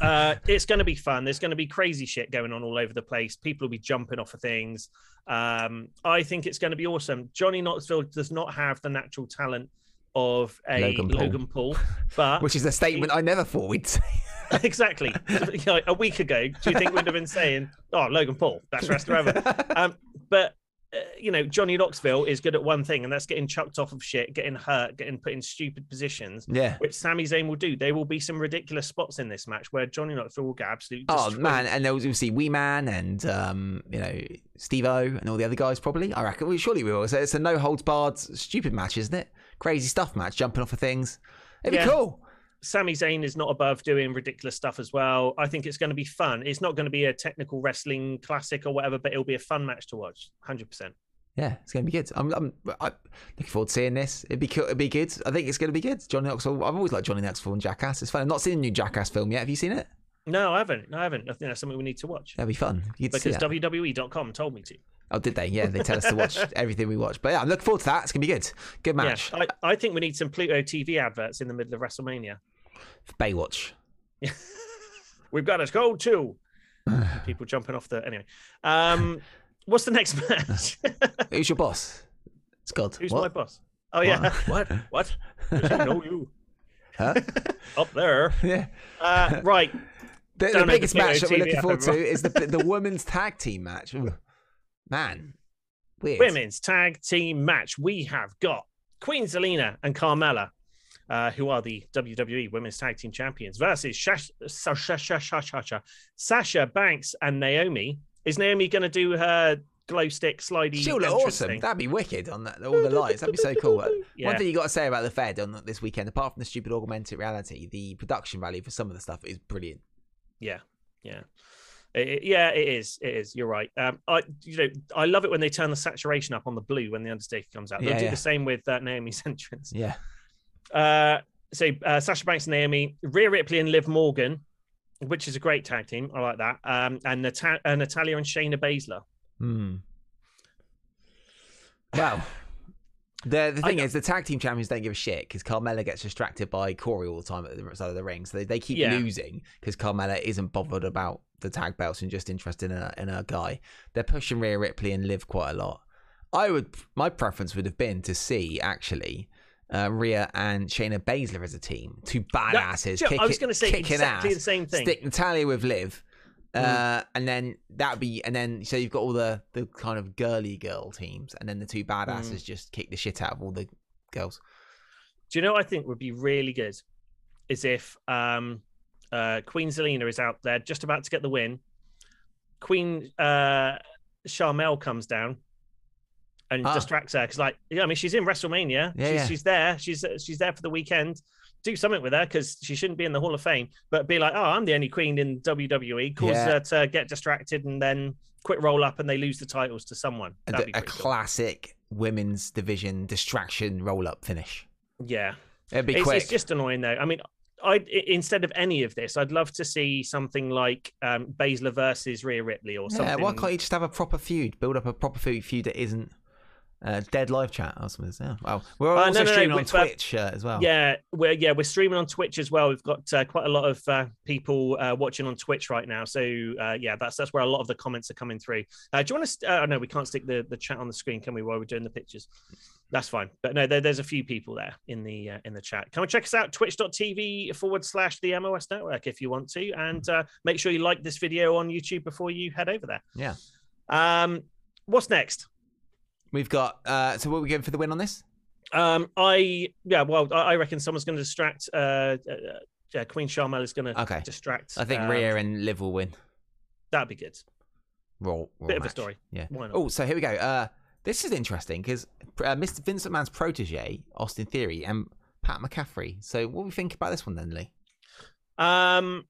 S2: Uh, it's going to be fun. There's going to be crazy shit going on all over the place. People will be jumping off of things. Um, I think it's going to be awesome. Johnny Knoxville does not have the natural talent of a
S1: Logan
S2: Logan
S1: Paul.
S2: Paul, but *laughs*
S1: Which is a statement I never thought we'd say. *laughs*
S2: exactly *laughs* a week ago, do you think we'd have been saying, "Oh, Logan Paul, best wrestler ever"? Um, but you know, Johnny Knoxville is good at one thing, and that's getting chucked off of shit, getting hurt, getting put in stupid positions.
S1: yeah.
S2: Which Sami Zayn will do. There will be some ridiculous spots in this match where Johnny Knoxville will get absolutely.
S1: Oh
S2: destroyed.
S1: man, and there was you'll see Wee Man and um, you know Steve O and all the other guys probably. I reckon. Well, surely we will. So it's a no holds barred stupid match, isn't it? Crazy stuff match, jumping off of things. It'd
S2: Yeah.
S1: be cool.
S2: Sami Zayn is not above doing ridiculous stuff as well. I think it's going to be fun. It's not going to be a technical wrestling classic or whatever, but it'll be a fun match to watch. Hundred percent.
S1: Yeah, it's going to be good. I'm, I'm, I'm looking forward to seeing this. It'd be cool. It'd be good. I think it's going to be good. Johnny Knoxville. I've always liked Johnny Knoxville and Jackass. It's fun. I've not seen the new Jackass film yet. Have you seen it?
S2: No, I haven't. No, I haven't. I think that's something we need to watch
S1: That'd be fun. You'd
S2: because. WWE.com told me to.
S1: Oh, did they? Yeah, they tell us to watch *laughs* everything we watch. But yeah, I'm looking forward to that. It's gonna be good. Good match.
S2: Yeah, I, I think we need some Pluto TV adverts in the middle of WrestleMania.
S1: Baywatch. *laughs*
S2: We've got a code too. People jumping off the anyway. Um, what's the next match? *laughs*
S1: Who's your boss? It's God.
S2: Who's
S1: What?
S2: my boss? Oh yeah, what? What? *laughs* Does he know you
S1: Huh?
S2: up there?
S1: yeah.
S2: Uh, right.
S1: The, the biggest match that we're looking forward to is the the women's tag team match. Man, weird.
S2: Women's tag team match. We have got Queen Zelina and Carmella, uh, who are the WWE Women's Tag Team Champions, versus Shash- Sasha, Sasha, Banks and Naomi. Is Naomi going to do her glow stick slidey?
S1: She'll look awesome. That'd be wicked on that. All the lights. That'd be so cool. One *laughs* thing you got to say about the Fed on this weekend, apart from the stupid augmented reality, the production value for some of the stuff is brilliant.
S2: Yeah, yeah, It- it- yeah. It is. It is. You're right. Um, I, you know, I love it when they turn the saturation up on the blue when the Undertaker comes out. They'll
S1: Yeah,
S2: do
S1: yeah.
S2: the same with uh, Naomi's *laughs* entrance.
S1: Yeah.
S2: Uh, so uh, Sasha Banks and Naomi, Rhea Ripley and Liv Morgan which is a great tag team. I like that. Um, and Nata- uh, Natalya and Shayna Baszler.
S1: Hmm. *sighs* Well, the the thing is, the tag team champions don't give a shit because Carmella gets distracted by Corey all the time at the side of the ring, so they, they keep
S2: Yeah.
S1: losing because Carmella isn't bothered about the tag belts and just interested in a in a guy. They're pushing Rhea Ripley and Liv quite a lot. I would, my preference would have been to see actually. Uh, Rhea and Shayna Baszler as a team, two badasses.
S2: Joe, I was gonna say
S1: kicking
S2: exactly
S1: ass.
S2: the same thing.
S1: Stick Natalya with Liv,
S2: Mm.
S1: uh, and then that'd be, and then so you've got all the the kind of girly girl teams, and then the two badasses
S2: Mm.
S1: just kick the shit out of all the girls.
S2: Do you know what I think would be really good? Is if um, uh, Queen Zelina is out there just about to get the win. Queen uh, Sharmell comes down and
S1: Ah.
S2: distracts her because, like, yeah, I mean, she's in WrestleMania.
S1: Yeah,
S2: she's,
S1: yeah.
S2: she's there. She's she's there for the weekend. Do something with her because she shouldn't be in the Hall of Fame. But be like, oh, I'm the only queen in WWE. Cause
S1: Yeah.
S2: her to get distracted and then quick roll up and they lose the titles to someone.
S1: A,
S2: That'd be
S1: a
S2: cool.
S1: classic women's division distraction roll up finish.
S2: Yeah.
S1: It'd be
S2: it's,
S1: quick.
S2: it's just annoying though. I mean, I instead of any of this, I'd love to see something like um, Baszler versus Rhea Ripley or something.
S1: yeah, why can't you just have a proper feud? Build up a proper feud, feud that isn't uh, dead live chat. I was gonna say. Well, we're
S2: Uh, no,
S1: also
S2: no, no,
S1: streaming on
S2: but- but-
S1: Twitch uh, as well.
S2: Yeah, we're yeah we're streaming on Twitch as well. We've got uh, quite a lot of uh, people uh, watching on Twitch right now. So uh, yeah, that's that's where a lot of the comments are coming through. Uh, do you want to? Uh, no, we can't stick the, the chat on the screen, can we? While we're doing the pictures, that's fine. But no, there, there's a few people there in the uh, in the chat. Come and check us out twitch.tv forward slash the MOS network if you want to, and uh, make sure you like this video on YouTube before you head over there.
S1: Yeah.
S2: Um, what's next?
S1: We've got. Uh, so, what are we going for the win on this?
S2: Um, I yeah, well, I, I reckon someone's going to distract. Uh, uh, yeah, Queen Sharmell is going to
S1: Okay.
S2: distract.
S1: I think
S2: um,
S1: Rhea and Liv will win.
S2: That'd be good.
S1: Raw, raw
S2: Bit of a story.
S1: Yeah.
S2: Why not?
S1: Oh, so here we go. Uh, this is interesting because uh, Mr. Vincent McMahon's protege, Austin Theory, and Pat McAfee. So, what do we think about this one then, Lee?
S2: Um,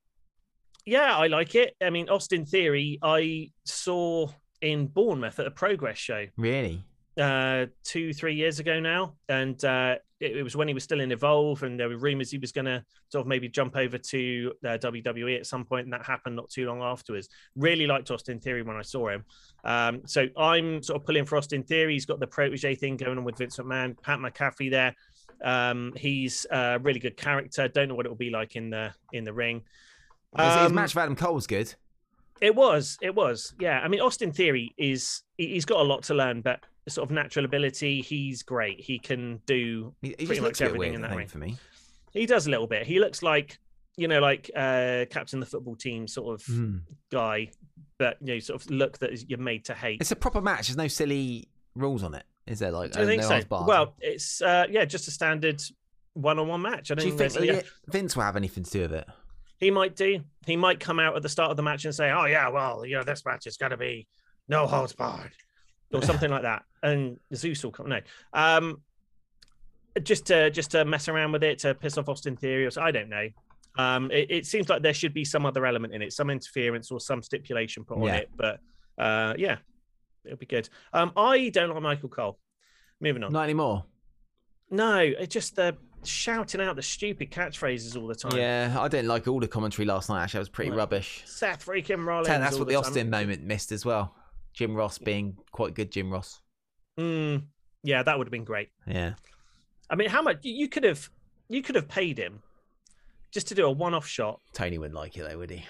S2: yeah, I like it. I mean, Austin Theory, I saw in Bournemouth at a Progress show
S1: Really?
S2: Uh, two, three years ago now, and uh, it, it was when he was still in Evolve, and there were rumors he was going to sort of maybe jump over to uh, WWE at some point, and that happened not too long afterwards. Really liked Austin Theory when I saw him. Um, so I'm sort of pulling for Austin Theory. He's got the protege thing going on with Vince McMahon, Pat McAfee there. Um, he's a really good character. Don't know what it will be like in the in the ring.
S1: His- his
S2: Um,
S1: match with Adam Cole was good.
S2: it was. It was. Yeah. I mean, Austin Theory is he's got a lot to learn, but sort of natural ability, he's great. He can do.
S1: He, he
S2: pretty much
S1: looks a bit
S2: everything in that ring.
S1: for me.
S2: He does a little bit. He looks like you know, like uh captain of the football team sort of
S1: Hmm.
S2: guy, but you know, sort of look that is, you're made to hate.
S1: It's a proper match. There's no silly rules on it, is there? Like,
S2: Do you
S1: uh,
S2: think
S1: no
S2: so? Well, it's uh yeah, just a standard one-on-one match. I don't
S1: do you
S2: think
S1: think
S2: yeah.
S1: Vince will have anything to do with it?
S2: He might do. He might come out at the start of the match and say, "Oh yeah, well, you know, this match is going to be no holds barred," or something like that. And Zeus will come. No, um, just to just to mess around with it to piss off Austin Theory. Or so, I don't know. Um, it, it seems like there should be some other element in it, some interference or some stipulation put on
S1: Yeah.
S2: it. But uh, yeah, it'll be good. Um, I don't like Michael Cole. Moving on.
S1: Not anymore.
S2: No, it's just the shouting out the stupid catchphrases all the time.
S1: Yeah, I didn't like all the commentary last night. Actually, it was pretty
S2: No.
S1: rubbish.
S2: Seth freaking Rollins.
S1: That's what the
S2: time.
S1: Austin moment missed as well. Jim Ross being quite good. Jim Ross.
S2: Mm, yeah, that would have been great.
S1: Yeah.
S2: I mean, how much you could have you could have paid him just to do a one-off shot.
S1: Tony wouldn't like it though, would he?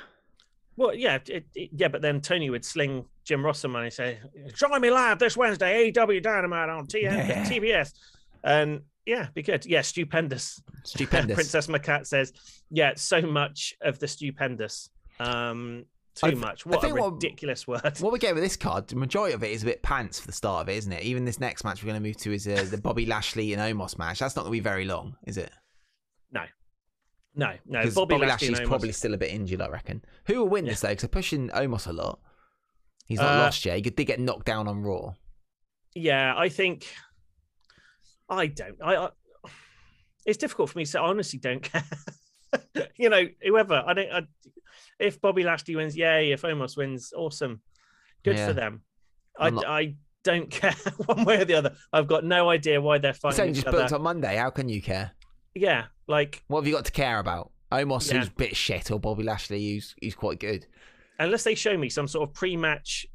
S2: Well, yeah, it, it- yeah, but then Tony would sling Jim Ross some money, say, "Join me live this Wednesday, AW Dynamite on TN, *laughs*
S1: Yeah.
S2: TBS," and yeah, be good. Yeah, stupendous.
S1: Stupendous. *laughs*
S2: Princess Macat says, "Yeah, so much of the stupendous. Um, too
S1: I th-
S2: much. What a
S1: think what-
S2: ridiculous word."
S1: What we get with this card, the majority of it is a bit pants for the start of it, isn't it? Even this next match we're going to move to is uh, the Bobby Lashley and Omos match. That's not going to be very long, is it?
S2: No, no,
S1: Because
S2: Bobby,
S1: Bobby,
S2: Lashley
S1: Lashley's probably still a bit injured, I reckon. Who will win this though? Because they're pushing Omos a lot. He's not
S2: Uh,
S1: lost yet. He did get knocked down on Raw.
S2: yeah, I think I don't. I, I it's difficult for me to say. I honestly don't *laughs* care. you know, whoever I don't. I, if Bobby Lashley wins, yay! If Omos wins, awesome, good
S1: Yeah.
S2: for them. I,
S1: not-
S2: I don't *laughs* care one way or the other. I've got no idea why they're
S1: It's
S2: fighting
S1: only
S2: each
S1: just
S2: other.
S1: booked on Monday. How can you care?
S2: Yeah, like
S1: What have you got to care about? Omos
S2: Yeah.
S1: who's a bit shit or Bobby Lashley who's who's quite good.
S2: unless they show me some sort of pre-match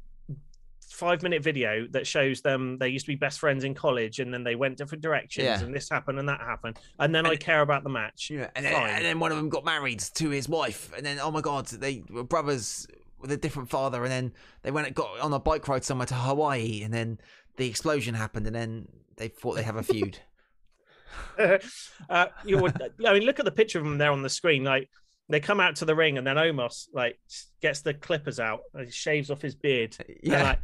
S2: five minute video that shows them they used to be best friends in college and then they went different directions
S1: Yeah.
S2: and this happened and that happened and then I care about the match.
S1: Yeah, and then, and then one of them got married to his wife, and then oh my god, they were brothers with a different father, and then they went and got on a bike ride somewhere to Hawaii, and then the explosion happened, and then they thought they have a feud. *laughs* *laughs*
S2: uh, you would, I mean, look at the picture of them there on the screen. Like they come out to the ring, and then Omos like gets the clippers out, and he shaves off his beard. and
S1: Yeah.
S2: like,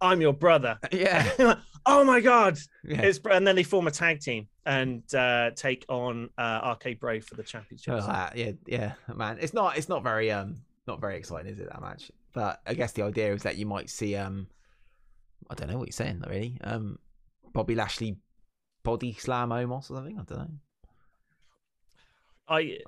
S2: I'm your brother. *laughs*
S1: yeah, *laughs*
S2: oh my god!
S1: yeah.
S2: It's, and then they form a tag team and uh, take on uh, RK Bro for the championship.
S1: Oh, uh, yeah, yeah, man. It's not. It's not very um, not very exciting, is it? That match. But I guess the idea is that you might see um, I don't know what you're saying, really. Um, Bobby Lashley body slam Omos or something. I don't know.
S2: I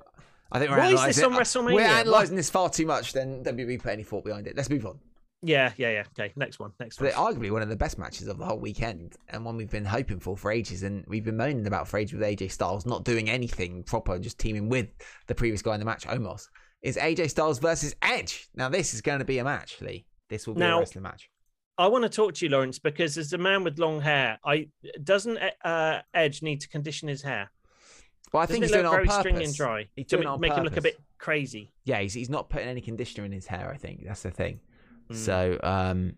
S1: I think we're
S2: Why is this on
S1: it-
S2: WrestleMania?
S1: We're analysing this far too much. Then WWE put any thought behind it. Let's move on.
S2: Yeah, yeah, yeah. Okay, next one. Next one.
S1: But arguably one of the best matches of the whole weekend, and one we've been hoping for for ages, and we've been moaning about for ages with AJ Styles not doing anything proper, just teaming with the previous guy in the match, Omos. Is AJ Styles versus Edge? Now this is going to be a match, Lee. This will be
S2: Now-
S1: a wrestling match.
S2: I want to talk to you, Lawrence, because as a man with long hair, I doesn't uh, Edge need to condition his hair.
S1: Well, I
S2: Doesn't
S1: think he's doing it on
S2: very
S1: purpose.
S2: stringy and dry
S1: He's
S2: to
S1: it on
S2: make him look a bit crazy.
S1: Yeah, he's, he's not putting any conditioner in his hair. I think that's the thing.
S2: Mm.
S1: So um,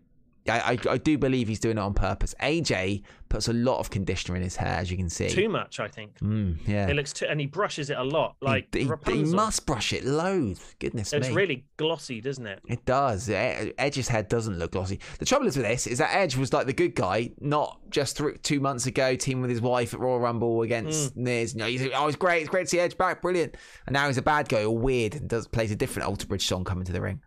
S1: I, I I do believe he's doing it on purpose. AJ puts a lot of conditioner in his hair, as you can see.
S2: Too much, I think.
S1: Mm, yeah.
S2: It looks too, and he brushes it a lot, like
S1: he, he,
S2: Rapunzel.
S1: must brush it loads. Goodness
S2: It's
S1: me.
S2: It's really glossy, doesn't it?
S1: It does. Edge's head doesn't look glossy. The trouble is with this is that Edge was like the good guy, not just thr two months ago, teaming with his wife at Royal Rumble against Miz. You know, he's oh, it's great, it's great to see Edge back, brilliant. And now he's a bad guy, all weird, and does plays a different Alter Bridge song coming to the ring.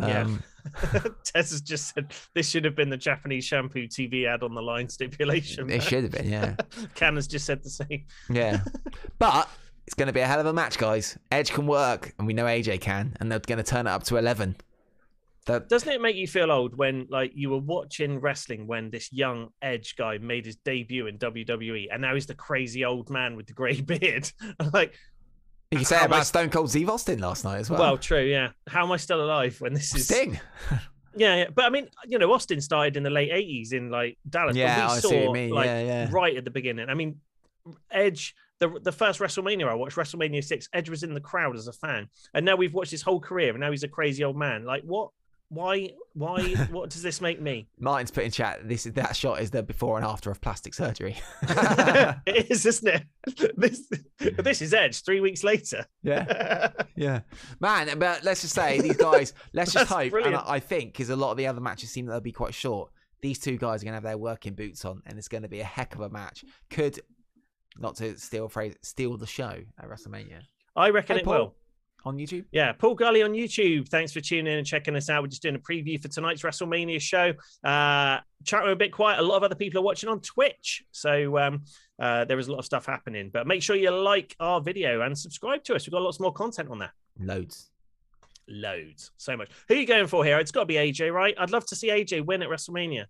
S2: Yeah.
S1: Um, *laughs*
S2: Tez has just said this should have been the Japanese shampoo TV ad on the line stipulation.
S1: it should have been, yeah, *laughs*
S2: Can has just said the same.
S1: yeah. *laughs* But it's going to be a hell of a match, guys. Edge can work, and we know AJ can, and they're going to turn it up to eleven. That
S2: Doesn't it make you feel old when, like, you were watching wrestling when this young Edge guy made his debut in WWE, and now he's the crazy old man with the grey beard? like,
S1: you can say about
S2: much-
S1: Stone Cold Steve Austin last night as well.
S2: well, true, yeah. How am I still alive when this is
S1: Sting. *laughs*
S2: Yeah, yeah, but I mean, you know, Austin started in the late '80s in like Dallas. but
S1: Yeah,
S2: we
S1: I
S2: saw
S1: see what you mean.
S2: like
S1: Yeah, yeah.
S2: right at the beginning. I mean, Edge, the the first WrestleMania I watched, WrestleMania six, Edge was in the crowd as a fan, and now we've watched his whole career, and now he's a crazy old man. Like, what? Why? Why? *laughs* what does this make me?
S1: Martin's put in chat. This is that shot is the before and after of plastic surgery. *laughs*
S2: it is, *laughs* isn't it? This this is Edge three weeks later.
S1: yeah, yeah, man. But let's just say these guys. Let's just hope, and
S2: brilliant.
S1: I, I think because a lot of the other matches seem that they'll be quite short. These two guys are gonna have their working boots on, and it's gonna be a heck of a match. Could not to steal phrase, steal the show at WrestleMania
S2: I reckon
S1: Hey,
S2: it
S1: Paul.
S2: will.
S1: On YouTube.
S2: Yeah, Paul Gully on YouTube. Thanks for tuning in and checking us out. We're just doing a preview for tonight's WrestleMania show. Uh, chat room a bit quiet. A lot of other people are watching on Twitch, so um, uh, there is a lot of stuff happening. But make sure you like our video and subscribe to us. We've got lots more content on there.
S1: Loads.
S2: Loads, so much. Who are you going for here? It's got to be AJ, right? I'd love to see AJ win at WrestleMania.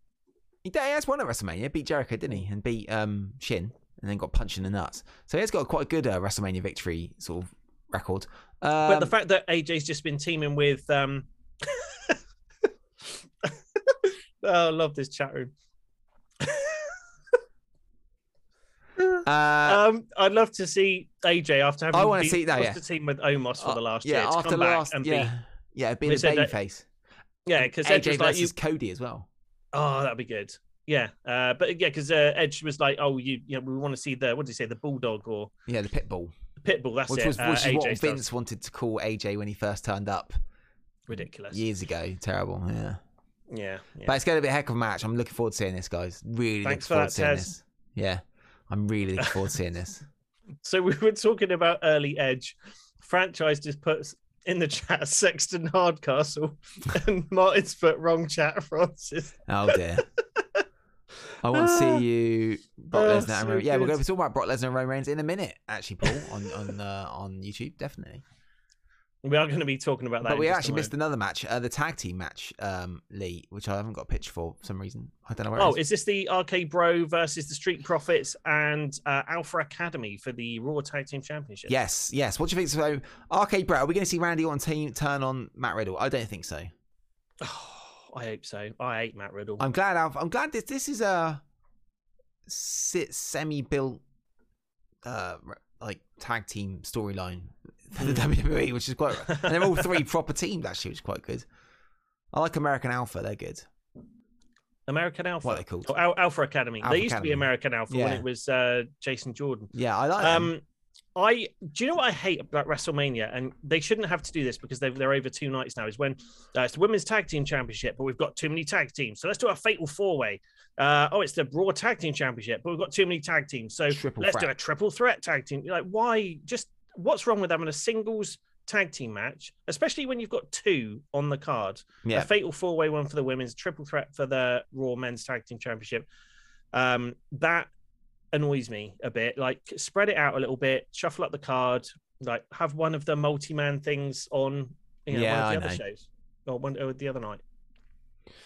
S1: He has won at WrestleMania, beat Jericho, didn't he? And beat um, Shin, and then got punched in the nuts. So he's got quite a good uh, WrestleMania victory sort of record. Um,
S2: But the fact that AJ's just been teaming with um *laughs* Oh, I love this chat room. *laughs*
S1: uh,
S2: um, I'd love to see AJ after having
S1: I wanna see that, yeah.
S2: the team with Omos for the last
S1: yeah,
S2: year.
S1: After
S2: come
S1: the
S2: back
S1: last,
S2: and
S1: yeah,
S2: beat,
S1: yeah, being a
S2: said that-
S1: babyface.
S2: yeah, because
S1: AJ
S2: was like,
S1: versus
S2: you,
S1: Cody as well.
S2: oh, that'd be good. Yeah, uh, but yeah, because uh, Edge was like, oh, you, you know, we want to see the what did he say, the bulldog or
S1: Yeah, the pit bull,
S2: the pit bull? That's
S1: which
S2: it.
S1: was
S2: uh,
S1: which is
S2: AJ
S1: what
S2: does.
S1: Vince wanted to call AJ when he first turned up
S2: ridiculous.
S1: years ago. Terrible, yeah.
S2: Yeah, yeah.
S1: But it's going to be a heck of a match. I'm looking forward to seeing this, guys. Really
S2: Thanks
S1: looking
S2: for
S1: forward
S2: that,
S1: to seeing
S2: Tez.
S1: this. Yeah, I'm really looking forward to seeing this. *laughs*
S2: So we were talking about early Edge. Franchise just puts in the chat Sexton Hardcastle, *laughs* and Martin's put wrong chat Francis.
S1: Oh dear. *laughs* I want to see you, Brock
S2: Oh,
S1: Lesnar. and
S2: so
S1: Roman- yeah, we're going to talk about Brock Lesnar and Roman Reigns in a minute, actually, Paul, on on uh, on YouTube, definitely.
S2: We are going to be talking about that.
S1: But we actually missed another match, uh, the tag team match, um, Lee, which I haven't got a picture for for some reason. I don't know where.
S2: Oh,
S1: it is.
S2: is this the RK Bro versus the Street Profits and uh, Alpha Academy for the Raw Tag Team Championship?
S1: Yes, yes. What do you think? So, RK Bro, are we going to see Randy on team turn on Matt Riddle? I don't think so. *sighs*
S2: Oh, I hope so. I hate Matt Riddle.
S1: I'm glad. Alf, I'm glad this this is a semi-built, uh, like tag team storyline for the WWE, which is quite. And they're all three *laughs* proper teams actually, which is quite good. I like American Alpha. They're good.
S2: American Alpha.
S1: What are they called?
S2: Al- Alpha Academy.
S1: Alpha
S2: they used to be American Alpha when it was uh, Jason Jordan.
S1: Yeah, I like. them.
S2: I do you know what I hate about WrestleMania, and they shouldn't have to do this because they're, they're over two nights now. Is when uh, it's the women's tag team championship, but we've got too many tag teams, so let's do a fatal four way. Uh, oh, it's the Raw tag team championship, but we've got too many tag teams, so
S1: Triple
S2: let's do a triple threat tag team. You're like, why? Just what's wrong with having a singles tag team match, especially when you've got two on the card?
S1: yeah,
S2: a fatal four way one for the women's, triple threat for the Raw Men's Tag Team Championship. Um, that annoys me a bit. Like, spread it out a little bit, shuffle up the card, like have one of the multi man things on, you know,
S1: Yeah,
S2: one of the
S1: I
S2: other
S1: know.
S2: shows or one or the other night.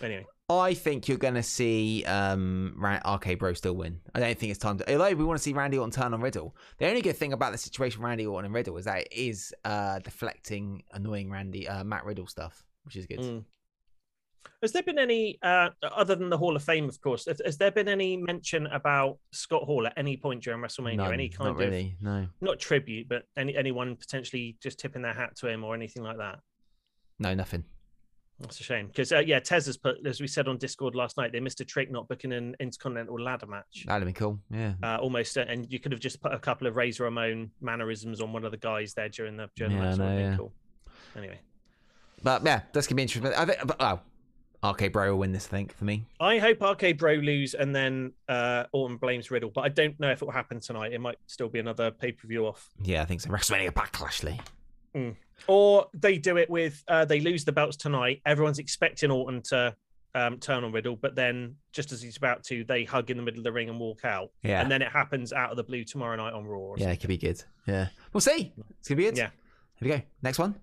S2: Anyway,
S1: I think you're going to see um, RK Bro still win. I don't think it's time to. Although we want to see Randy Orton turn on Riddle. The only good thing about the situation Randy Orton and Riddle is that it is uh, deflecting annoying Randy uh, Matt Riddle stuff, which is good.
S2: Mm. Has there been any, uh, other than the Hall of Fame, of course, has, has there been any mention about Scott Hall at any point during WrestleMania?
S1: None,
S2: any kind
S1: not
S2: of
S1: really. No,
S2: not tribute, but any anyone potentially just tipping their hat to him or anything like that?
S1: no, nothing.
S2: That's a shame because uh, yeah, Tez has put as we said on Discord last night, they missed a trick not booking an intercontinental ladder match.
S1: That'd be cool. Yeah.
S2: Uh, almost, uh, and you could have just put a couple of Razor Ramon mannerisms on one of the guys there during the during
S1: Yeah,
S2: the match. That would
S1: know,
S2: have been
S1: yeah.
S2: cool. Anyway,
S1: But yeah, that's gonna be interesting. I think, but, oh, RK Bro will win this. I think for me.
S2: I hope RK Bro lose and then uh, Orton blames Riddle, but I don't know if it will happen tonight. It might still be another pay per view off,
S1: Yeah, I think so. WrestleMania Backlash, Lee.
S2: or they do it with uh, they lose the belts tonight. Everyone's expecting Orton to. Um, turn on Riddle, but then just as he's about to, they hug in the middle of the ring and walk out.
S1: Yeah.
S2: and then it happens out of the blue tomorrow night on Raw.
S1: Yeah, it could be good. Yeah, we'll see. It's gonna be good.
S2: Yeah.
S1: Here we go. Next one.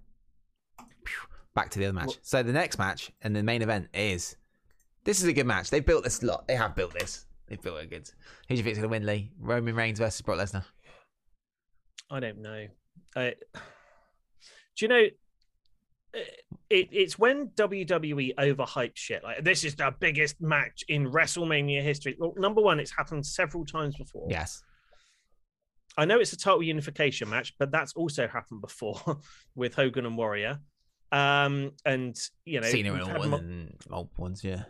S1: Back to the other match. So the next match and the main event is. This is a good match. They built this lot. They have built this. They've built it good. Who do you think's gonna win, Lee? Roman Reigns versus Brock Lesnar.
S2: I don't know. Uh, do you know? It, it's when WWE overhype shit. Like this is the biggest match in WrestleMania history. Well, number one, it's happened several times before.
S1: Yes.
S2: I know it's a title unification match, but that's also happened before *laughs* with Hogan and Warrior. Um, and you know,
S1: and
S2: had mo-
S1: and multiple ones. Yeah.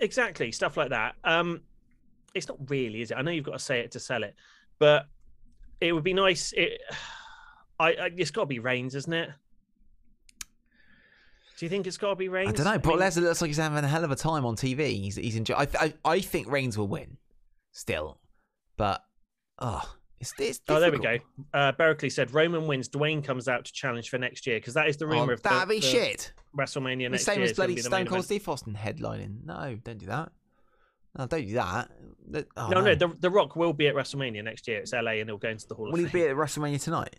S2: exactly stuff like that. Um, it's not really, is it? I know you've got to say it to sell it, but it would be nice. It, I, I it's got to be Reigns, isn't it? Do you think it's got to be Reigns?
S1: I don't know. Brock
S2: mean,
S1: Lesnar looks like he's having a hell of a time on TV. He's he's enjoy. I, I I think Reigns will win, still, but oh, it's it's.
S2: Oh, there we go. Uh, Berkeley said Roman wins. Dwayne comes out to challenge for next year because that is the rumor
S1: Oh,
S2: of
S1: that'd be
S2: the
S1: shit.
S2: WrestleMania
S1: The
S2: next
S1: same
S2: year.
S1: as
S2: is gonna
S1: bloody Stone Cold. Steve Austin headlining. No, don't do that. No, don't do that. Oh,
S2: no, no, the, the Rock will be at WrestleMania next year. It's LA, and he'll go into the Hall
S1: Will he be at WrestleMania tonight?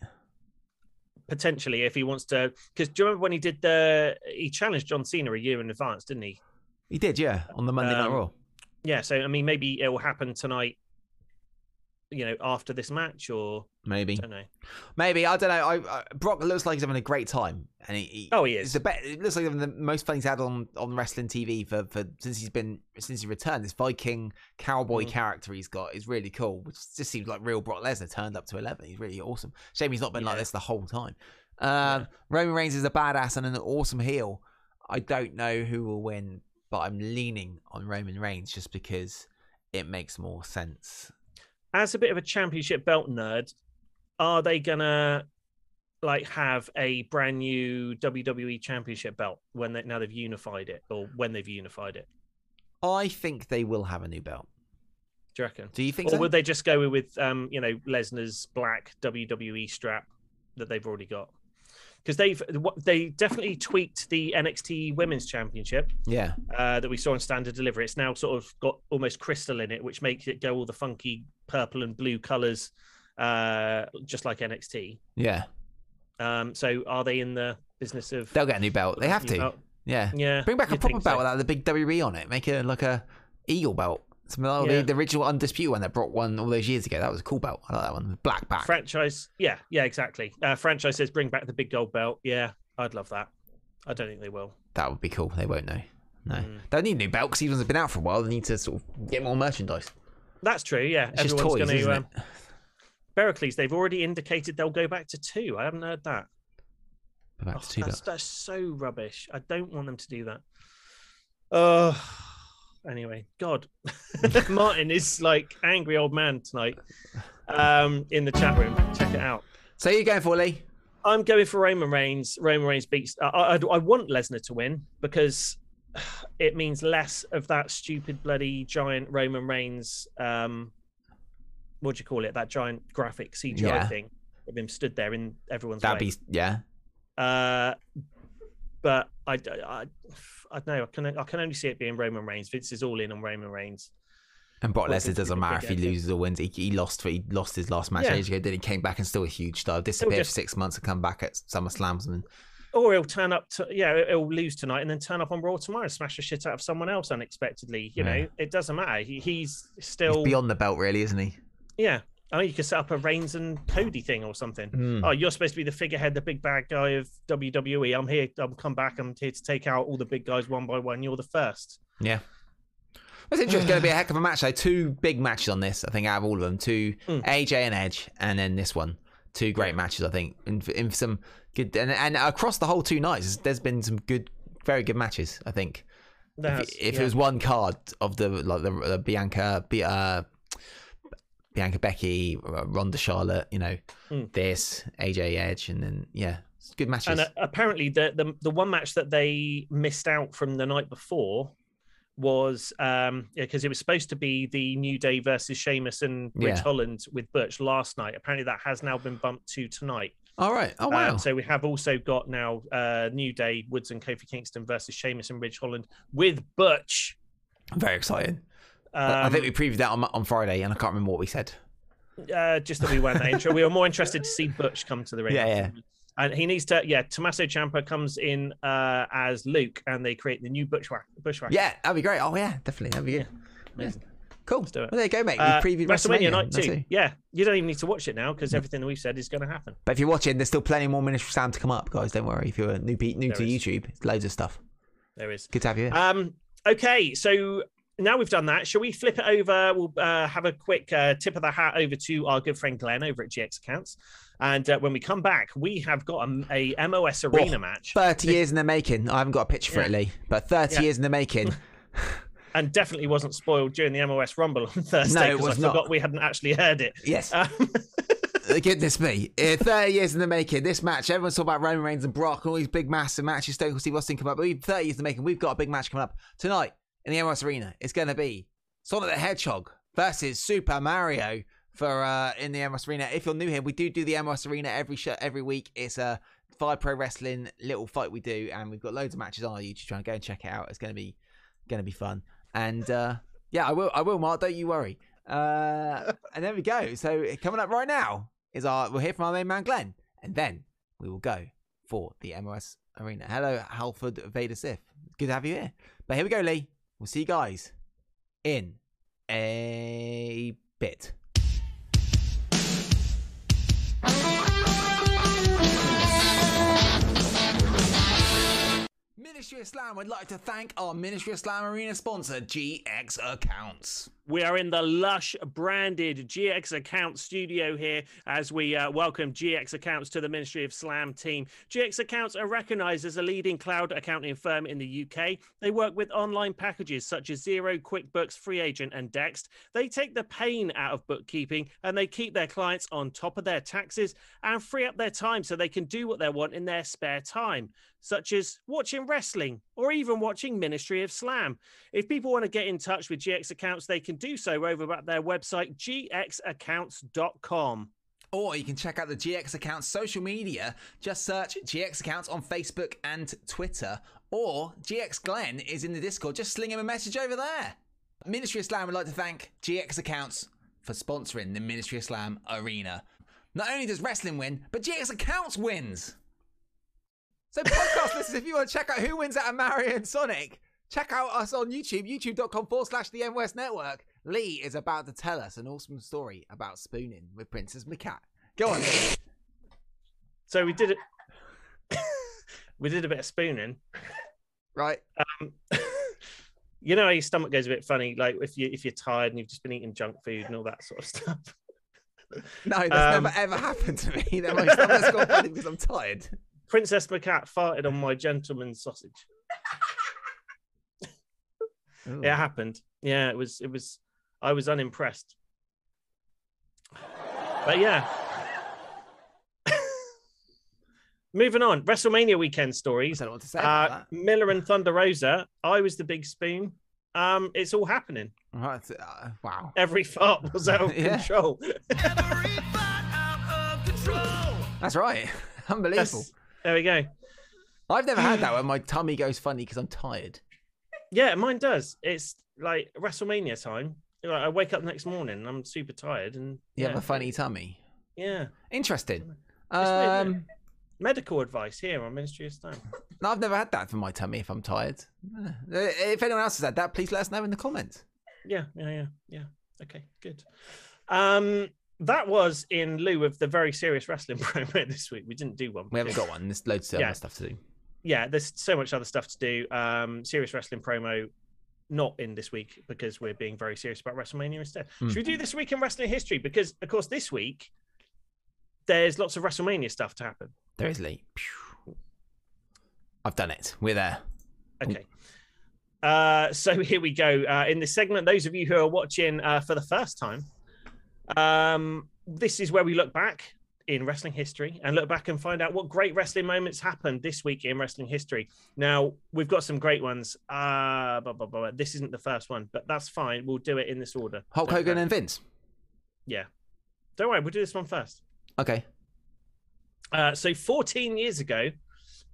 S2: Potentially, if he wants to, because do you remember when he did the he challenged John Cena a year in advance, didn't he?
S1: He did, yeah, on the Monday Night
S2: Um,
S1: Raw.
S2: Yeah, so I mean, maybe it will happen tonight. You know, after this match, or
S1: Maybe,
S2: I don't know.
S1: maybe I don't know. I, I, Brock looks like he's having a great time, and he, he
S2: Oh, he is.
S1: the best. It looks like the most fun he's had on on wrestling TV for, for since he's been since he returned. This Viking cowboy
S2: Mhm.
S1: character he's got is really cool, which just seems like real Brock Lesnar turned up to eleven. He's really awesome. Shame he's not been like this the whole time. Um, Roman Reigns is a badass and an awesome heel. I don't know who will win, but I'm leaning on Roman Reigns just because it makes more sense.
S2: As a bit of a championship belt nerd, are they gonna like have a brand new WWE championship belt when they now they've unified it, or when they've unified it?
S1: I think they will have a new belt.
S2: Do you reckon?
S1: Do you think
S2: Or
S1: so?
S2: would they just go with um, you know, Lesnar's black WWE strap that they've already got? Because they've they definitely tweaked the NXT Women's Championship
S1: yeah.
S2: uh, that we saw in Stand and Deliver. It's now sort of got almost crystal in it, which makes it go all the funky purple and blue colors, uh, just like NXT.
S1: Yeah.
S2: Um, so are they in the business of
S1: They'll get a new belt. They have to.
S2: belt.
S1: Yeah.
S2: Yeah,
S1: Bring back a proper belt
S2: so.
S1: with like, the big WB on it. Make it like a eagle belt. Something like
S2: Yeah.
S1: the, the original undisputed one that brought one all those years ago. That was a cool belt. I like that one. Black back.
S2: franchise. Yeah, yeah, exactly. Uh, franchise says bring back the big gold belt. Yeah, I'd love that. I don't think they will.
S1: That would be cool. They won't know. No,
S2: Mm.
S1: they need a new belt because Evans has been out for a while. They need to sort of get more merchandise.
S2: That's true. Yeah,
S1: It's just
S2: everyone's
S1: toys,
S2: going
S1: isn't
S2: to.
S1: it?
S2: Um, Pericles, they've already indicated they'll go back to two. I haven't heard that.
S1: Back
S2: Oh,
S1: to two
S2: that's,
S1: belts.
S2: that's so rubbish. I don't want them to do that. Oh, anyway, God, *laughs* Martin is like angry old man tonight. Um, in the chat room, check it out.
S1: So you going for Lee?
S2: I'm going for Roman Reigns. Roman Reigns beats. I, I, I want Lesnar to win because *sighs* it means less of that stupid bloody giant Roman Reigns. Um, what do you call it? That giant graphic CGI
S1: Yeah.
S2: thing of him stood there in everyone's
S1: That'd
S2: way.
S1: be yeah.
S2: Uh, but I, I, I, don't know. I can I can only see it being Roman Reigns. Vince is all in on Roman Reigns.
S1: And Brock Lesnar doesn't matter if he loses or wins. He, he lost. He lost his last match
S2: Yeah.
S1: ages ago. Then he came back and still a huge star. Disappeared
S2: just-
S1: for six months and come back at SummerSlams and
S2: Or he'll turn up to yeah, he'll lose tonight and then turn up on Raw tomorrow, and smash the shit out of someone else unexpectedly. You
S1: Yeah.
S2: know, it doesn't matter. He, he's
S1: he's
S2: still
S1: beyond the belt, really, isn't he?
S2: yeah. I mean, you could set up a Reigns and Cody thing or something.
S1: Mm.
S2: Oh, you're supposed to be the figurehead, the big bad guy of WWE. I'm here. I'll come back. I'm here to take out all the big guys one by one. You're the first.
S1: Yeah. It's interesting. It's going to be a heck of a match. though. two big matches on this. I think out of all of them, two
S2: Mm.
S1: AJ and Edge, and then this one. Two great matches, I think, in, in some good and, and across the whole two nights, there's been some good, very good matches. I think. If,
S2: That's-
S1: if
S2: yeah.
S1: it was one card of the like the, the Bianca, Bi- uh, Bianca Becky, uh, Ronda Charlotte, you know,
S2: Mm.
S1: this AJ Edge, and then yeah, it's good matches.
S2: And uh, apparently, the, the the one match that they missed out from the night before was um because it was supposed to be the New Day versus Sheamus and Ridge
S1: Yeah.
S2: Holland with Butch last night. Apparently, that has now been bumped to tonight.
S1: All right. Oh
S2: Um,
S1: wow.
S2: so we have also got now uh New Day Woods and Kofi Kingston versus Sheamus and Ridge Holland with Butch.
S1: very exciting.
S2: Um,
S1: I think we previewed that on on Friday, and I can't remember what we said.
S2: uh, just that we weren't that intro. We were more interested to see Butch come to the ring.
S1: Yeah, yeah.
S2: And he needs to, yeah. Tommaso Ciampa comes in uh, as Luke, and they create the new Bushwhack. Bushwhack.
S1: Yeah, that'd be great. Oh yeah, definitely. That'd be good.
S2: amazing.
S1: Cool.
S2: do it.
S1: Well, there you go, mate.
S2: Uh,
S1: we previewed
S2: WrestleMania night
S1: That's
S2: two. Yeah, you don't even need to watch it now because everything that we've said is going to happen.
S1: But if you're watching, there's still plenty more minutes Ministry Sam to come up, guys. Don't worry. If you're new new
S2: There
S1: to
S2: is.
S1: YouTube, it's loads of stuff.
S2: There is.
S1: Good to have you. Here.
S2: Um, okay, so now we've done that, shall we flip it over? We'll uh, have a quick uh, tip of the hat over to our good friend Glenn over at GX Accounts. And uh, when we come back, we have got a, a MOS arena
S1: Oh,
S2: match.
S1: Thirty years in the making. I haven't got a picture for
S2: Yeah.
S1: it, Lee. But thirty
S2: Yeah.
S1: years in the making. *laughs* *laughs*
S2: and definitely wasn't spoiled during the MOS Rumble on *laughs* Thursday.
S1: No, it
S2: 'cause
S1: was
S2: I
S1: not.
S2: forgot we hadn't actually heard it.
S1: yes.
S2: Um,
S1: Uh, Goodness me. Uh, 30 years in the making. This match, everyone's talking about Roman Reigns and Brock and all these big, massive matches. Stone Cold Steve Austin come up. But 30 years in the making. We've got a big match coming up tonight in the MOS Arena. It's going to be Sonic the Hedgehog versus Super Mario for uh, in the MOS Arena. If you're new here, we do do the MOS Arena every show, every week. It's a Fire Pro Wrestling little fight we do, and we've got loads of matches on our YouTube channel. Go and check it out. It's going to be going to be fun. And uh, yeah, I will. I will, Mark. Don't you worry. Uh, *laughs* and there we go. So coming up right now is our. We'll hear from our main man Glenn, and then we will go for the MOS Arena. Hello, Halford Vader Sith. Good to have you here. But here we go, Lee. We'll see you guys in a bit. Ministry of Slam would like to thank our Ministry of Slam Arena sponsor, GX Accounts.
S2: We are in the lush branded GX Accounts studio here as we uh, welcome GX Accounts to the Ministry of Slam team. GX Accounts are recognized as a leading cloud accounting firm in the UK. They work with online packages such as Xero, QuickBooks, Free Agent, and Dext. They take the pain out of bookkeeping and they keep their clients on top of their taxes and free up their time so they can do what they want in their spare time, such as watching wrestling or even watching Ministry of Slam. If people want to get in touch with GX Accounts, they can do so over at their website, gxaccounts.com.
S1: Or you can check out the GX Accounts social media. Just search GX Accounts on Facebook and Twitter. Or GX Glenn is in the Discord. Just sling him a message over there. Ministry of Slam would like to thank GX Accounts for sponsoring the Ministry of Slam Arena. Not only does wrestling win, but GX Accounts wins. So, podcast *laughs* listeners, if you want to check out who wins out of Mario and Sonic, check out us on YouTube, youtube.com forward slash the M Network. Lee is about to tell us an awesome story about spooning with Princess Macat. Go on. Lee.
S2: So we did it. *coughs* we did a bit of spooning.
S1: Right.
S2: Um, *laughs* you know how your stomach goes a bit funny, like if you if you're tired and you've just been eating junk food and all that sort of stuff. *laughs*
S1: No, that's
S2: Um,
S1: never ever happened to me. *laughs* That my stomach's gone funny because I'm tired.
S2: Princess Macat farted on my gentleman's sausage.
S1: Ooh.
S2: It happened. Yeah, it was. It was. I was unimpressed. But yeah. *laughs* Moving on, WrestleMania weekend stories.
S1: I don't know what to say about
S2: Uh,
S1: that.
S2: Miller and Thunder Rosa. I was the big spoon. Um, it's all happening.
S1: Right, uh, wow.
S2: Every fart was out of *laughs*
S1: Yeah.
S2: control.
S1: That's right. *laughs* Unbelievable.
S2: That's- there we go.
S1: I've never had that where my tummy goes funny because I'm tired.
S2: Yeah, mine does. It's like WrestleMania time. Like, I wake up next morning and I'm super tired and
S1: You
S2: yeah,
S1: have a funny tummy.
S2: Yeah.
S1: Interesting.
S2: It's weird, isn't it?
S1: Um,
S2: Medical advice here on Ministry of Stone.
S1: no, I've never had that for my tummy if I'm tired. Uh, If anyone else has had that, please let us know in the comments.
S2: Yeah, yeah, yeah, yeah. Okay, good. Um, that was in lieu of the very serious wrestling *laughs* promo this week. We didn't do one.
S1: We haven't got one. There's loads of
S2: Yeah.
S1: other stuff to do.
S2: Yeah, there's so much other stuff to do. Um, serious wrestling promo, not in this week because we're being very serious about WrestleMania instead.
S1: Hmm.
S2: Should we do this week in wrestling history? Because of course this week there's lots of WrestleMania stuff to happen.
S1: There is Lee. I've done it. We're there.
S2: Okay. Uh, so *laughs* here we go. Uh, in this segment, those of you who are watching uh, for the first time, um, this is where we look back in wrestling history and look back and find out what great wrestling moments happened this week in wrestling history. Now, we've got some great ones. Uh, blah, blah, blah. This isn't the first one, but that's fine. We'll do it in this order.
S1: Hulk Hogan and Vince.
S2: Yeah. Don't worry, we'll do this one first.
S1: Okay.
S2: Uh, so 14 years ago,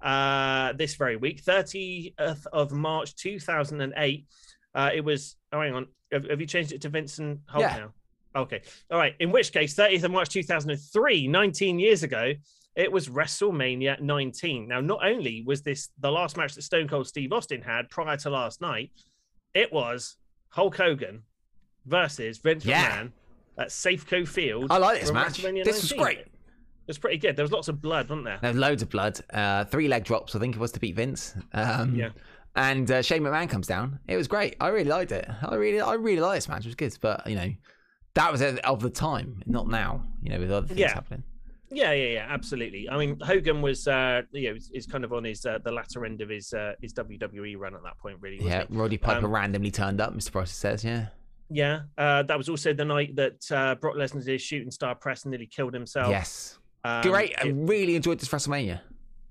S2: uh, this very week, 30th of March 2008, uh, it was. Oh, hang on. Have, have you changed it to Vincent Hulk
S1: Yeah.
S2: now? Okay. All right. In which case, 30th of March 2003, 19 years ago, it was WrestleMania 19. Now, not only was this the last match that Stone Cold Steve Austin had prior to last night, it was Hulk Hogan versus Vince
S1: Yeah.
S2: McMahon at Safeco Field.
S1: I like this match. This was great.
S2: It was pretty good. There was lots of blood, wasn't there?
S1: There's loads of blood. Uh, three leg drops, I think it was to beat Vince. Um,
S2: Yeah.
S1: And uh, Shane McMahon comes down. It was great. I really liked it. I really, I really liked this match. It was good, but you know, that was of the time, not now. You know, with other things
S2: Yeah.
S1: happening.
S2: Yeah, yeah, yeah, absolutely. I mean, Hogan was, uh, you know, is, kind of on his uh, the latter end of his uh, his WWE run at that point, really.
S1: Yeah? Roddy Piper
S2: Um,
S1: randomly turned up. Mr. Price says, yeah.
S2: yeah. Uh, that was also the night that uh, Brock Lesnar did shooting star press and nearly killed himself.
S1: yes,
S2: Um,
S1: great. I
S2: It,
S1: really enjoyed this WrestleMania.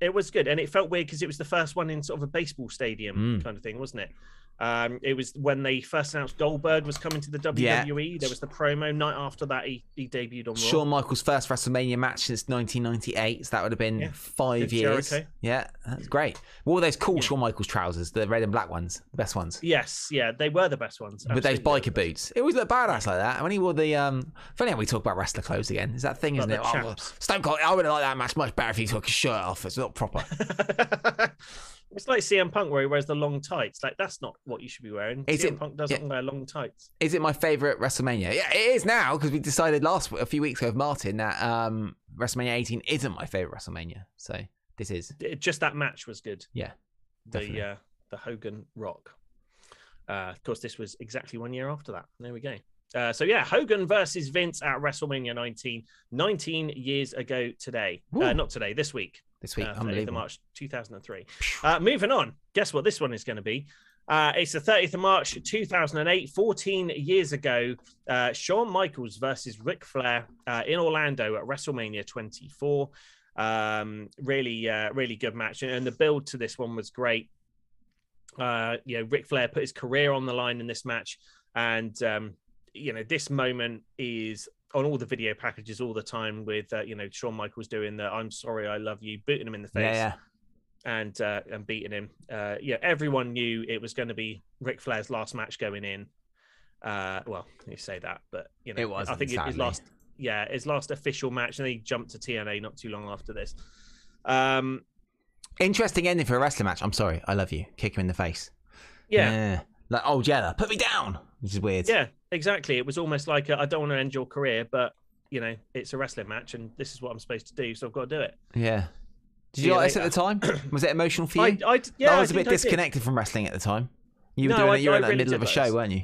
S2: it was good, and it felt weird because it was the first one in sort of a baseball stadium
S1: Mm.
S2: kind of thing, wasn't it? Um, it was when they first announced Goldberg was coming to the
S1: Yeah.
S2: WWE. There was the promo. Night after that, he, he debuted on Raw.
S1: Shawn Michaels' first WrestleMania match since 1998, so that would have been
S2: Yeah.
S1: five years.
S2: Jericho.
S1: Yeah, that's great. What were those cool
S2: Yeah.
S1: Shawn Michaels trousers? The red and black ones, the best ones.
S2: Yes, yeah, they were the best ones.
S1: With those biker boots, it always looked badass like that. And when he wore the um, funny how we talk about wrestler clothes again. Is that thing,
S2: Like
S1: isn't it? Oh. Stone Cold. I would have liked that match much better if he took his shirt off. It's not proper. *laughs*
S2: it's like CM Punk where he wears the long tights. Like that's not what you should be wearing.
S1: Is
S2: CM
S1: it-
S2: Punk doesn't
S1: yeah.
S2: wear long tights.
S1: Is it my favorite WrestleMania? Yeah, it is now because we decided last a few weeks ago with Martin that um, WrestleMania 18 isn't my favorite WrestleMania. So this is
S2: It- just that match was good.
S1: yeah,
S2: The
S1: definitely.
S2: uh, the Hogan Rock. Uh, of course, this was exactly one year after that. There we go. Uh, so yeah, Hogan versus Vince at WrestleMania 19, 19 years ago today. Uh, not today, this week.
S1: This week
S2: uh, 30th of
S1: unbelievable.
S2: March 2003. Uh, moving on. Guess what this one is going to be? Uh, it's the 30th of March 2008, 14 years ago. Uh, Shawn Michaels versus Ric Flair uh, in Orlando at WrestleMania 24. Um, really, uh, really good match. And the build to this one was great. Uh, you know, Ric Flair put his career on the line in this match. And, um, you know, this moment is on all the video packages all the time with, uh, you know, Shawn Michaels doing the I'm sorry, I love you, booting him in the face
S1: Yeah, yeah.
S2: and uh, and beating him. Uh, yeah, everyone knew it was going to be Ric Flair's last match going in. Uh, well, you say that, but you know,
S1: It wasn't,
S2: I think it- his last, yeah, his last official match, and then he jumped to TNA not too long after this. Um,
S1: Interesting ending for a wrestling match. I'm sorry. I love you. Kick him in the face.
S2: Yeah,
S1: Like, oh, Jella, put me down. Which is weird.
S2: yeah, exactly. It was almost like I I don't want to end your career, but you know, it's a wrestling match, and this is what I'm supposed to do, so I've got to do it.
S1: Yeah. Did
S2: See
S1: you
S2: you
S1: like this at the time? *clears throat* Was it emotional for you?
S2: I, I, yeah,
S1: I was a bit
S2: think I did.
S1: disconnected from wrestling at the time. You were
S2: No,
S1: doing
S2: I-
S1: it. You were
S2: I
S1: in the
S2: really
S1: middle of a show, weren't you?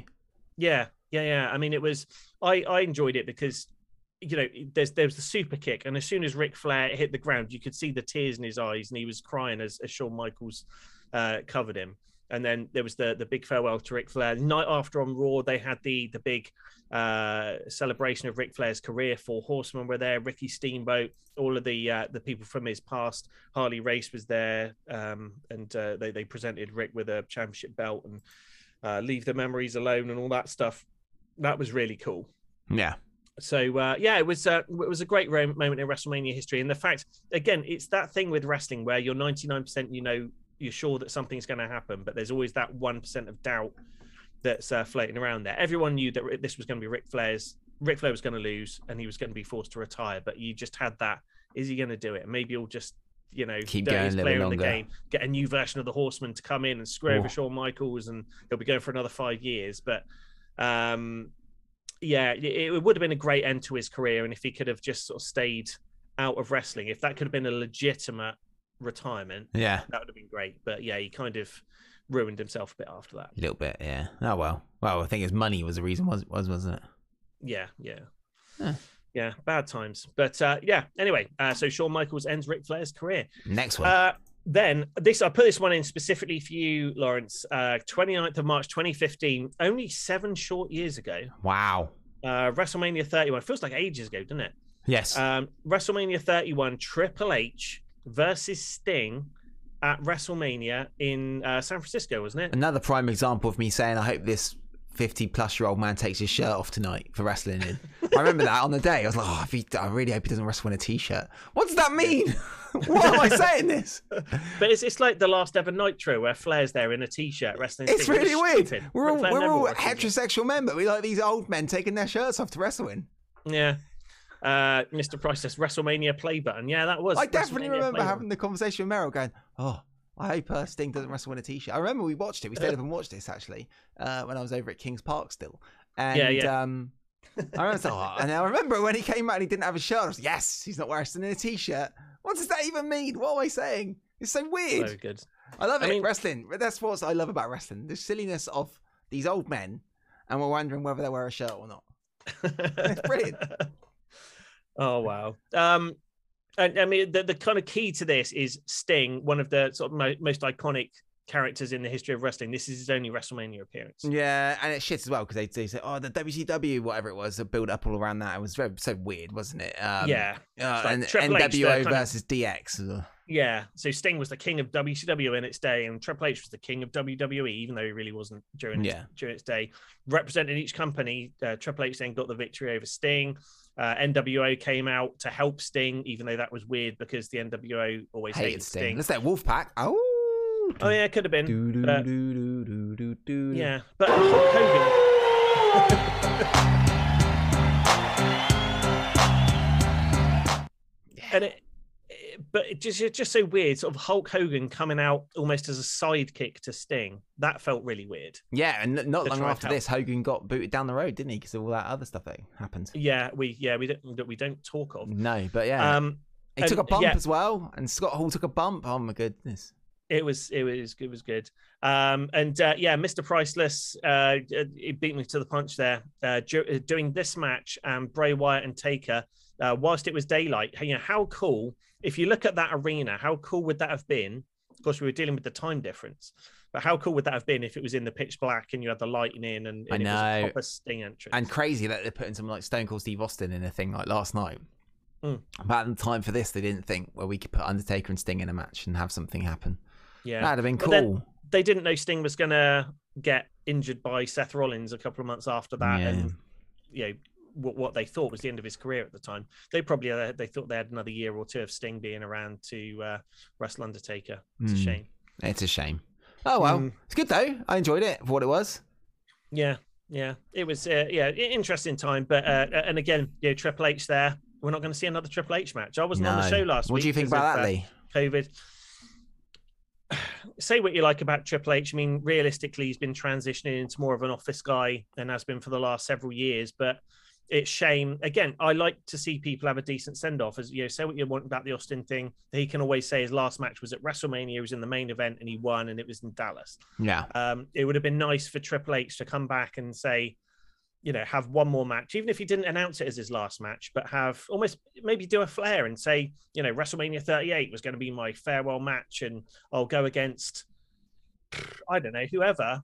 S2: Yeah, yeah, yeah. I mean, it was. I I enjoyed it because you know there's there was the super kick, and as soon as Ric Flair hit the ground, you could see the tears in his eyes, and he was crying as, as Shawn Michaels uh, covered him. And then there was the the big farewell to Ric Flair. The Night after on Raw, they had the the big uh, celebration of Ric Flair's career. Four Horsemen were there, Ricky Steamboat, all of the uh, the people from his past. Harley Race was there, um, and uh, they they presented Rick with a championship belt and uh, leave the memories alone and all that stuff. That was really cool.
S1: Yeah.
S2: So uh, yeah, it was uh, it was a great moment in WrestleMania history, and the fact again, it's that thing with wrestling where you're 99 percent you know you're sure that something's going to happen, but there's always that one percent of doubt that's uh, floating around there. Everyone knew that this was going to be Ric Flair's. Ric Flair was going to lose, and he was going to be forced to retire. But you just had that: is he going to do it? Maybe he'll just you know
S1: Keep going
S2: player in
S1: longer.
S2: the game, get a new version of the Horseman to come in and screw over
S1: Oh.
S2: Shawn Michaels, and he'll be going for another five years. But um, yeah, it, it would have been a great end to his career, and if he could have just sort of stayed out of wrestling, if that could have been a legitimate retirement,
S1: Yeah.
S2: that would have been great. But yeah, he kind of ruined himself a bit after that.
S1: A little bit, yeah. Oh, well. Well, I think his money was the reason, was, was wasn't it?
S2: Yeah, yeah.
S1: Huh.
S2: Yeah, bad times. But uh, yeah, anyway, uh, so Shawn Michaels ends Ric Flair's career.
S1: Next one.
S2: Uh, then this, I put this one in specifically for you, Lawrence. Uh, 29th of March, 2015, only seven short years ago.
S1: wow.
S2: Uh, WrestleMania 31 feels like ages ago, doesn't it?
S1: Yes.
S2: Um, WrestleMania 31, Triple H versus Sting at WrestleMania in uh, San Francisco, wasn't it?
S1: Another prime example of me saying, I hope this 50 plus year old man takes his shirt off tonight for wrestling in. *laughs* I remember that on the day. I was like, oh, if he, I really hope he doesn't wrestle in a t shirt. What does that mean? *laughs* Why am I saying this? *laughs*
S2: But it's, it's like the last ever Nitro where Flair's there in a t-shirt wrestling.
S1: It's. Really weird.
S2: stupid.
S1: We're all, we're all heterosexual men, but we like these old men taking their shirts off to wrestle in.
S2: Yeah. Uh, Mr. Price says WrestleMania play button. Yeah, that was.
S1: I definitely remember having the conversation with Meryl going, oh, I hope uh, Sting doesn't wrestle in a t-shirt. I remember we watched it. We stayed up and watched this actually uh, when I was over at Kings Park still. And
S2: Yeah, yeah.
S1: Um, I remember, oh, and I remember when he came out and he didn't have a shirt. I was like, yes, he's not wrestling in a t-shirt. What does that even mean? What am I saying? It's so weird.
S2: So good.
S1: I love
S2: I
S1: it.
S2: mean-
S1: wrestling. That's what I love about wrestling. The silliness of these old men, and we're wondering whether they wear a shirt or not. *laughs* It's brilliant.
S2: Oh wow. Um, and I mean the, the kind of key to this is Sting, one of the sort of mo- most iconic characters in the history of wrestling. This is his only WrestleMania appearance.
S1: Yeah, and it's shit as well because they, they say, oh, the WCW, whatever it was, the build up all around that. It was very so weird, wasn't it? Um,
S2: yeah,
S1: Uh,
S2: like
S1: and
S2: Triple H,
S1: NWO
S2: of-
S1: versus DX.
S2: Yeah. So Sting was the king of WCW in its day, and Triple H was the king of WWE, even though he really wasn't during its, during its day. Representing each company, uh, Triple H then got the victory over Sting. Uh, NWO came out to help Sting, even though that was weird because the NWO always hated,
S1: Hated Sting.
S2: Sting.
S1: Let's say Wolfpack. Oh.
S2: Oh yeah, it could have been.
S1: Do,
S2: but-
S1: do, do.
S2: Yeah, but Hogan. *laughs* and it- but it just it's just so weird. Sort of Hulk Hogan coming out almost as a sidekick to Sting. That felt really weird.
S1: Yeah, and not long after
S2: help.
S1: this, Hogan got booted down the road, didn't he? Because of all that other stuff that happened.
S2: Yeah, we yeah we don't that we don't talk of.
S1: No, but yeah.
S2: Um,
S1: he took a bump
S2: yeah.
S1: as well, and Scott Hall took a bump. Oh my goodness.
S2: It was it was it was good. Um, and uh, yeah, Mr. Priceless, uh, it beat me to the punch there. Uh, doing this match, um, Bray Wyatt and Taker, uh, whilst it was daylight, you know how cool. If you look at that arena, how cool would that have been? Of course, we were dealing with the time difference, but how cool would that have been if it was in the pitch black and you had the lighting in and,
S1: I
S2: and it was a proper Sting entrance?
S1: And crazy that they're putting someone like Stone Cold Steve Austin in a thing like last night.
S2: Mm.
S1: But at the time for this, they didn't think, well, we could put Undertaker and Sting in a match and have something happen.
S2: yeah,
S1: That'd have been cool.
S2: they didn't know Sting was going to get injured by Seth Rollins a couple of months after that,
S1: Yeah.
S2: and you know what, what they thought was the end of his career at the time. They probably uh, they thought they had another year or two of Sting being around to uh, wrestle Undertaker. It's
S1: Hmm.
S2: a shame.
S1: It's a shame. Oh well,
S2: Mm.
S1: it's good though. I enjoyed it for what it was.
S2: Yeah, yeah, it was uh, yeah interesting time, but uh, and again, you know, Triple H there. We're not going to see another Triple H match. I wasn't on the show last
S1: What
S2: week.
S1: do you think about that,
S2: uh,
S1: Lee?
S2: COVID. *sighs* say what you like about Triple H. I mean, realistically, he's been transitioning into more of an office guy and has been for the last several years. But it's shame. Again, I like to see people have a decent send off. As you know, say what you want about the Austin thing. He can always say his last match was at WrestleMania. He was in the main event and he won, and it was in Dallas.
S1: Yeah.
S2: Um, it would have been nice for Triple H to come back and say, you know, have one more match, even if he didn't announce it as his last match, but have almost maybe do a flair and say, you know, WrestleMania 38 was going to be my farewell match, and I'll go against, I don't know, whoever,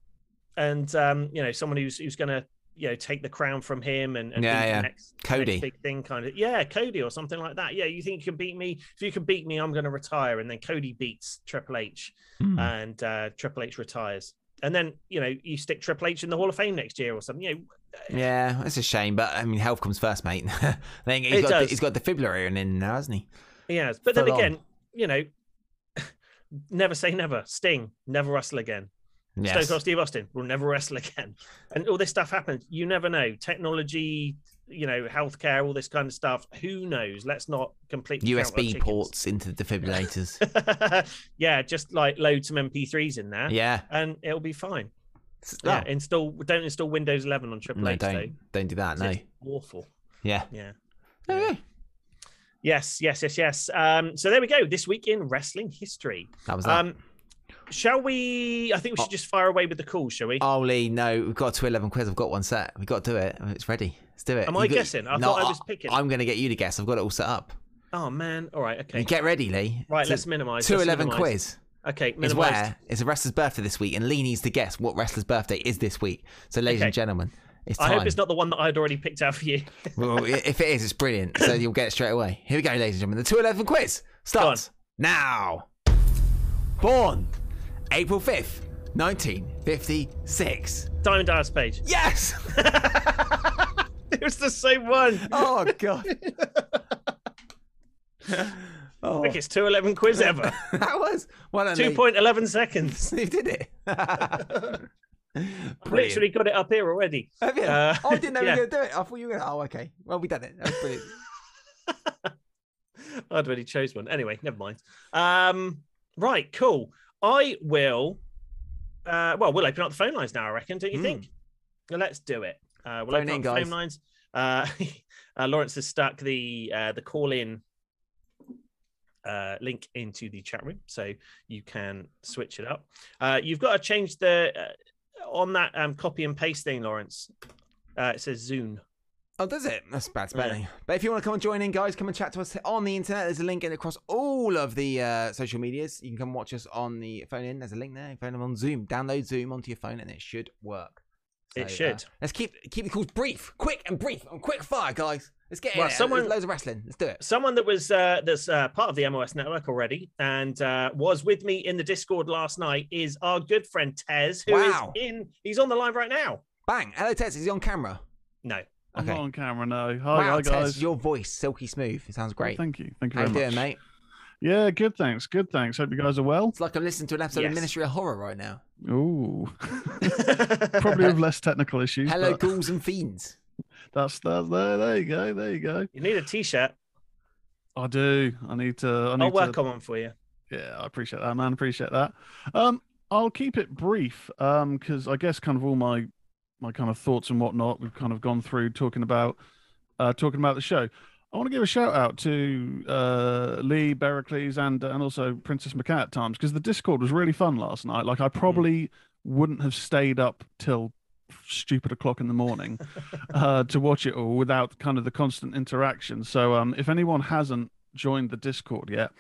S2: and um, you know, someone who's who's going to you know take the crown from him and, and
S1: Yeah,
S2: be the
S1: yeah.
S2: next,
S1: Cody.
S2: next big thing kind of yeah Cody or something like that yeah you think you can beat me if you can beat me I'm going to retire and then Cody beats Triple H
S1: Hmm.
S2: and uh, Triple H retires and then you know you stick Triple H in the Hall of Fame next year or something you know
S1: Yeah, it's a shame, but I mean, health comes first, mate. *laughs* I think he's
S2: It
S1: got
S2: does.
S1: he's got defibrillator in in now, hasn't he?
S2: Yes, but then
S1: Full on.
S2: again, you know, *laughs* never say never. Sting never wrestle again. Stone Cold Steve Austin will never wrestle again, and all this stuff happens. You never know. Technology, you know, healthcare, all this kind of stuff. Who knows? Let's not completely
S1: USB ports into the defibrillators. *laughs*
S2: yeah, just like load some MP3s in there,
S1: yeah.
S2: and it'll be fine.
S1: S-
S2: Yeah,
S1: oh,
S2: install. Don't install Windows 11 on Triple
S1: no,
S2: H.
S1: don't don't do that. No.
S2: It's awful.
S1: Yeah.
S2: Yeah.
S1: Okay.
S2: Yes, yes, yes, yes. Um, so there we go. This week in wrestling history.
S1: That was that.
S2: Um, shall we? I think we should oh. just fire away with the call, shall we?
S1: Oh, Lee, no, we've got to 11 quiz. I've got one set. We've got to do it. It's ready. Let's do it.
S2: Am
S1: You
S2: I
S1: got-
S2: guessing? I thought I was picking.
S1: I'm going to get you to guess. I've got it all set up.
S2: Oh man! All right, okay.
S1: You get ready, Lee.
S2: Right, let's minimise.
S1: 211
S2: minimise.
S1: quiz
S2: Okay,
S1: is
S2: minimise.
S1: where it's a wrestler's birthday this week, and Lee needs to guess what wrestler's birthday is this week. So, ladies
S2: Okay.
S1: and gentlemen, it's time.
S2: I hope it's not the one that I'd already picked out for you. *laughs*
S1: well, if it is, it's brilliant. So *coughs* you'll get it straight away. Here we go, ladies and gentlemen. The 211 quiz starts now. Born April 5th, 1956.
S2: Diamond Dallas Page.
S1: Yes! *laughs*
S2: it was the same one.
S1: Oh, God. *laughs* oh,
S2: Quickest two eleven quiz ever. *laughs*
S1: that was. Well done,
S2: Two
S1: Lee.
S2: point eleven seconds.
S1: You did it.
S2: I've literally got it up here already.
S1: Have you?
S2: Uh,
S1: oh, I didn't know
S2: yeah.
S1: you were going to do it. I thought you were going to. Oh, okay. Well, we done it. That was brilliant.
S2: I'd already chose one. Anyway, never mind. Um, right, cool. I will. Uh, well, we'll open up the phone lines now. I reckon. Don't you
S1: Hmm.
S2: think? Well, let's do it. Uh, we'll
S1: Phone
S2: open
S1: in,
S2: up the phone lines. Uh, *laughs* uh, Lawrence has stuck the uh, the call in uh, link into the chat room, so you can switch it up. Uh, you've got to change the uh, on that um, copy and paste thing, Lawrence. Uh, it says Zune.
S1: Oh, does it? That's bad spelling. But if you want to come and join in, guys, come and chat to us on the internet. There's a link in across all of the uh, social medias. You can come watch us on the phone in. There's a link there. Phone in on Zoom. Download Zoom onto your phone, and it should work.
S2: It should.
S1: Uh, let's keep keep the calls brief, quick and brief, and quick fire, guys. Let's get
S2: Well,
S1: in.
S2: Someone-
S1: There's loads of wrestling. Let's do it.
S2: someone that was uh, that's uh, part of the MOS network already and uh, was with me in the Discord last night is our good friend Tez, who is
S1: Wow.
S2: in. He's on the line right now.
S1: Bang. Hello, Tez. Is he on camera?
S2: No,
S8: I'm
S1: Okay.
S8: not on camera now. Hi,
S1: wow,
S8: hi
S1: Tez,
S8: guys.
S1: your voice silky smooth. It sounds
S8: Oh,
S1: great.
S8: thank you. Thank you
S1: How
S8: very
S1: you doing, mate?
S8: Yeah, good. Thanks. Good. Thanks. Hope you guys are well.
S1: It's like I'm listening to an episode
S2: Yes.
S1: of Ministry of Horror right now.
S8: Ooh, *laughs* probably with less technical issues.
S1: Hello,
S8: but
S1: ghouls and fiends.
S8: That's that's there. There you go. There you go.
S2: you need a T-shirt.
S8: I do. I need to. I need
S2: I'll work
S8: to.
S2: on one for you.
S8: Yeah, I appreciate that, man. Appreciate that. Um, I'll keep it brief. Um, because I guess kind of all my my kind of thoughts and whatnot we've kind of gone through talking about uh talking about the show. I want to give a shout out to uh, Lee Pericles and and also Princess McCat at times because the Discord was really fun last night. Like I probably wouldn't have stayed up till stupid o'clock in the morning *laughs* uh, to watch it all without kind of the constant interaction. So um, if anyone hasn't joined the Discord yet,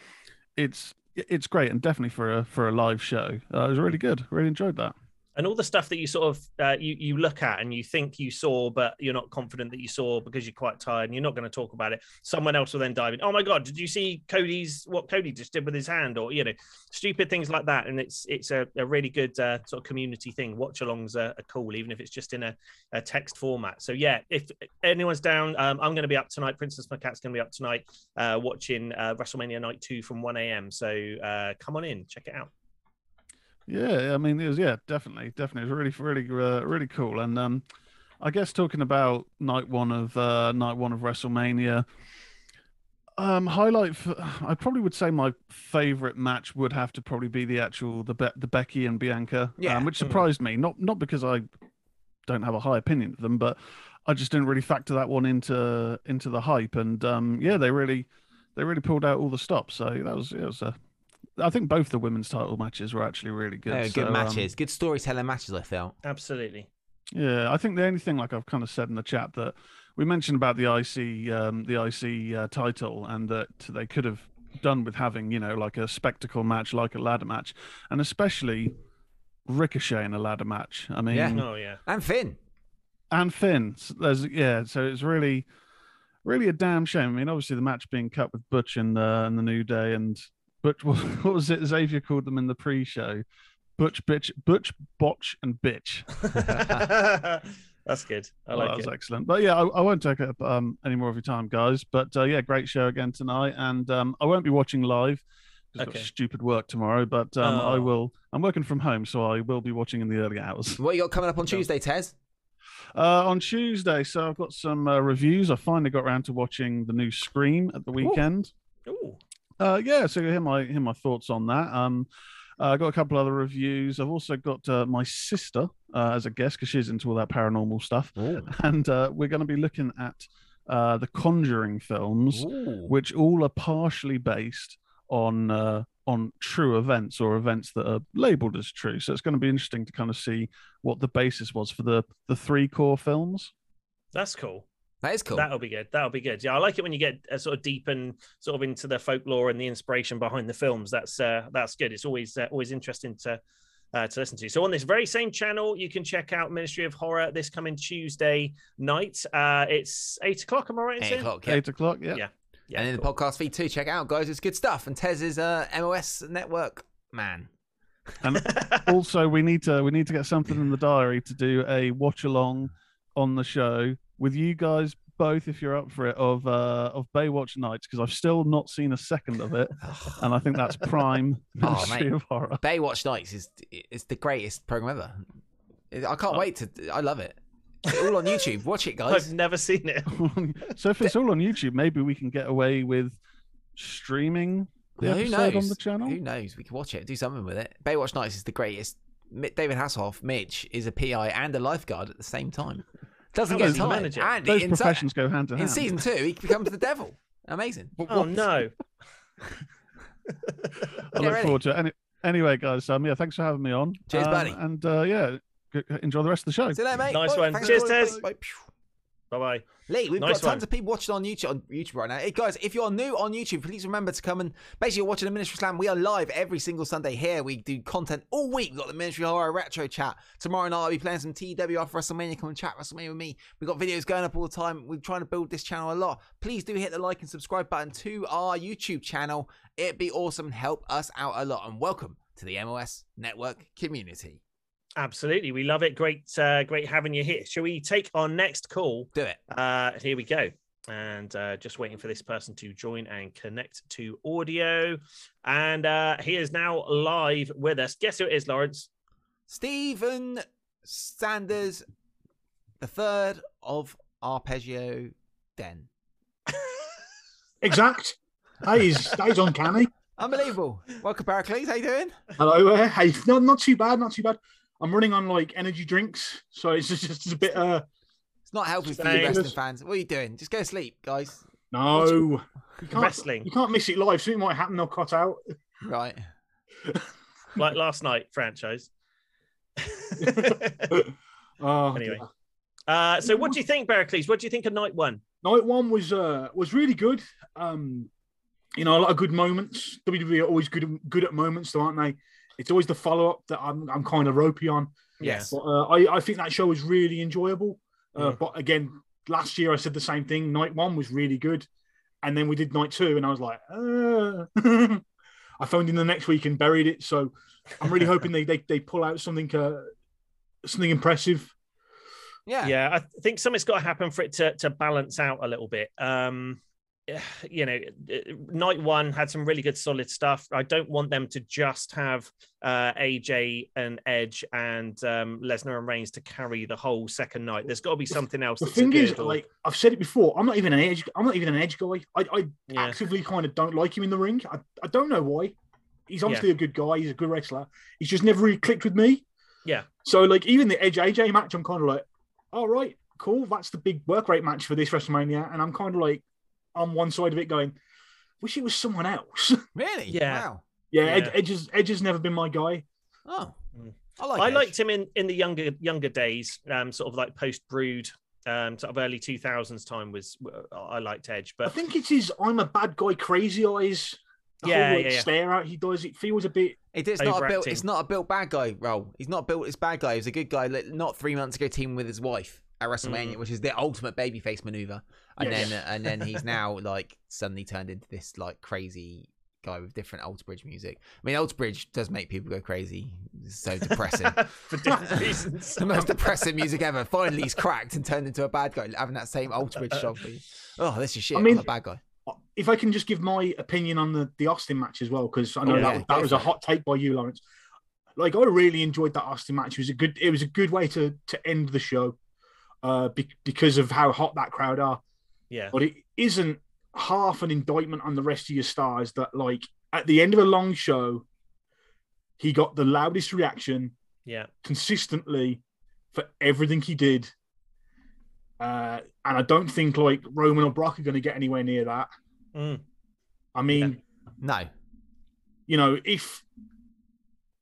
S8: it's it's great and definitely for a for a live show. Uh, it was really good. Really enjoyed that.
S2: And all the stuff that you sort of uh, you you look at and you think you saw, but you're not confident that you saw because you're quite tired and you're not going to talk about it. Someone else will then dive in. Oh my god, did you see Cody's what Cody just did with his hand, or you know, stupid things like that. And it's it's a, a really good uh, sort of community thing. Watch alongs are, are cool, even if it's just in a, a text format. So yeah, if anyone's down, um, I'm going to be up tonight. Princess McCat's going to be up tonight, uh, watching uh, WrestleMania Night Two from 1 a.m. So uh, come on in, check it out.
S8: Yeah, I mean, it was yeah, definitely, definitely, it was really, really, uh, really cool. And um, I guess talking about night one of uh, night one of WrestleMania, Um, highlight for *sighs* I probably would say my favorite match would have to probably be the actual the Be- the Becky and Bianca,
S1: Yeah.
S8: um, which surprised me. Not not because I don't have a high opinion of them, but I just didn't really factor that one into into the hype. And um, yeah, they really they really pulled out all the stops. So that was it was a. I think both the women's title matches were actually really good.
S1: Yeah, good
S8: So, um,
S1: matches, good storytelling matches. I felt.
S2: Absolutely.
S8: yeah, I think the only thing, like I've kind of said in the chat, that we mentioned about the IC, um, the IC uh, title, and that they could have done with having, you know, like a spectacle match, like a ladder match, and especially Ricochet in a ladder match. I mean,
S1: Yeah.
S2: Oh yeah.
S1: And Finn.
S8: and Finn. S- There's yeah, so it's really, really a damn shame. I mean, obviously the match being cut with Butch and uh, and the New Day and Butch. *laughs* What was it? Xavier called them in the pre-show. Butch, bitch, Butch, botch, and bitch. *laughs* *laughs*
S2: That's good. I
S8: Oh,
S2: like
S8: that was excellent. But yeah, I, I won't take up um, any more of your time, guys. But uh, yeah, great show again tonight, and um, I won't be watching live. 'cause I've
S2: Okay.
S8: got stupid work tomorrow, but um, I
S2: Oh.
S8: will. I'm working from home, so I will be watching in the early hours.
S1: What you got coming up on Tuesday, Tez?
S8: Uh, on Tuesday, so I've got some uh, reviews. I finally got around to watching the new Scream at the weekend.
S2: Ooh.
S8: Uh, yeah, so hear my hear my thoughts on that. Um, uh, I got a couple other reviews. I've also got uh, my sister uh, as a guest because she's into all that paranormal stuff, *laughs* and uh, we're going to be looking at uh, the Conjuring films,
S1: Ooh.
S8: which all are partially based on uh, on true events or events that are labeled as true. So it's going to be interesting to kind of see what the basis was for the the three core films.
S2: That's cool.
S1: That is cool.
S2: That'll be good. That'll be good. Yeah, I like it when you get uh, sort of deep and sort of into the folklore and the inspiration behind the films. That's uh, that's good. It's always uh, always interesting to uh, to listen to. So on this very same channel, you can check out Ministry of Horror this coming Tuesday night. Uh, it's eight o'clock. Am I right? in
S1: Eight
S2: saying?
S1: o'clock. Yeah.
S8: Eight o'clock. Yeah.
S2: Yeah. Yeah.
S1: and in
S2: cool.
S1: the podcast feed too. Check it out, guys. It's good stuff. And Tez is a MOS network man. *laughs*
S8: And *laughs* also, we need to we need to get something in the diary to do a watch along on the show with you guys both, if you're up for it, of uh, of Baywatch Nights because I've still not seen a second of it, *laughs* and I think that's prime *laughs*
S1: Oh, mate.
S8: of Horror.
S1: Baywatch Nights is is the greatest program ever. I
S2: Oh.
S1: can't wait to. I love it. It's all on YouTube. Watch it, *laughs* guys.
S2: I've never seen it.
S8: so if it's all on YouTube, maybe we can get away with streaming the
S1: Well, who
S8: episode
S1: knows?
S8: on the channel.
S1: Who knows? We can watch it, do something with it. Baywatch Nights is the greatest. David Hasselhoff, Mitch, is a PI and a lifeguard at the same time. Doesn't get
S2: does he
S1: time.
S2: manage it?
S1: And
S8: Those
S1: in,
S8: professions go hand in hand.
S1: in season two, he becomes the devil. Amazing.
S2: Oh no.
S8: I look
S1: ready.
S8: forward to it. Any, anyway, guys, um, yeah, thanks for having me on.
S1: Cheers,
S8: Um,
S1: buddy.
S8: And uh, yeah, g- enjoy the rest of the show.
S1: See you later, mate.
S2: Nice
S1: Bye.
S2: one.
S1: Thanks
S2: Cheers,
S1: for calling.
S2: Tez.
S1: Bye. Bye. Phew.
S2: Bye bye.
S1: Lee, we've
S2: Nice
S1: got tons
S2: one.
S1: of people watching on YouTube on YouTube right now. Hey, guys, if you're new on YouTube, please remember to come and basically you're watching the Ministry Slam. We are live every single Sunday here. We do content all week. We've got the Ministry Horror Retro Chat. Tomorrow night I'll be playing some TW off WrestleMania. Come and chat WrestleMania with me. We've got videos going up all the time. We're trying to build this channel a lot. Please do hit the like and subscribe button to our YouTube channel. It'd be awesome. Help us out a lot. And welcome to the MOS Network community.
S2: Absolutely. We love it. Great, uh, great having you here. Shall we take our next call?
S1: Do it.
S2: Uh, here we go. And uh, just waiting for this person to join and connect to audio. And uh, he is now live with us. Guess who it is, Lawrence?
S1: Stephen Sanders, the third of Arpeggio Den. *laughs*
S9: Exact. That is that is uncanny.
S1: Unbelievable. Welcome, Pericles. How you doing?
S9: Hello, uh, hey, no, not too bad, not too bad. I'm running on like energy drinks, so it's just, just a bit. uh
S1: It's not helping for you wrestling fans. What are you doing? Just go to sleep, guys.
S9: No, you can't,
S2: Wrestling.
S9: You can't miss it live. Something might happen. They'll cut out.
S1: Right. *laughs*
S2: Like last night, franchise. *laughs*
S9: Oh,
S2: Anyway.
S9: dear.
S2: uh, so, what do you think, Pericles? What do you think of night one?
S9: night one was uh was really good. Um, you know, a lot of good moments. WWE are always good good at moments, though, aren't they? It's always the follow up that I'm I'm kind of ropey on.
S2: Yes.
S9: But uh, I, I think that show was really enjoyable. Uh,
S2: Mm.
S9: But again, last year I said the same thing. Night one was really good, and then we did night two, and I was like, uh. *laughs* I phoned in the next week and buried it. So I'm really hoping they they, they pull out something uh, something impressive.
S1: Yeah.
S2: Yeah, I think something's got to happen for it to, to balance out a little bit. Um, *sighs* you know, uh, night one had some really good solid stuff. I don't want them to just have uh, AJ and Edge and um, Lesnar and Reigns to carry the whole second night. There's got to be something else.
S9: The thing is,
S2: or-
S9: like I've said it before, I'm not even an edge. I'm not even an edge guy. I, I
S2: Yeah.
S9: actively kind of don't like him in the ring. I, I don't know why. He's obviously a good guy. He's a good wrestler. He's just never really clicked with me.
S2: yeah,
S9: So like even the Edge AJ match, I'm kind of like, all right, cool. That's the big work rate match for this WrestleMania, and I'm kind of like on one side of it going, wish it was someone else. *laughs*
S1: Really?
S2: Yeah.
S1: Wow.
S9: yeah,
S2: Yeah.
S9: Edge, Edge, has, Edge has never been my guy.
S1: Oh.
S2: Mm.
S1: I like
S2: I
S1: Edge.
S2: liked him in in the younger younger days, um, sort of like post Brood, um, sort of early two thousands time was I liked Edge, but I
S9: think it's his I'm a bad guy, crazy eyes. The
S2: Yeah,
S9: whole like,
S2: yeah, yeah.
S9: stare out he does. It feels a bit.
S1: It, it's not a built. It's not a built bad guy role. He's not built as bad guy. He's a good guy. like, Not three months ago, teaming with his wife at mm. WrestleMania, which is the ultimate babyface maneuver. And then, and then he's now *laughs* like suddenly turned into this like crazy guy with different Alter Bridge music. I mean, Alter Bridge does make people go crazy. It's so depressing. *laughs*
S2: for different *laughs* reasons.
S1: the most depressing music ever. Finally, he's cracked and turned into a bad guy, having that same Alter Bridge song. Uh, oh, this is shit.
S9: I mean-
S1: am a bad guy.
S9: If I can just give my opinion on the, the Austin match as well, because I know
S1: Oh,
S9: that,
S1: yeah,
S9: that
S1: go
S9: was a hot take by you, Lawrence. Like I really enjoyed that Austin match. It was a good. It was a good way to to end the show, uh, be, because of how hot that crowd are.
S2: yeah,
S9: But it isn't half an indictment on the rest of your stars that like at the end of a long show, he got the loudest reaction
S2: yeah,
S9: consistently for everything he did. Uh, and I don't think like Roman or Brock are going to get anywhere near that.
S2: Mm.
S9: I mean,
S1: No.
S9: you know, if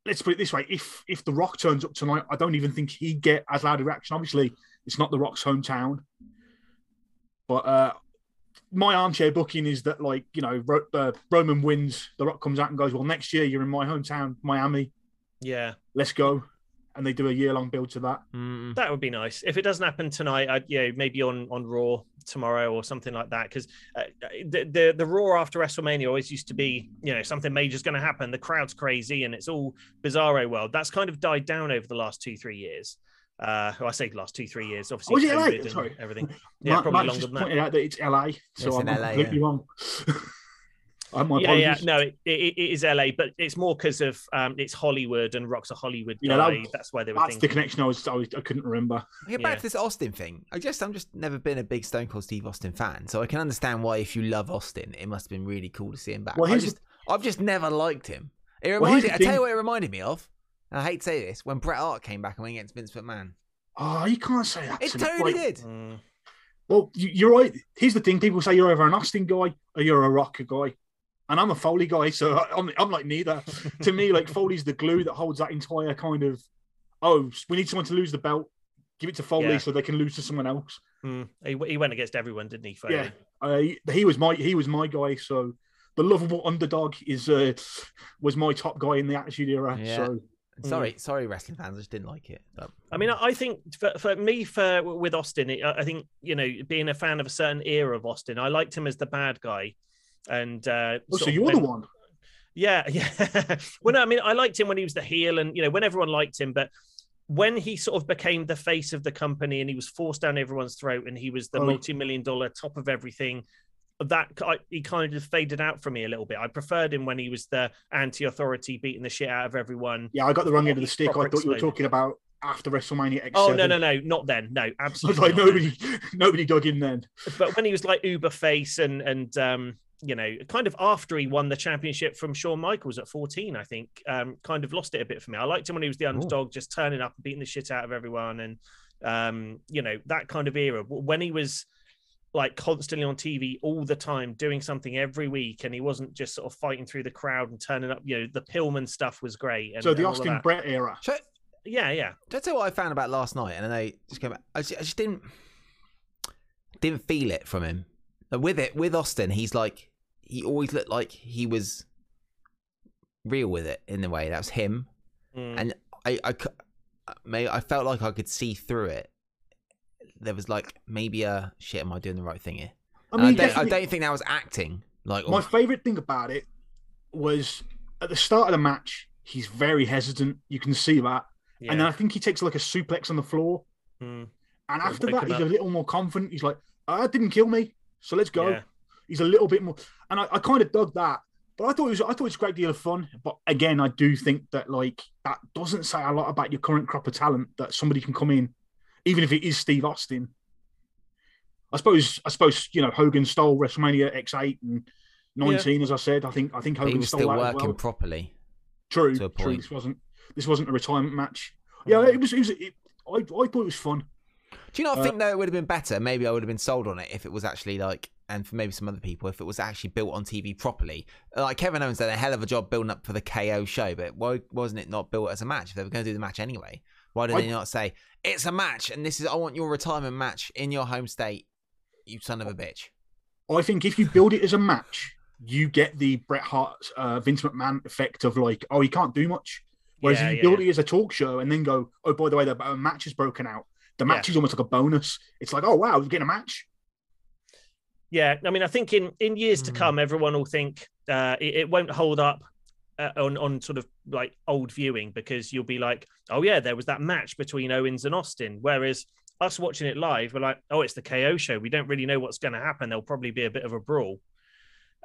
S9: let's put it this way, if if The Rock turns up tonight, I don't even think he'd get as loud a reaction. Obviously, it's not The Rock's hometown, but uh, my armchair booking is that like you know Ro- uh, Roman wins, The Rock comes out and goes, "Well, next year you're in my hometown, Miami.
S2: yeah.
S9: Let's go," and they do a year long build to that.
S1: Mm-mm.
S2: That would be nice. If it doesn't happen tonight, I'd you know maybe on on Raw tomorrow or something like that. Because uh, the, the the Raw after WrestleMania always used to be you know something major's going to happen. The crowd's crazy and it's all bizarro world. That's kind of died down over the last two three years. Uh, well, I say last two three years. Obviously,
S9: Oh, is it LA?
S2: COVID and
S9: Sorry.
S2: everything. *laughs* Yeah,
S9: Matt,
S2: probably
S9: Matt
S2: longer
S9: just
S2: than that.
S9: pointed out that it's LA, so
S1: It's
S9: I'm
S1: in LA,
S9: completely
S1: yeah.
S9: wrong. *laughs* My
S2: yeah, yeah, no, it, it, it is LA, but it's more because of um, it's Hollywood and Rock's a Hollywood
S9: Yeah,
S2: guy.
S9: that-
S2: That's why they were
S9: That's the connection I was, I was I couldn't remember.
S1: I back
S2: Yeah.
S1: to this Austin thing. I guess I'm just never been a big Stone Cold Steve Austin fan, so I can understand why if you love Austin, it must have been really cool to see him back.
S9: Well,
S1: I
S9: here's
S1: just, I've just never liked him. It reminded.
S9: here's
S1: I
S9: the
S1: tell you what, it reminded me of. And I hate to say this when Bret Hart came back and went against Vince McMahon.
S9: Oh, you can't say that.
S1: It
S9: to
S1: totally
S9: Like,
S1: did.
S2: Mm,
S9: Well, you, you're right. Here's the thing: people say you're either an Austin guy or you're a Rocker guy, and I'm a Foley guy, so I- I'm, I'm like neither. to me, like *laughs* Foley's the glue that holds that entire kind of. Oh, we need someone to lose the belt. Give it to Foley
S2: Yeah.
S9: so they can lose to someone else.
S2: mm. He, he went against everyone, didn't he? Foley?
S9: Yeah, uh, he, he was my he was my guy. So the lovable underdog is uh, was my top guy in the Attitude Era.
S1: Yeah.
S9: So
S1: Sorry, sorry, wrestling fans, I just didn't like it. But,
S2: I mean, I I think for, for me, for with Austin, I I think you know, being a fan of a certain era of Austin, I liked him as the bad guy, and uh,
S9: oh, so you're
S2: when-
S9: the one.
S2: Yeah, *laughs* yeah. well, no, I mean, I liked him when he was the heel, and you know, when everyone liked him, but when he sort of became the face of the company and he was forced down everyone's throat, and he was the
S9: Oh.
S2: multi-million dollar top of everything, that I, he kind of faded out for me a little bit. I preferred him when he was the anti-authority, beating the shit out of everyone.
S9: Yeah, I got the wrong end of the stick. I
S2: proper
S9: thought you were talking about after WrestleMania X.
S2: Oh no, no, no, not then. No, *laughs* absolutely.
S9: like
S2: not then.
S9: nobody, *laughs* nobody dug in then.
S2: but when he was like uber face and and um you know kind of after he won the championship from Shawn Michaels at 14 I think um kind of lost it a bit for me I liked him when he was the underdog just turning up and beating the shit out of everyone and um you know that kind of era when he was like constantly on TV all the time doing something every week and he wasn't just sort of fighting through the crowd and turning up you know the Pillman stuff was great and,
S9: So the
S2: and all of
S9: Austin. Bret era.
S1: so,
S2: yeah yeah
S1: Did I tell you what I found about last night? And then I just came back. I just, I just didn't didn't feel it from him. But with it, with Austin, he's like he always looked like he was real with it in a way. That was him,
S2: Mm.
S1: and I, I, cou- may I felt like I could see through it. There was like maybe a shit. Am I doing the right thing here?
S9: I mean,
S1: I, don't, I don't think that was acting. Like
S9: my
S1: oh,
S9: favorite thing about it was at the start of the match, he's very hesitant. You can see that,
S2: yeah
S9: and then I think he takes like a suplex on the floor,
S2: Mm.
S9: and after that, he's
S2: up.
S9: a little more confident. He's like, "Ah, "That didn't kill me, so let's go."
S2: Yeah.
S9: he's a little bit more, and I, I kind of dug that. But I thought it was I thought it was a great deal of fun. But again, I do think that like that doesn't say a lot about your current crop of talent that somebody can come in, even if it is Steve Austin. I suppose I suppose you know Hogan stole WrestleMania X8 and 19, as I said. I think I think
S1: But he
S9: Hogan
S1: was
S9: stole
S1: still
S9: that as
S1: working
S9: well.
S1: properly.
S9: True,
S1: to a
S9: true.
S1: point.
S9: This wasn't this wasn't a retirement match. Yeah, it was. It was. It, I I thought it was fun.
S1: Do you not
S9: Uh,
S1: think though it would have been better? Maybe I would have been sold on it if it was actually like, and for maybe some other people, if it was actually built on TV properly. Like Kevin Owens did a hell of a job building up for the KO show, but why wasn't it not built as a match? If they were going to do the match anyway, why did
S9: I-
S1: they not say it's a match and this is I want your retirement match in your home state, you son of a bitch?
S9: I think if you build it as a match, you get the Bret Hart, uh, Vince McMahon effect of like, oh, he can't do much. Whereas
S2: Yeah,
S9: if you
S2: yeah,
S9: build it as a talk show and then go, oh, by the way, the uh, match is broken out. The match
S2: Yeah.
S9: is almost like a bonus. It's like, oh wow, we're getting a match.
S2: Yeah, I mean, I think in in years to
S1: Hmm.
S2: come, everyone will think uh, it, it won't hold up uh, on on sort of like old viewing because you'll be like, oh yeah, there was that match between Owens and Austin. Whereas us watching it live, we're like, oh, it's the KO show. We don't really know what's going to happen. There'll probably be a bit of a brawl.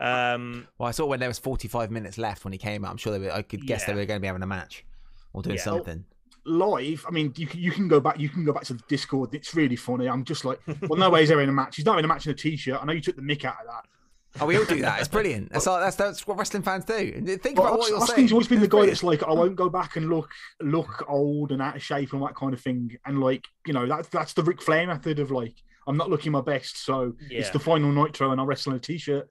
S2: Um,
S1: Well, I saw when there was 45 minutes left when he came out. I'm sure they were, I could guess
S2: Yeah.
S1: they were going to be having a match or doing
S2: Yeah.
S1: something.
S9: Live, I mean, you can, you can go back. You can go back to the Discord. It's really funny. I'm just like, well, no way he's ever in a match. He's not in a match in a t-shirt. I know you took the mick out of that.
S1: Oh, we all do that. It's *laughs* brilliant. That's all, that's that's what wrestling fans do. Think
S9: But
S1: about what you're
S9: Austin's
S1: saying.
S9: always been the guy that's like, I won't go back and look look old and out of shape and all that kind of thing. And like, you know, that's that's the Ric Flair method of like, I'm not looking my best, so it's the final nitro and I'll wrestle in a t-shirt.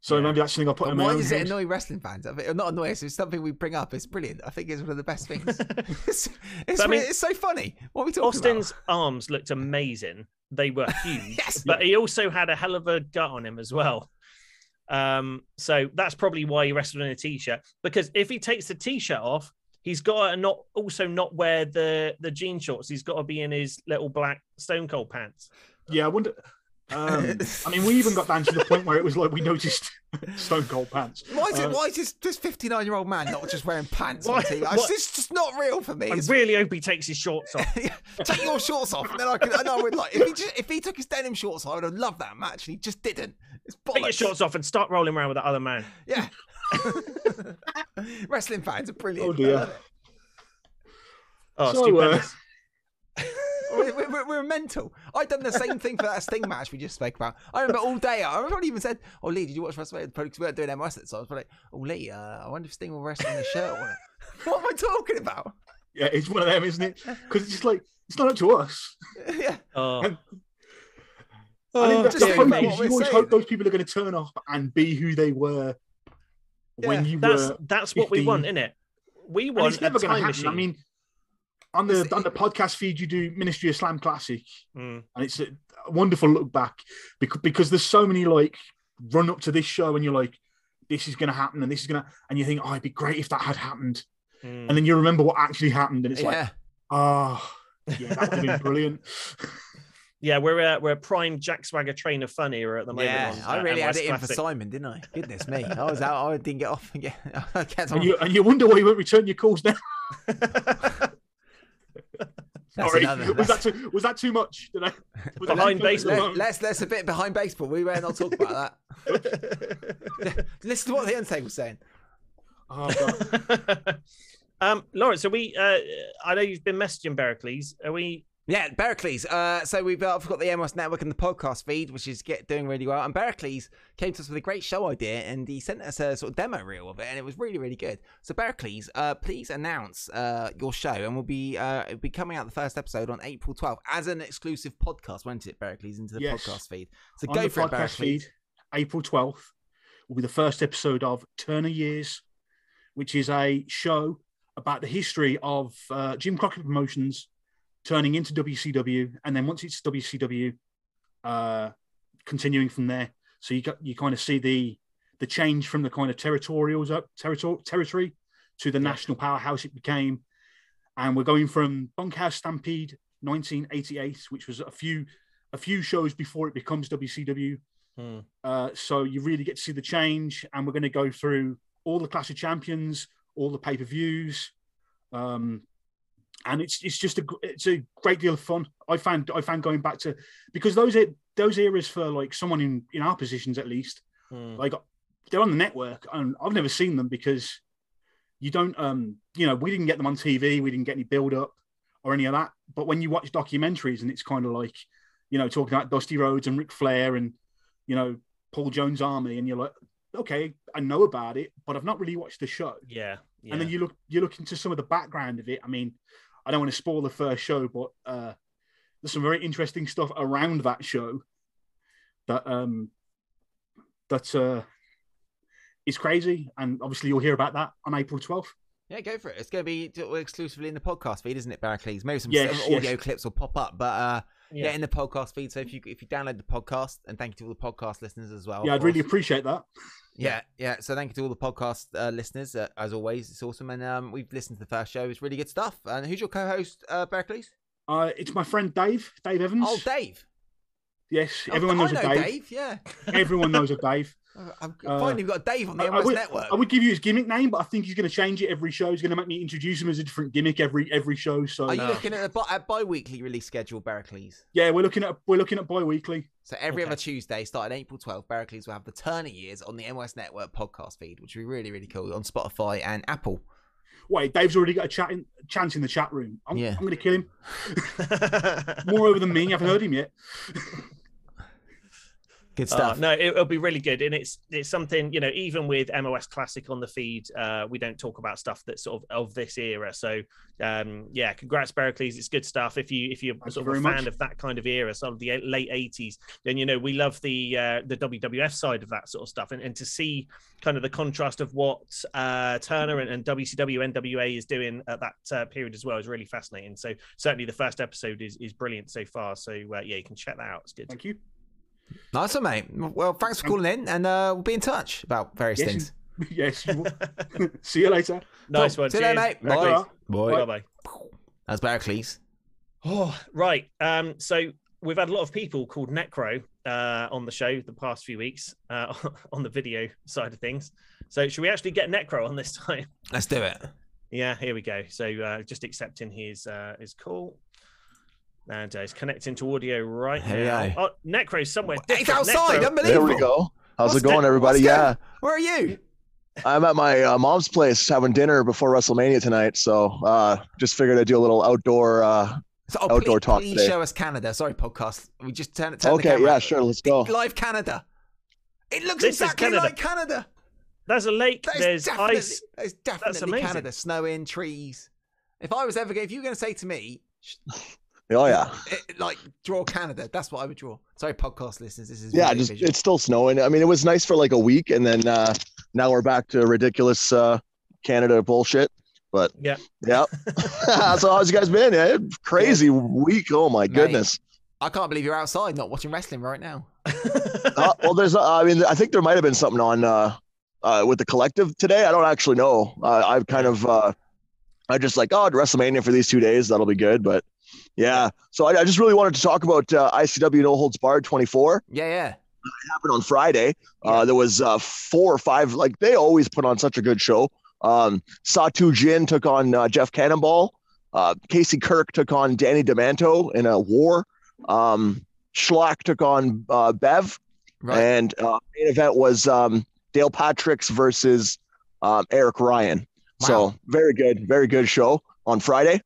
S9: So
S2: Yeah.
S9: maybe that's something I'll put
S1: But
S9: in my
S1: why
S9: own
S1: does it annoy wrestling fans? I mean, not annoy us. It's something we bring up. It's brilliant. I think it's one of the best things. *laughs* it's, it's,
S2: But I mean,
S1: it's so funny. What are we talking
S2: Austin's arms looked amazing. They were huge, *laughs*
S1: Yes.
S2: but he also had a hell of a gut on him as well. Um, so that's probably why he wrestled in a t-shirt. Because if he takes the t-shirt off, he's got to not also not wear the the jean shorts. He's got to be in his little black Stone Cold pants.
S9: Yeah, I wonder. Um, *laughs* I mean, we even got down to the point where it was like we noticed *laughs* Stone Cold pants.
S1: Why is, it,
S9: Uh,
S1: why is this, this 59 year old man not just wearing pants on
S2: Why-
S1: TV?
S2: what-
S1: It's just, just not real for me.
S2: I
S1: It's-
S2: really hope he takes his shorts off. *laughs*
S1: Take your shorts off, and then I could. I know I would like if he just, if he took his denim shorts off, I would have loved that match, and he just didn't. It's
S2: Take your shorts off and start rolling around with that other man.
S1: Yeah. *laughs* Wrestling fans are brilliant.
S9: Oh dear.
S2: Oh,
S9: So,
S2: stupendous. *laughs*
S1: We're, we're, we're mental. I've done the same thing for that Sting match we just spoke about. I remember all day. I probably even said, "Oh, Lee, did you watch WrestleMania?" Because we weren't doing MS at the time. I was like, "Oh, Lee, uh, I wonder if Sting will wrestle in a shirt." Or *laughs* what am I talking about?
S9: Yeah, it's one of them, isn't it? Because it's just like it's not up to us.
S1: yeah.
S2: Oh.
S9: And-
S2: Oh,
S9: I think that's
S1: just
S9: the
S1: think
S9: is you always
S1: saying.
S9: hope those people are going to turn up and be who they were when you
S2: that's
S9: were.
S2: that's what we want, isn't it? We
S9: And
S2: want
S9: it's never
S2: a
S9: going
S2: time
S9: to happen.
S2: machine.
S9: I mean, on the
S1: It's-
S9: on the podcast feed, you do Ministry of Slam Classic,
S2: Mm.
S9: and it's a, a wonderful look back because because there's so many like run up to this show, and you're like, this is going to happen, and this is going to, and you think, oh, it'd be great if that had happened,
S2: Mm.
S9: and then you remember what actually happened, and it's like,
S1: yeah.
S9: oh, yeah, that would have been brilliant. *laughs*
S2: Yeah, we're a, we're a prime Jack Swagger train of fun era at the moment.
S1: Yeah, I
S2: uh,
S1: really had
S2: NYS
S1: it in for Simon, didn't I? Goodness me, I was out. I didn't get off and get. *laughs* I kept on.
S9: and you and you wonder why you won't return your calls now. *laughs*
S1: That's
S9: Sorry,
S1: another-
S9: was that too was that too much? Did I? was
S2: Behind baseball.
S9: long?
S1: Let, let's let's a bit behind baseball. We were not talk about that. *laughs* Listen to what the Undertaker was saying.
S9: Oh, God.
S2: um, Lawrence, are we? Uh, I know you've been messaging Pericles. Are we?
S1: Yeah, Pericles. Uh, so we've uh, got the MOS Network and the podcast feed, which is get doing really well. And Pericles came to us with a great show idea, and he sent us a sort of demo reel of it, and it was really, really good. So Pericles, uh, please announce uh, your show, and we'll be uh, it'll be coming out the first episode on April 12th as an exclusive podcast, won't it, Pericles, into the
S9: Yes.
S1: podcast feed. So
S9: on
S1: go for it,
S9: podcast feed, April 12th, will be the first episode of Turner Years, which is a show about the history of uh, Jim Crockett Promotions turning into WCW, and then once it's WCW, uh, continuing from there. So you got you kind of see the the change from the kind of territorials up territory territory to the national powerhouse it became, and we're going from Bunkhouse Stampede 1988, which was a few a few shows before it becomes WCW.
S2: Hmm.
S9: Uh, so you really get to see the change, and we're going to go through all the Clash of Champions, all the pay per views, um, and it's it's just a it's a great deal of fun. I found I found going back to because those those eras for like someone in in our positions at least,
S2: Mm.
S9: like they're on the network, and I've never seen them because you don't um you know we didn't get them on TV, we didn't get any build up or any of that. But when you watch documentaries and it's kind of like you know talking about Dusty Rhodes and Ric Flair and you know Paul Jones Army, and you're like, okay, I know about it, but I've not really watched the show.
S2: Yeah. yeah.
S9: And then you look you look into some of the background of it. I mean, I don't want to spoil the first show, but uh, there's some very interesting stuff around that show that um that uh is crazy. And obviously you'll hear about that on April 12th.
S1: Yeah, go for it. It's going to be exclusively in the podcast feed, isn't it, Pericles? Maybe some,
S9: Yes,
S1: audio
S9: yes.
S1: clips will pop up, but uh, yeah. In the podcast feed. So if you if you download the podcast, and thank you to all the podcast listeners as well.
S9: yeah, I'd really appreciate that.
S1: Yeah, yeah. So thank you to all the podcast uh, listeners. Uh, as always, it's awesome, and um, we've listened to the first show. It's really good stuff. And who's your co-host, uh, Pericles?
S9: Uh, it's my friend Dave, Dave Evans.
S1: Oh, Dave.
S9: Yes,
S1: Oh,
S9: everyone
S1: I
S9: knows
S1: know
S9: a Dave.
S1: Dave. Yeah. *laughs*
S9: Everyone knows a Dave. *laughs*
S1: I've
S9: Uh,
S1: finally got Dave on the
S9: I, I
S1: MS
S9: would,
S1: network.
S9: I would give you his gimmick name, but I think he's going to change it every show. He's going to make me introduce him as a different gimmick every every show. So
S1: Are you
S2: No.
S1: looking at a, bi- a bi-weekly release schedule, Pericles?
S9: yeah, we're looking at we're looking at bi-weekly.
S1: So every
S2: Okay.
S1: other Tuesday, starting April 12th, Pericles will have the Turner Years on the MOS Network podcast feed, which will be really, really cool on Spotify and Apple.
S9: Wait, Dave's already got a chat in, chance in the chat room. I'm,
S1: Yeah.
S9: I'm going to kill him. *laughs* More over than me. I haven't heard him yet.
S1: Good
S2: Uh, no, it, it'll be really good, and it's it's something you know. Even with MOS Classic on the feed, uh, we don't talk about stuff that's sort of of this era. So, um, yeah, congrats, Pericles. It's good stuff. If you if you're
S9: Thank
S2: sort
S9: you
S2: of a
S9: very
S2: fan of that kind of era, sort of the late '80s, then you know we love the uh, the WWF side of that sort of stuff, and, and to see kind of the contrast of what uh, Turner and, and WCW NWA is doing at that uh, period as well is really fascinating. So certainly the first episode is is brilliant so far. So uh, yeah, you can check that out. It's good.
S9: Thank you.
S1: Nice one, mate. Well, thanks for calling in, and uh, we'll be in touch about various
S9: Yes,
S1: things. *laughs*
S9: yes. you. *laughs* See you later.
S2: Nice
S1: Cool.
S2: one.
S1: See you later, mate. Bye. Bye.
S2: Bye bye.
S1: That's Pericles.
S2: Oh, right. Um, so we've had a lot of people called Necro uh, on the show the past few weeks uh, *laughs* on the video side of things. So should we actually get Necro on this time?
S1: Let's do it.
S2: Yeah, here we go. So uh, just accepting his uh, his call. And uh, he's connecting to audio right
S1: Here
S2: now.
S1: go.
S2: Oh, Necro's somewhere
S1: He's outside.
S2: Necro.
S1: Unbelievable.
S7: There we go. How's
S2: What's
S7: it going,
S2: that-
S7: everybody?
S1: what's
S7: Yeah,
S1: Where are you?
S7: I'm at my uh, mom's place having dinner before WrestleMania tonight. So uh, just figured I'd do a little outdoor. Uh,
S1: So, oh,
S7: Outdoor
S1: please,
S7: talk
S1: please
S7: today.
S1: show us Canada. Sorry, podcast. We just turn it. Turn the
S7: okay,
S1: camera.
S7: yeah, sure. Let's go.
S1: Live Canada. It looks
S2: This
S1: exactly
S2: Canada.
S1: like Canada.
S2: There's a lake.
S1: That is
S2: There's
S1: definitely,
S2: ice.
S1: That is definitely
S2: amazing.
S1: Canada. Snowing, trees. If I was ever, if you were going to say to me, sh-
S7: Oh yeah,
S1: it, like draw Canada, that's what I would draw. Sorry, podcast listeners. This is
S7: yeah. Just
S1: visual.
S7: it's still snowing. I mean, it was nice for like a week, and then uh, now we're back to ridiculous uh, Canada bullshit. But
S2: Yeah.
S7: yeah. *laughs* *laughs* so how's you guys been? Yeah, crazy week. Oh my
S1: Mate.
S7: goodness.
S1: I can't believe you're outside not watching wrestling right now. *laughs*
S7: uh, well, there's. Uh, I mean, I think there might have been something on uh, uh, with the collective today. I don't actually know. Uh, I've kind of. Uh, I just like oh WrestleMania for these two days. That'll be good. But yeah, so I, I just really wanted to talk about uh, ICW No Holds Barred 24.
S1: Yeah, yeah.
S7: It happened on Friday. Uh, there was uh, four or five. Like they always put on such a good show. Um, Satu Jin took on uh, Jeff Cannonball. Uh, Casey Kirk took on Danny Demanto in a war. Um, Schlack took on uh, Bev,
S1: Right.
S7: and uh, main event was um, Dale Patricks versus um, Eric Ryan.
S1: Wow.
S7: So very good, very good show on Friday.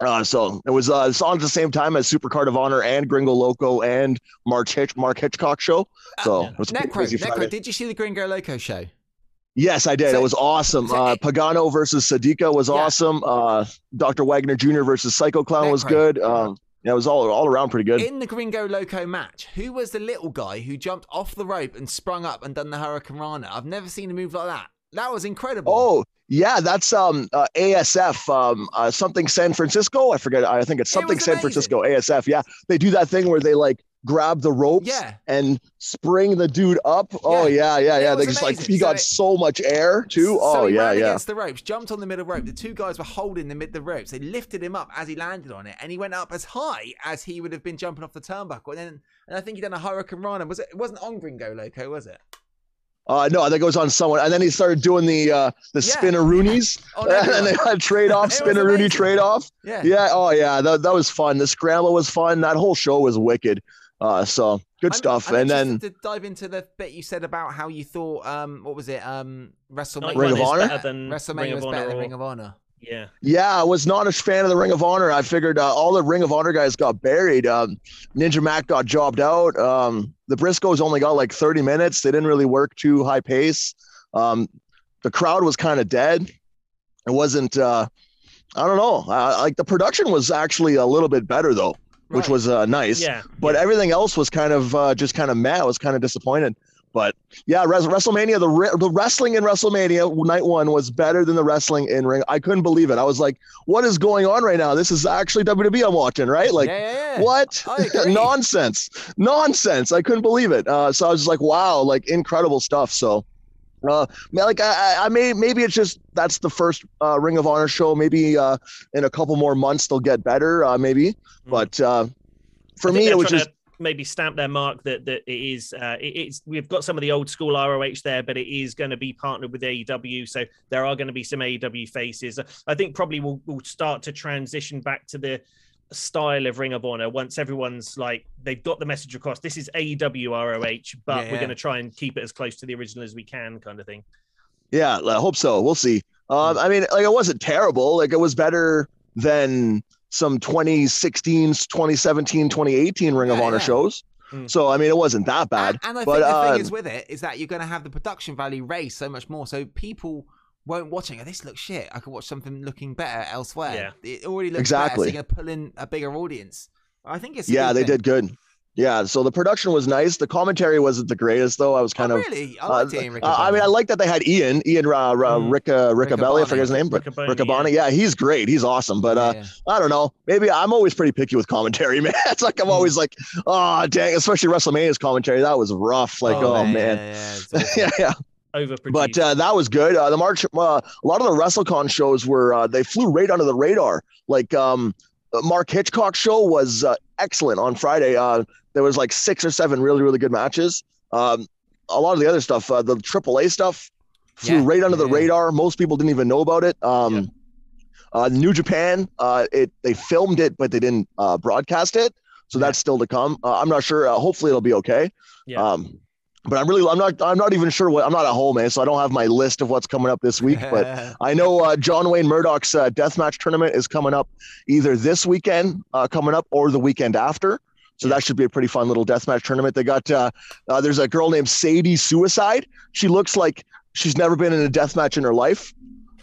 S7: Uh, so it was uh, it's on at the same time as Supercard of Honor and Gringo Loco and Mark Hitch, Mark Hitchcock show. So
S2: Yeah.
S7: it was
S1: Necro,
S7: crazy
S1: Necro, did you see the Gringo Loco show?
S7: Yes, I did.
S1: So-
S7: it was awesome.
S1: so
S7: uh, Pagano versus Sadiqa was
S1: Yeah.
S7: awesome. Uh, Dr. Wagner Jr. versus Psycho Clown was good. Um, yeah, it was all all around pretty good.
S1: In the Gringo Loco match, who was the little guy who jumped off the rope and sprung up and done the Hurricanrana? I've never seen a move like that. That was incredible.
S7: Oh, yeah, that's um uh, ASF um uh, something San Francisco. I forget. I think it's something
S1: was
S7: San. Francisco ASF. Yeah, they do that thing where they like grab the ropes
S1: Yeah.
S7: and spring the dude up. Oh yeah, yeah,
S1: It
S7: yeah. They just like he
S1: So
S7: got
S1: it-
S7: so much air too.
S1: So
S7: Oh
S1: he
S7: yeah, yeah.
S1: against the ropes, jumped on the middle rope. The two guys were holding the mid the ropes. They lifted him up as he landed on it, and he went up as high as he would have been jumping off the turnbuckle. And then, and I think he done a Hurricanrana. Was it? It wasn't on Gringo Loco, was it?
S7: Uh, no, I think it was on someone, and then he started doing the uh, the
S1: Yeah.
S7: spinaroonies, *laughs*
S1: On *laughs*
S7: and
S1: everyone.
S7: they had trade off, *laughs*
S1: It spinaroonie
S7: trade off.
S1: Yeah.
S7: Yeah, oh yeah, that, that was fun. The scramble was fun. That whole show was wicked. Uh, so good
S1: I'm-
S7: stuff.
S1: I'm
S7: and then
S1: to dive into the bit you said about how you thought, um, what was it, um, WrestleMania,
S2: Night
S7: Ring of Honor?
S2: better than
S1: WrestleMania
S2: Ring
S1: was
S2: of
S1: better than
S2: or-
S1: Ring of Honor.
S2: Yeah.
S7: Yeah, I was not a fan of the Ring of Honor. I figured uh, all the Ring of Honor guys got buried. Um, Ninja Mack got jobbed out. Um, the Briscoes only got like 30 minutes. They didn't really work too high pace. Um, the crowd was kind of dead. It wasn't. Uh, I don't know. Uh, like the production was actually a little bit better though, which was uh, nice.
S2: Yeah.
S7: But
S2: yeah.
S7: everything else was kind of uh, just kind of mad. I was kind of disappointed. But yeah, Res- WrestleMania, the re- the wrestling in WrestleMania night one was better than the wrestling in ring. I couldn't believe it. I was like, "What is going on right now? This is actually WWE I'm watching, right? Like,
S1: yeah, yeah, yeah.
S7: what? *laughs* Nonsense, nonsense. I couldn't believe it. Uh, so I was just like, "Wow, like incredible stuff." So, uh, like I, I- may maybe it's just that's the first uh, Ring of Honor show. Maybe uh, in a couple more months they'll get better. Uh, maybe, but uh, for me, it was just
S2: maybe stamp their mark that that it is uh, it, it's we've got some of the old school ROH there, but it is going to be partnered with AEW, so there are going to be some AEW faces. I think probably we'll, we'll start to transition back to the style of Ring of Honor once everyone's like they've got the message across. This is AEW ROH, but
S1: Yeah,
S2: we're going to try and keep it as close to the original as we can, kind of thing.
S7: Yeah, I hope so. We'll see.
S2: Hmm.
S7: Um, I mean, like it wasn't terrible. Like it was better than some 2016, 2017, 2018 Ring of
S1: Yeah,
S7: Honor
S1: yeah.
S7: shows.
S2: Mm.
S7: So I mean, it wasn't that bad.
S1: And, and I
S7: but
S1: think the
S7: uh,
S1: thing is with it is that you're going to have the production value raised so much more, so people won't watching. it. go, This looks shit. I could watch something looking better elsewhere. Yeah. It already looks
S7: Exactly.
S1: better, so you're going to pull in a bigger audience. I think it's
S7: yeah, they
S1: thing.
S7: did good. Yeah, so the production was nice. The commentary wasn't the greatest though. I was kind
S1: oh,
S7: of.
S1: really. I
S7: Uh, uh, I mean, I like that they had Ian, Ian uh, uh,
S2: Mm.
S7: Rick, uh, Riccabelli, I forget his name, but
S2: Riccaboni,
S7: Riccaboni. Yeah. he's great. He's awesome. But uh, I don't know. Maybe I'm always pretty picky with commentary, *laughs* man. It's like I'm always like, oh dang, especially WrestleMania's commentary. That was rough. Like, oh, man.
S1: Yeah, yeah,
S7: yeah, *laughs* yeah.
S2: Overproduced.
S7: But uh, that was good. Uh, the March, uh, a lot of the WrestleCon shows were uh, they flew right under the radar. Like um, uh, Mark Hitchcock show was uh, excellent on Friday. There was like six or seven really really good matches. Um, a lot of the other stuff, uh, the AAA stuff, flew
S1: Yeah,
S7: right under the radar. Most people didn't even know about it. Um, uh, New Japan, uh, it they filmed it, but they didn't uh, broadcast it. So that's still to come. Uh, I'm not sure. Uh, hopefully, it'll be okay.
S2: Yeah.
S7: Um, but I'm really, I'm not, I'm not even sure what. I'm not at home, man. So I don't have my list of what's coming up this week. But *laughs* I know uh, John Wayne Murdoch's uh, deathmatch tournament is coming up either this weekend, uh, coming up, or the weekend after. So that should be a pretty fun little deathmatch tournament. They got uh, uh, there's a girl named Sadie Suicide. She looks like she's never been in a deathmatch in her life.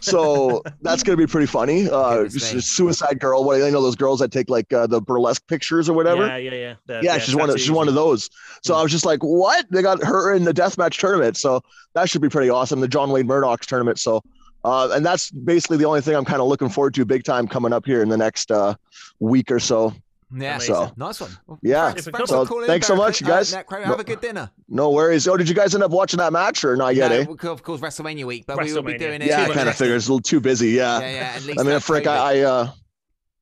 S7: So *laughs* that's gonna be pretty funny. Uh,
S1: Goodness
S7: she's
S1: me.
S7: a suicide girl. What you know those girls that take like uh, the burlesque pictures or whatever
S2: Yeah, yeah, yeah. The-
S7: yeah, she's one of she's one of those. So I was just like, what? They got her in the deathmatch tournament. So that should be pretty awesome. The John Wayne Murdoch's tournament. So uh, and that's basically the only thing I'm kind of looking forward to big time coming up here in the next uh, week or so.
S1: Yeah,
S7: So
S1: nice one. Well,
S7: Yeah.
S1: Thanks,
S2: Super
S1: thanks
S7: cool. Thanks
S1: in,
S7: so much,
S1: Barrett.
S7: guys.
S1: Uh, Necro,
S7: No-
S1: have a good dinner.
S7: No worries. Oh, did you guys end up watching that match or not yet?
S1: no,
S7: eh?
S1: of course, WrestleMania week, but we will be doing it.
S7: Yeah, I kind of
S2: much.
S7: figured it's a little too busy. Yeah.
S1: Yeah, yeah. At least
S7: I mean,
S1: that
S7: frick, I, I uh,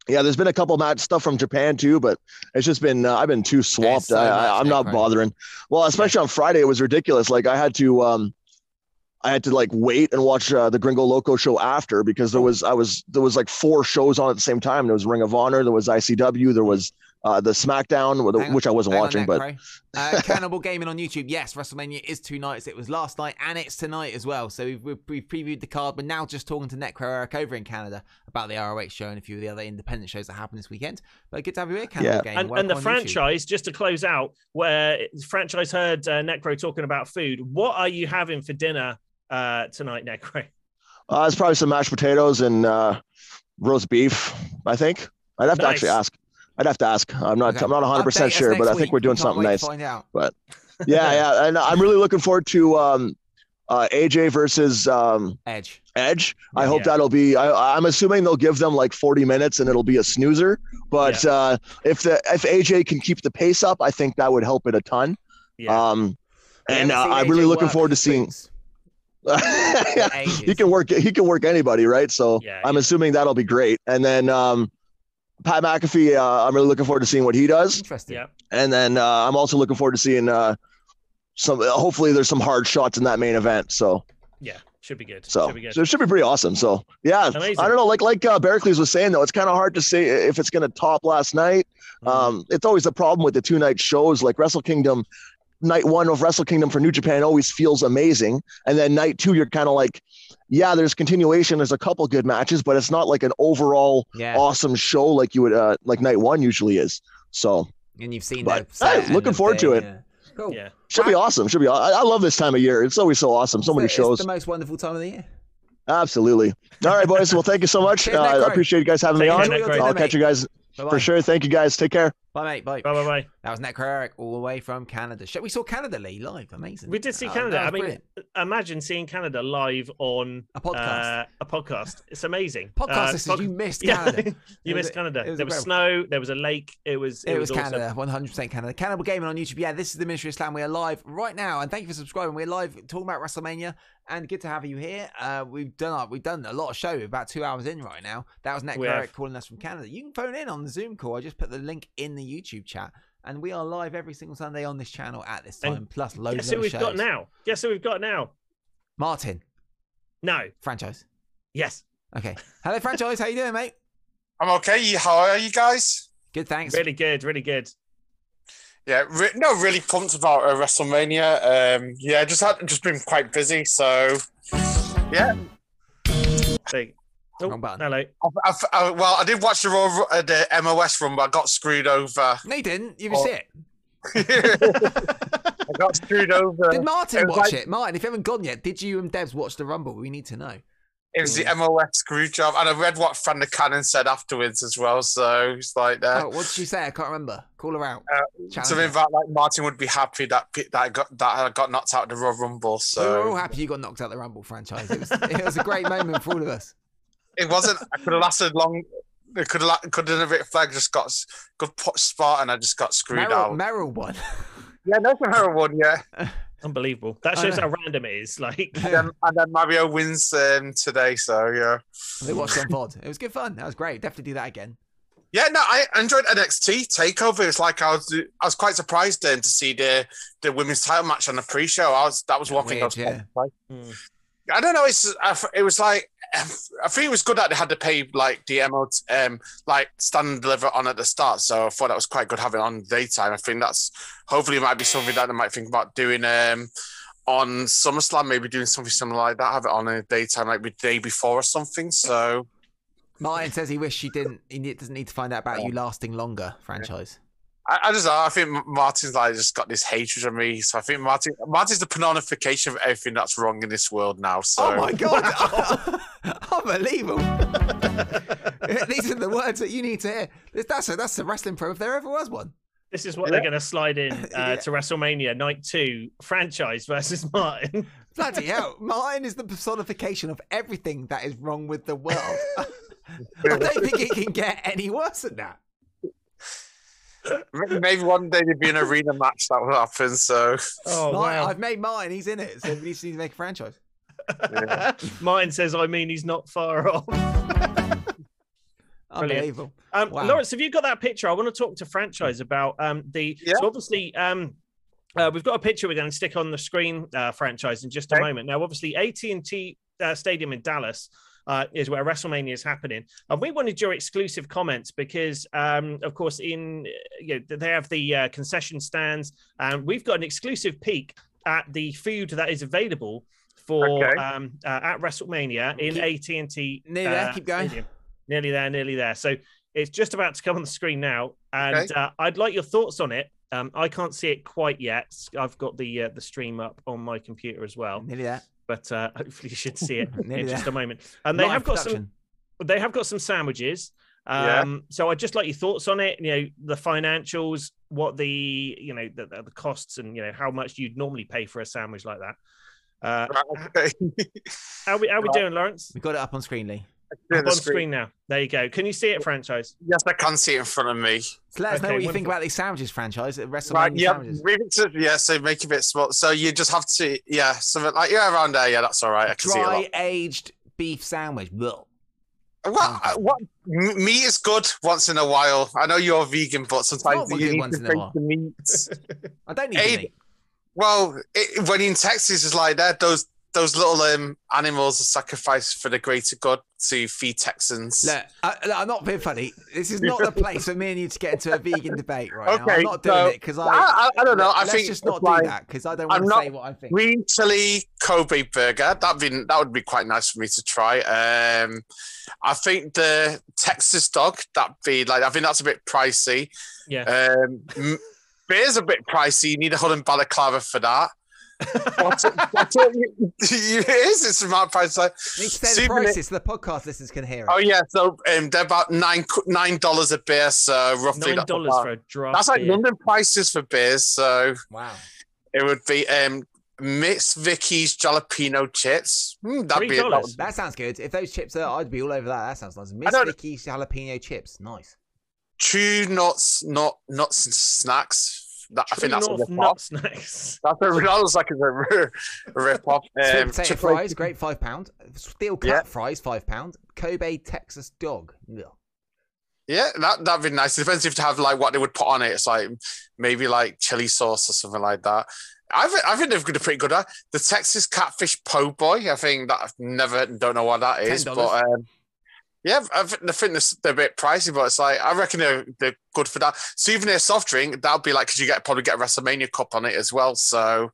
S7: yeah, there's been a couple match stuff from Japan too, but it's just been uh, I've been too swamped.
S1: so
S7: I, I, I'm not bothering. Well, especially on Friday, it was ridiculous. Like I had to, um, I had to like wait and watch uh, the Gringo Loco show after because there was I was there was like four shows on at the same time. There was Ring of Honor, there was ICW, there was uh, the SmackDown, with-
S1: on-
S7: which I wasn't
S1: hang on,
S7: watching, but
S1: Necro. uh, *laughs* Cannibal Gaming on YouTube. Yes, WrestleMania is two nights. It was last night and it's tonight as well. So we've, we've, we've previewed the card. We're now just talking to Necro Eric over in Canada about the ROH show and a few of the other independent shows that happen this weekend. But good to have you here, Cannibal
S7: Yeah.
S1: Gaming.
S2: and, and the
S1: on YouTube.
S2: franchise just to close out where the franchise heard uh, necro talking about food what are you having for dinner uh tonight necro
S7: uh, it's probably some mashed potatoes and uh, roast beef. I think I'd have to actually ask. I'd have to ask. I'm not.
S1: Okay.
S7: I'm not 100 percent sure, but I
S1: week.
S7: think we're doing something nice.
S1: Find out.
S7: yeah, *laughs* yeah, and I'm really looking forward to um, uh, AJ versus um,
S1: Edge.
S7: Edge. I
S2: Yeah.
S7: hope that'll be. I, I'm assuming they'll give them like 40 minutes and it'll be a snoozer. But uh, if the if AJ can keep the pace up, I think that would help it a ton.
S2: yeah
S7: Um, and uh, I'm
S1: AJ
S7: really looking forward to seeing.
S1: spoons. *laughs*
S7: he can work. He can work anybody, right? So
S2: Yeah,
S7: I'm
S2: yeah.
S7: assuming that'll be great. And then um, Pat McAfee, uh, I'm really looking forward to seeing what he does.
S1: Interesting.
S2: yeah
S7: And then uh, I'm also looking forward to seeing uh, some hopefully there's some hard shots in that main event. So
S2: Yeah, should be good.
S7: so,
S2: should be good.
S7: so it should be pretty awesome. So yeah,
S2: Amazing.
S7: I don't know. Like like uh, Pericles was saying though, it's kind of hard to say if it's going to top last night.
S2: Mm-hmm.
S7: Um, it's always the problem with the two night shows. Like Wrestle Kingdom, night one of Wrestle Kingdom for New Japan always feels amazing, and then night two you're kind of like, yeah, there's continuation. There's a couple good matches, but it's not like an overall
S1: Yeah.
S7: awesome show like you would uh, like night one usually is. So
S1: And you've seen
S7: But,
S1: the set
S7: hey, looking
S1: the
S7: forward to it.
S1: yeah. Cool.
S2: Yeah.
S7: should be awesome. Should be. I, I love this time of year. It's always so awesome. So many
S1: It's
S7: shows.
S1: the most wonderful time of the year.
S7: Absolutely. All right, boys. Well, thank you so much. *laughs* Uh, I appreciate you guys having me on. I'll catch you guys
S1: Bye-bye.
S7: for sure. Thank you guys. Take care.
S1: Bye, mate. Bye.
S2: Bye bye bye.
S1: That was Necro Eric all the way from Canada. We saw Canada Lee live. Amazing.
S2: We did see
S1: Oh,
S2: Canada. I mean,
S1: brilliant.
S2: imagine seeing Canada live on
S1: A podcast.
S2: Uh, a podcast. It's amazing. *laughs*
S1: Podcast
S2: Uh, pod-
S1: you missed *laughs*
S2: Yeah,
S1: Canada. *laughs*
S2: you
S1: It was-
S2: missed Canada.
S1: was
S2: there was snow. There was a lake. It was.
S1: It, was,
S2: awesome.
S1: Canada, 100% Canada. Cannibal Gaming on YouTube. Yeah, this is the Ministry of Slam. We are live right now, and thank you for subscribing. We're live talking about WrestleMania, and good to have you here. Uh, we've done our, we've done a lot of show. We're about two hours in right now. That was. Eric calling us from Canada. You can phone in on the Zoom call. I just put the link in the YouTube chat, and we are live every single Sunday on this channel at this
S2: And
S1: time. plus loads
S2: Guess
S1: of
S2: who we've
S1: shows.
S2: got now? Guess who we've got now?
S1: Martin
S2: No.
S1: franchise.
S2: Yes.
S1: Okay. Hello, franchise. How you doing, mate?
S10: I'm okay. How are you guys?
S1: Good, thanks.
S2: Really good. Really good.
S10: Yeah, re- no, really pumped about uh, WrestleMania. Um, yeah, just had just been quite busy, so yeah.
S2: There you- Oh,
S1: Wrong button.
S2: hello.
S10: I, I, I, well, I did watch the Raw, ru- uh, the MOS run, but I got screwed over.
S1: No, you didn't. You
S10: Oh.
S1: just it. *laughs*
S10: I got screwed over.
S1: Did Martin
S10: it
S1: watch
S10: like-
S1: it? Martin, if you haven't gone yet, did you and Debs watch the Rumble? We need to know.
S10: It was the MOS screw job, and I read what Fran the Cannon said afterwards as well. So it's like uh,
S1: Oh, what did she say? I can't remember. Call her out.
S10: uh, something about like Martin would be happy that that I got that I got knocked out of the Royal Rumble.
S1: we were all
S10: So
S1: happy you got knocked out of the Rumble franchise. It was, it was a great moment for all of us.
S10: It wasn't. *laughs* I could have lasted long. It could have could have done a bit of flag. Just got s- good spot, and I just got screwed
S1: Merrill,
S10: out.
S1: Merrill won. *laughs*
S10: Yeah, that's a Merrill one. Yeah, *laughs*
S2: Unbelievable. That shows how random it is. Like,
S10: and then, and then Mario wins um, today. So yeah,
S1: they watched on pod. It was good fun. That was great. Definitely do that again.
S10: yeah. No, I enjoyed NXT Takeover. It's like I was I was quite surprised then to see the the women's title match on the pre-show. I was that was one thing I was
S1: Weird.
S2: Mm.
S10: I don't know. It's I f- it was like I think it was good that they had to pay like the MO um like stand and deliver on at the start. So I thought that was quite good having it on daytime. I think that's hopefully it might be something that they might think about doing um on SummerSlam, maybe doing something similar like that. Have it on a daytime, like the day before or something. So
S1: Martin says he wished she didn't. He doesn't need to find out about you lasting longer. Franchise.
S10: I, I just I think Martin's like just got this hatred of me. So I think Martin Martin's the personification of everything that's wrong in this world now. So
S1: Oh my god! *laughs* Unbelievable. *laughs* These are the words that you need to hear. That's a, that's a wrestling pro if there ever was one.
S2: this is what they're going to slide in *laughs* uh,
S1: Yeah.
S2: to WrestleMania Night Two franchise versus Martin.
S1: Bloody hell! Martin is the personification of everything that is wrong with the world. I don't think it can get any worse than that.
S10: Maybe one day there'd be an arena match that will happen. So
S2: Oh
S1: Martin,
S2: wow!
S1: I've made Martin. He's in it, so we need to make a franchise. *laughs*
S2: Martin says, "I mean, he's not far off." *laughs*
S1: Unbelievable.
S2: Um,
S1: Wow.
S2: Lawrence, have you got that picture? I want to talk to franchise about um, the.
S10: Yeah.
S2: So obviously, um, uh, we've got a picture we're going to stick on the screen. Uh, franchise in just a
S10: Okay.
S2: moment. Now, obviously, AT and T uh, Stadium in Dallas. Uh, is where WrestleMania is happening, and we wanted your exclusive comments because, um, of course, in you know, they have the uh, concession stands, and we've got an exclusive peek at the food that is available for
S10: Okay.
S2: um, uh, at WrestleMania in AT and T.
S1: Nearly there, keep going.
S2: Nearly there, nearly there. So it's just about to come on the screen now, and
S10: Okay.
S2: uh, I'd like your thoughts on it. Um, I can't see it quite yet. I've got the uh, the stream up on my computer as well,
S1: Nearly there.
S2: But uh, *laughs* hopefully you should see it *laughs* in just a moment. And they
S1: Live
S2: have got some. They have got some sandwiches.
S10: Yeah.
S2: Um, so I'd just like your thoughts on it. You know, the financials, what the you know the, the costs, and you know how much you'd normally pay for a sandwich like that. Uh,
S10: Right, okay.
S2: how we how we *laughs* doing, Lawrence?
S1: We got it up on screen, Lee.
S10: Yeah,
S2: Up on screen now. There you go. Can you see it, franchise?
S10: Yes, I can see it in front of me.
S1: So let us know
S2: Okay,
S1: what you think about these sandwiches franchise at WrestleMania
S10: Right, yeah,
S1: sandwiches.
S10: to yeah. So make it a bit small. So you just have to yeah, something like yeah, around there. Yeah, that's all right. I can see it. a
S1: Dry aged beef sandwich. Blech.
S10: What? What? Meat is good once in a while. I know you're vegan, but sometimes
S1: not
S10: you
S1: good
S10: need
S1: once
S10: to
S1: in a while.
S10: the meat. *laughs*
S1: I don't need
S10: Hey,
S1: the meat.
S10: Well, it, when in Texas, it's like that. Those those little um, animals are sacrificed for the greater good to feed Texans.
S1: Look, I, look, I'm not being funny. This is not the *laughs* place for me and you to get into a vegan debate right now.
S10: Okay,
S1: I'm not doing
S10: so-
S1: it because I,
S10: I- I- I don't know. I
S1: let's
S10: think
S1: just not
S10: it's like-
S1: do that because I don't
S10: I'm
S1: want to say what I think.
S10: green chili Kobe burger. That'd be that would be quite nice for me to try. Um, I think the Texas dog that'd be like I think that's a bit pricey.
S2: Yeah.
S10: Um, beer's a bit pricey. You need a Holland balaclava for that. But- but *laughs* it is. It's a smart price. Like,
S1: You need to say the
S10: souvenir-
S1: prices so the podcast listeners can hear it.
S10: Oh yeah, so um, they're about nine nine dollars a beer. So roughly
S2: Nine
S10: that's
S2: dollars for a draft.
S10: That's like
S2: beer.
S10: London prices for beers. So
S1: Wow.
S10: it would be um, Miss Vickie's jalapeno chips. Hmm, that'd be that would-
S1: That sounds good. If those chips are, I'd be all over that. That sounds nice. Miss
S10: don't-
S1: Vickie's jalapeno chips. Nice.
S10: True nuts, not nuts and snacks. That, I think that's a
S2: North
S10: rip
S2: nut
S10: off.
S2: snacks.
S10: That's a, that looks like a, a rip *laughs* off. *laughs*
S1: Sweet
S10: Um,
S1: potato fries, great five pound. Steel cut
S10: Yeah.
S1: fries, five pound. Kobe Texas dog. Ugh.
S10: Yeah, that that'd be nice. It depends if to have like what they would put on it. It's like maybe like chili sauce or something like that. I think, I think they've got a pretty good. uh, The Texas catfish po' boy. I think that I've never don't know what that is,
S1: $10.
S10: but um, yeah, I think, they're, they're a bit pricey, but it's like I reckon they're, they're good for that. Souvenir soft drink that'll be like because you get probably get a WrestleMania cup on it as well. So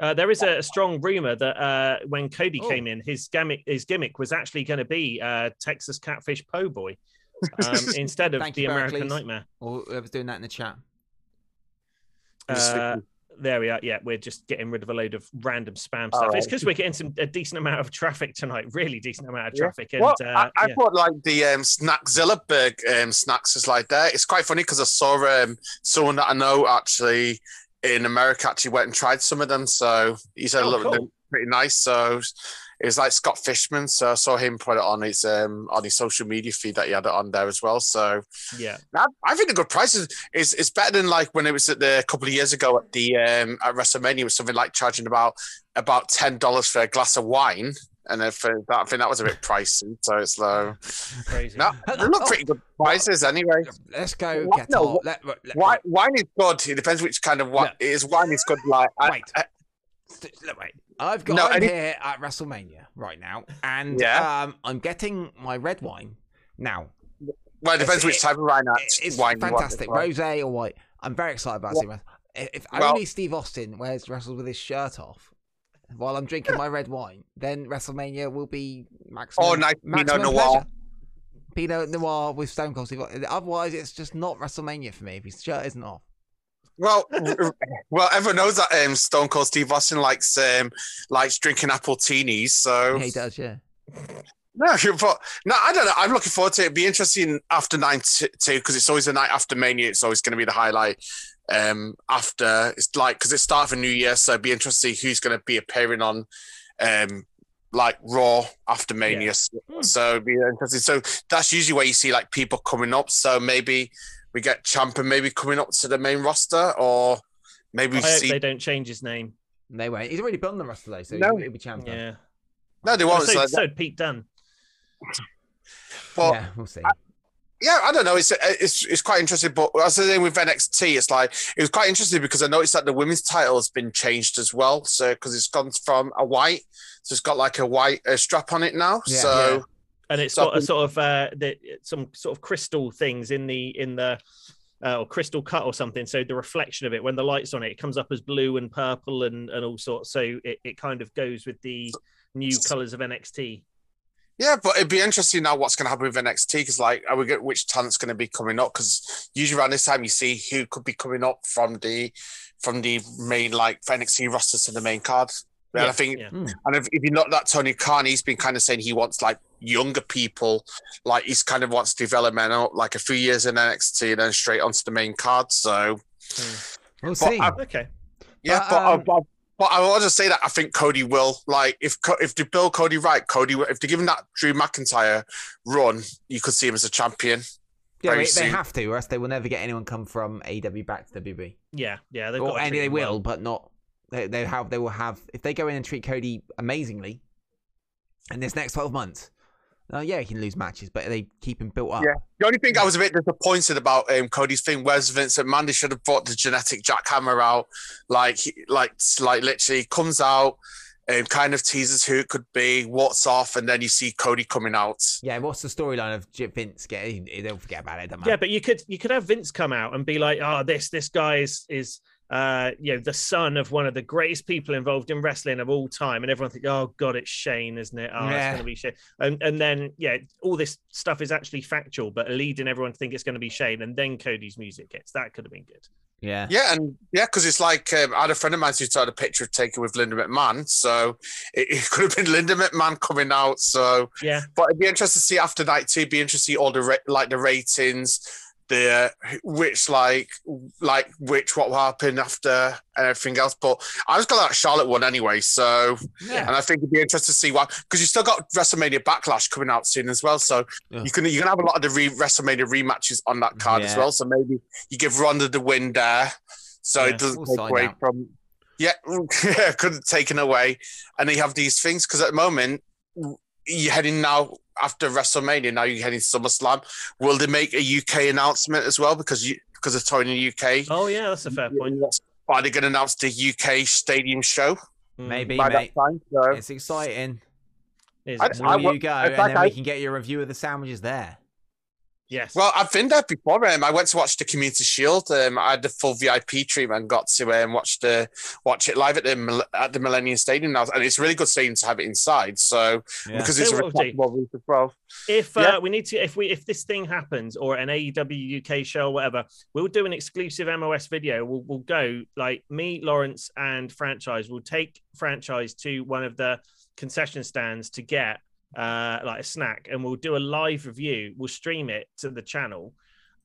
S2: Uh, there is a, a strong rumor that uh, when Cody
S1: Oh.
S2: came in, his gimmick his gimmick was actually going to be uh, Texas Catfish Po' Boy um, *laughs* instead of
S1: Thank
S2: the
S1: you,
S2: American Nightmare.
S1: Or whoever's doing that in the chat.
S2: There we are. Yeah, we're just getting rid of a load of random spam stuff.
S10: All
S2: It's because we're getting some a decent amount of traffic tonight. Really decent amount of
S10: Yeah.
S2: traffic. And
S10: well,
S2: uh,
S10: I, I
S2: yeah.
S10: like the um, Snackzilla Berg um, snacks is like that. It's quite funny because I saw um, someone that I know actually in America actually went and tried some of them. So he said,
S2: Oh,
S10: look,
S2: cool.
S10: they're pretty nice. So it was like Scott Fishman. So I saw him put it on his um, on his social media feed that he had it on there as well. So
S2: yeah.
S10: I, I think the good prices is is better than like when it was at the a couple of years ago at the um, at WrestleMania was something like charging about about ten dollars for a glass of wine. And then for that, I think that was a bit pricey. So it's low. *laughs*
S2: Crazy.
S10: No, they look pretty good prices anyway.
S1: Let's go
S10: What?
S1: get
S10: No,
S1: our.
S10: what-
S1: Let, let,
S10: Wine, wine is good. It depends which kind of wine
S1: Look.
S10: it is. Wine is good. Like
S1: Wait.
S10: I-
S1: St- look, wait. I've got.
S10: No,
S1: I'm here at WrestleMania right now, and
S10: Yeah.
S1: um, I'm getting my red wine now.
S10: well, it depends which type of wine.
S1: It- It's
S10: wine
S1: fantastic,
S10: well.
S1: rosé or white. I'm very excited about seeing. Wrest- If
S10: Well-
S1: only Steve Austin wears wrestles with his shirt off while I'm drinking my red wine, then WrestleMania will be maximum.
S10: Oh, nice Pinot
S1: maximum
S10: Noir.
S1: pleasure. Pinot Noir with Stone Cold Steve. Otherwise, it's just not WrestleMania for me if his shirt isn't off.
S10: Well, *laughs* well, everyone knows that um, Stone Cold Steve Austin likes um, likes drinking apple teenies. So
S1: Yeah, he does. Yeah. *laughs*
S10: No, but no, I don't know. I'm looking forward to it. It'd be interesting after night two because it's always the night after Mania. It's always going to be the highlight. Um, after it's like because it's start of a new year, so it'd be interesting who's going to be appearing on, um, like Raw after Mania. So it'd be interesting. So that's usually where you see like people coming up. So maybe we get Ciampa maybe coming up to the main roster, or maybe
S2: I
S10: we
S2: hope
S10: see.
S2: they don't change his name.
S1: They won't. He's already been on the rest of those, so
S10: No.
S1: he'll be champion.
S2: Yeah.
S10: No, they won't.
S2: So,
S10: So,
S2: so Pete Dunne.
S10: but
S1: yeah, we'll see.
S10: yeah, I don't know. It's it's it's quite interesting. But as I say with NXT, it's like it was quite interesting because I noticed that the women's title has been changed as well. So because it's gone from a white, so it's got like a white uh, strap on it now.
S1: Yeah.
S10: so
S2: Yeah. And it's
S10: So
S2: got a sort of uh, the, some sort of crystal things in the in the uh, or crystal cut or something. So the reflection of it when the lights on it, it comes up as blue and purple and and all sorts. So it, it kind of goes with the new colors of NXT.
S10: yeah, but it'd be interesting now what's going to happen with NXT because like are we get which talent's going to be coming up? Because usually around this time you see who could be coming up from the from the main like NXT roster to the main card. And I think
S2: yeah.
S10: And if, if you look at Tony Khan, he's been kind of saying he wants like younger people, like he's kind of wants development out like a few years in NXT and then straight onto the main card. So
S1: We'll
S10: but
S1: see.
S10: I-
S2: Okay.
S10: yeah,
S1: But,
S10: but,
S1: um,
S10: uh, but, but I want to say that I think Cody will like if Co- if they build Cody right, Cody if they give him that Drew McIntyre run, you could see him as a champion.
S1: yeah, they, they have to, or else they will never get anyone come from AW back to WB.
S2: Yeah, yeah. They've
S1: Or
S2: got to
S1: any
S2: treat
S1: they will,
S2: well.
S1: but not. They, they have. They will have. If they go in and treat Cody amazingly, in this next twelve months, Uh, yeah, he can lose matches, but they keep him built up.
S10: Yeah. The only thing I was a bit disappointed about um, Cody's thing was Vincent Mandy should have brought the genetic jackhammer out, like like like literally comes out and kind of teases who it could be, what's off, and then you see Cody coming out.
S1: Yeah, what's the storyline of J- Vince getting? They'll forget about it. Don't.
S2: Yeah, but you could you could have Vince come out and be like, "Oh, this this guy is is uh you know the son of one of the greatest people involved in wrestling of all time," and everyone think, "Oh God, it's Shane, isn't it? Oh,
S1: Yeah.
S2: it's going to be Shane." And and then yeah, all this stuff is actually factual, but leading everyone to think it's going to be Shane, and then Cody's music hits. That could have been good.
S1: yeah.
S10: Yeah, and yeah, because it's like um, I had a friend of mine who started a picture of taken with Linda McMahon, so it, it *laughs* could have been Linda McMahon coming out. So
S2: Yeah,
S10: but it'd be interesting to see after night two. Be interesting to see all the ra- like the ratings, the which like like which what will happen after and everything else. But I was gonna like Charlotte one anyway, so
S1: Yeah.
S10: and I think it'd be interesting to see why because you still got WrestleMania Backlash coming out soon as well. So
S1: Yeah.
S10: you can you can have a lot of the re- WrestleMania rematches on that card as well. So maybe you give Ronda the win there, so
S2: Yeah,
S10: it doesn't
S1: we'll
S10: take away
S1: out.
S10: from. Yeah, *laughs* yeah, could have taken away, and they have these things because at the moment you're heading now after WrestleMania. Now you're heading to SummerSlam. Will they make a UK announcement as well because you because of touring in the UK?
S2: Oh yeah, that's a fair point.
S10: Are they going to announce the UK stadium show
S2: Mm.
S1: Maybe,
S10: by
S1: mate.
S10: that time? So
S1: It's exciting.
S2: Is
S10: I-
S2: it?
S10: I
S1: you
S10: wa-
S1: go,
S10: in
S1: and then
S10: I-
S1: we can get your review of the sandwiches there.
S2: Yes.
S10: Well, I've been there before. Um, I went to watch the Community Shield. Um, I had the full VIP treatment and got to um, watch the watch it live at the at the Millennium Stadium now, and it's a really good stadium to have it inside. So
S1: Yeah.
S10: because it's
S2: you
S10: a
S2: what we'll
S10: retractable roof as well.
S2: If uh,
S10: Yeah.
S2: we need to, if we if this thing happens or an AEW UK show or whatever, we'll do an exclusive MOS video. We'll we'll go like me, Lawrence, and franchise. We'll take franchise to one of the concession stands to get uh like a snack, and we'll do a live review. We'll stream it to the channel.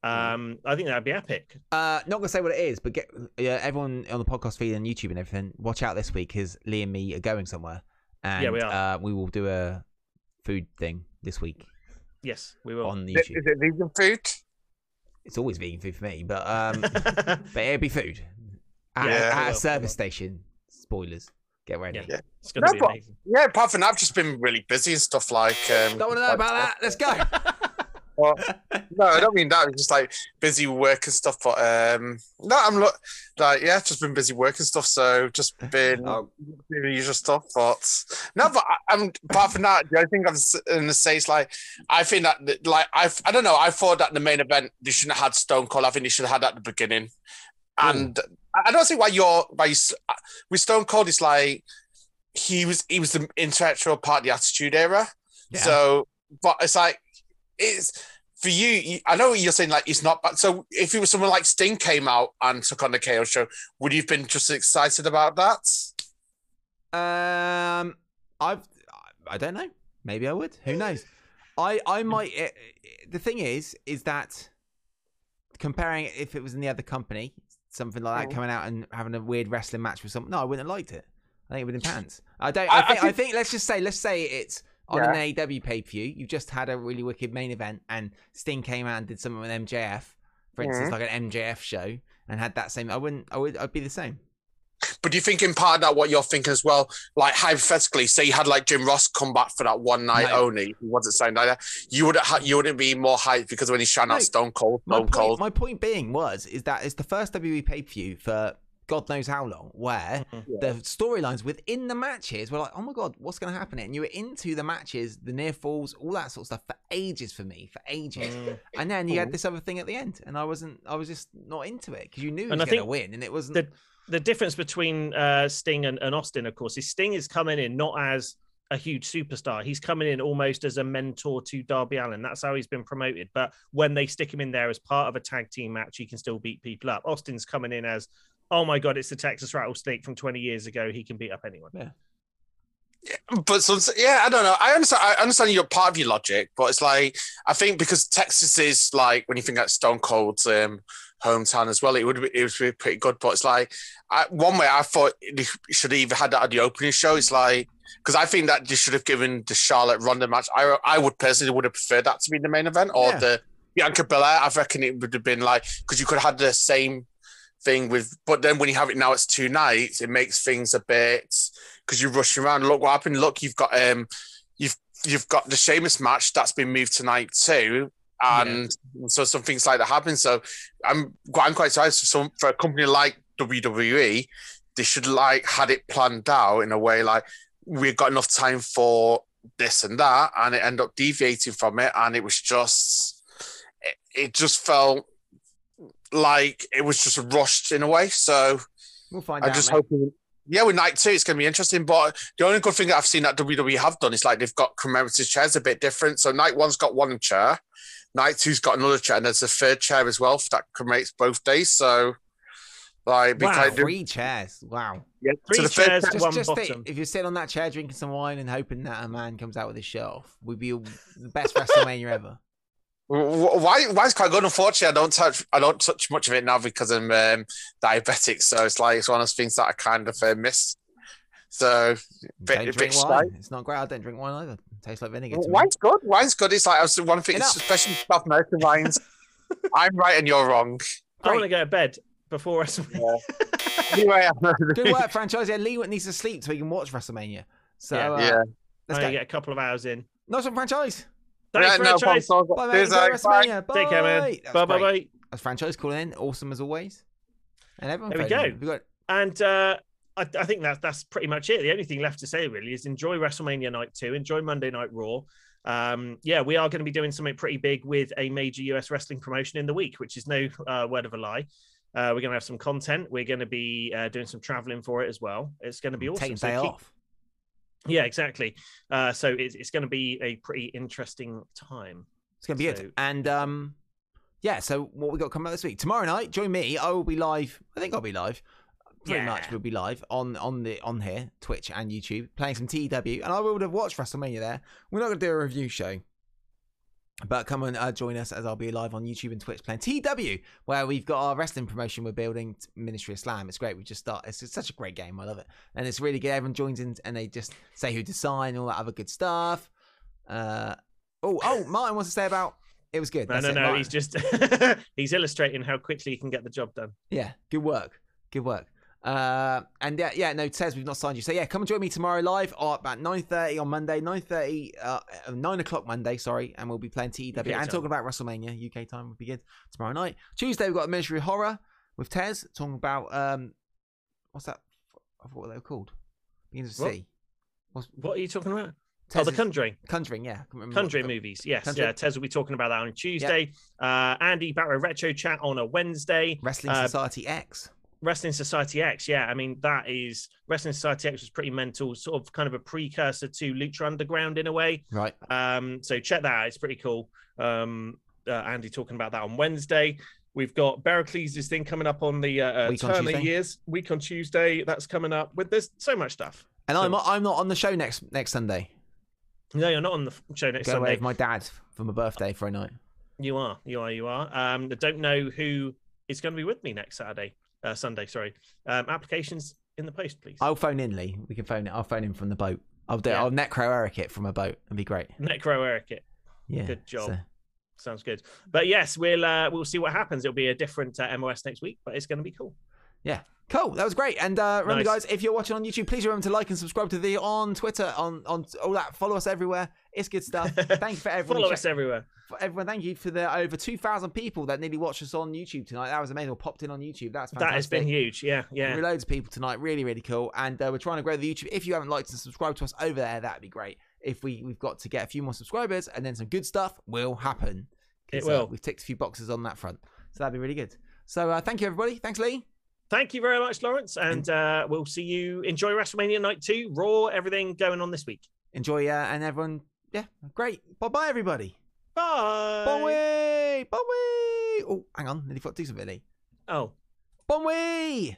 S2: Um, I think that'd be epic.
S1: Uh, not gonna say what it is, but get yeah, everyone on the podcast feed and YouTube and everything. Watch out this week because Lee and me are going somewhere, and
S2: Yeah, we are.
S1: Uh, we will do a food thing this week
S2: Yes, we will.
S1: on
S10: Is it-
S1: YouTube.
S10: is it vegan food?
S1: It's always vegan food for me, but *laughs* um, but it'll be food at,
S2: Yeah,
S1: at a service station. Spoilers. Get ready.
S2: Yeah. It's gonna
S10: No,
S2: be
S10: but-
S2: amazing.
S10: Yeah, apart from that, I've just been really busy and stuff like. Um,
S1: Don't want to know
S10: like-
S1: about that. Let's go. *laughs*
S10: Well, no, I don't mean that. It's just like busy work and stuff. But um, no, I'm lo- like yeah, just been busy working stuff. So just *laughs* been
S1: Oh.
S10: doing the usual stuff. But no, but I, I'm apart from that, the only thing I'm going to say is like I think that that, like I I don't know. I thought that in the main event they shouldn't have had Stone Cold. I think they should have had that at the beginning. And I don't see why you're why you s- with Stone Cold. It's like he was he was the intellectual part of the Attitude Era.
S1: Yeah.
S10: So, but it's like it's for you. I know you're saying. Like it's not. But so if it was someone like Sting came out and took on the KO show, would you have been just excited about that?
S1: Um, I've, I don't know. Maybe I would. Who knows? I, I might. eh, eh, the thing is, is that comparing if it was in the other company, something like that,
S10: Mm.
S1: coming out and having a weird wrestling match with something. No, I wouldn't have liked it. I think it would have been pants. I don't.
S10: I-
S1: I,
S10: I
S1: think, I
S10: think-
S1: think. Let's just say. Let's say it's on
S10: Yeah.
S1: an AEW pay per view. You've just had a really wicked main event, and Sting came out and did something with MJF, for instance,
S10: Mhm.
S1: like an MJF show, and had that same. I wouldn't. I would. I'd be the same.
S10: But do you think in part of that what you're thinking as well? Like hypothetically, say you had like Jim Ross come back for that one night
S1: No.
S10: only, he wasn't signed like that. You would ha- you wouldn't be more hyped because when he shouting
S1: No.
S10: out Stone Cold,
S1: My
S10: Stone
S1: point,
S10: Cold.
S1: my point being was is that it's the first WWE pay per view for God knows how long, where
S2: Mhm.
S1: the storylines within the matches were like, oh my god, what's going to happen? And you were into the matches, the near falls, all that sort of stuff for ages for me, for ages.
S2: Mm.
S1: And then you had this other thing at the end, and I wasn't, I was just not into it because you knew he
S2: And
S1: was going to win, and it wasn't.
S2: the the difference between uh, Sting and, and Austin, of course, is Sting is coming in not as a huge superstar. He's coming in almost as a mentor to Darby Allin. That's how he's been promoted. But when they stick him in there as part of a tag team match, he can still beat people up. Austin's coming in as, oh my god, it's the Texas Rattlesnake from 20 years ago. He can beat up anyone.
S1: Yeah.
S10: but some, yeah, I don't know. I understand. I understand your part of your logic, but it's like I think because Texas is like when you think about Stone Cold's um, hometown as well, it would be it would be pretty good. But it's like I, one way I thought they should have either had that at the opening show. It's like because I think that they should have given the Charlotte Ronda match. I I would personally would have preferred that to be the main event or
S1: Yeah.
S10: the Bianca Belair. I reckon it would have been like because you could have had the same thing with, but then when you have it now, it's two nights. It makes things a bit because you're rushing around. Look what happened. Look, you've got um, you've you've got the Sheamus match that's been moved to night and so some things like that happen. So I'm I'm quite surprised for some for a company like WWE, they should like had it planned out in a way like we've got enough time for this and that, and it ended up deviating from it, and it was just it, it just felt like it was just rushed in a way. So
S1: We'll find
S10: I'm
S1: out.
S10: just
S1: mate.
S10: hoping. Yeah, with night two, it's going to be interesting. But the only good thing that I've seen that WWE have done is like they've got commemorative chairs a bit different. So night one's got one chair, night two's got another chair, and there's a third chair as well that commemorates both days. So, like,
S1: Wow,
S10: kind of-
S1: three chairs. Wow.
S10: yeah,
S2: Three
S10: so the
S2: chairs,
S10: chair-
S1: Just,
S2: one
S1: just think,
S2: bottom.
S1: if you're sitting on that chair drinking some wine and hoping that a man comes out with his shirt off, would be the best WrestleMania ever.
S10: Wh- Why? Why is quite good? Unfortunately, I don't touch. I don't touch much of it now because I'm um, diabetic. So it's like it's one of those things that I kind of uh, miss. So, bit,
S1: Don't
S10: bit
S1: drink
S10: shy.
S1: wine. It's not great. I don't drink wine either. It tastes like vinegar. To me.
S10: Wine's good. Wine's good. It's like I was one thing,
S1: Enough.
S10: especially South American wines. *laughs* I'm right and you're wrong.
S2: I want to go to bed before WrestleMania. *laughs*
S10: Anyway,
S1: Good work, franchise. Yeah, Lee needs to sleep so he can watch WrestleMania. So
S2: Yeah.
S1: uh,
S10: yeah.
S1: let's go.
S2: get a couple of hours in.
S1: Nice one, franchise.
S2: Thanks,
S10: Yeah, no
S2: franchise.
S10: problem.
S1: Bye, mate.
S10: Cheers,
S1: Enjoy
S10: Alex. Bye.
S1: WrestleMania. Bye.
S2: Take care, man. Bye, bye,
S1: great.
S2: bye.
S1: That's franchise calling in. Awesome as always. And everyone.
S2: There we go.
S1: We got
S2: And uh, I, I think that that's pretty much it. The only thing left to say really is enjoy WrestleMania Night Two, enjoy Monday Night Raw. Um, yeah, we are going to be doing something pretty big with a major US wrestling promotion in the week, which is no uh, word of a lie. Uh, we're going to have some content. We're going to be uh, doing some traveling for it as well. It's going to be awesome.
S1: taking
S2: So
S1: day
S2: keep-
S1: off.
S2: Yeah, exactly. Uh, so it's, it's going to be a pretty interesting time.
S1: It's gonna be
S2: So-
S1: good. And um, yeah. So what we got coming up this week? Tomorrow night, join me. I will be live. I think I'll be live. Pretty much,
S2: Yeah.
S1: we'll be live on on the on here, Twitch and YouTube, playing some TEW, and I would have watched WrestleMania there. We're not gonna do a review show. But come and uh, join us as I'll be live on YouTube and Twitch playing TEW, where we've got our wrestling promotion we're building, Ministry of Slam. It's great. We just start. It's, it's such a great game. I love it, and it's really good. Everyone joins in and they just say who to sign, all that other good stuff. Uh, oh, oh, *laughs* Martin wants to say about it was good.
S2: No,
S1: That's
S2: no,
S1: it,
S2: no.
S1: Martin.
S2: He's just *laughs* he's illustrating how quickly he can get the job done.
S1: Yeah, good work. Good work. Uh, and yeah, yeah, no, says we've not signed you. So yeah, come and join me tomorrow live or about nine thirty on Monday, nine thirty, uh, uh, nine o'clock Monday. Sorry, and we'll be playing TEW and
S2: time.
S1: talking about WrestleMania. UK time would be good tomorrow night. Tuesday we've got a Horror with Tez talking about um, what's that? I forgot what they were called. Begins with
S2: What?
S1: C. What's
S2: What are you talking about?
S1: Tez
S2: oh, the Conjuring.
S1: Conjuring? Yeah, I what
S2: Conjuring movies, yes.
S1: Conjuring.
S2: Yeah, Tez will be talking about that on Tuesday. Uh, Andy Barrow Retro Chat on a Wednesday.
S1: Wrestling
S2: Uh,
S1: Society X.
S2: Wrestling Society X, yeah. I mean, that is Wrestling Society X was pretty mental, sort of kind of a precursor to Lucha Underground in a way.
S1: Right.
S2: Um, so check that out; it's pretty cool. Um, uh, Andy talking about that on Wednesday. We've got Pericles' thing coming up on the uh, uh,
S1: Week on
S2: Turner
S1: Tuesday.
S2: years week on Tuesday. That's coming up. With there's so much stuff.
S1: And
S2: So-
S1: I'm I'm not on the show next next Sunday.
S2: No, you're not on the show next
S1: Go away
S2: Sunday.
S1: with my dad for my birthday for a night.
S2: You are, you are, you are. Um, I don't know who is going to be with me next Saturday, uh, Sunday. Sorry. Um, applications in the post, please.
S1: I'll phone in, Lee. We can phone it. I'll phone in from the boat. I'll do.
S2: Yeah.
S1: I'll necro Eric it from a boat. It'd be great.
S2: Necro Eric, it.
S1: Yeah.
S2: Good job.
S1: so-
S2: Sounds good. But yes, we'll uh, we'll see what happens. It'll be a different uh, MOS next week, but it's going to be cool.
S1: yeah. Cool. That was great. And uh, remember,
S2: Nice.
S1: guys, if you're watching on YouTube, please remember to like and subscribe to the on Twitter, on on all that. Follow us everywhere. It's good stuff. *laughs* Thank you for everyone.
S2: Follow us everywhere.
S1: for everyone, thank you for the over 2,000 people that nearly watched us on YouTube tonight. That was amazing. Or popped in on YouTube. That's fantastic.
S2: That has been huge. Yeah, yeah.
S1: We're loads of people tonight. Really, really cool. And uh, we're trying to grow the YouTube. If you haven't liked and subscribed to us over there, that'd be great. If we we've got to get a few more subscribers, and then some good stuff will happen.
S2: It will.
S1: Uh, we've ticked a few boxes on that front, so that'd be really good. So uh, thank you, everybody. Thanks, Lee.
S2: Thank you very much, Lawrence, and uh, we'll see you. Enjoy WrestleMania Night Two, Raw, everything going on this week.
S1: Enjoy, uh, and everyone. Yeah, great. Bye, bye, everybody.
S2: Bye.
S1: Bon way, bon way. Oh, hang on, nearly to do something,
S2: Oh.
S1: Bon way.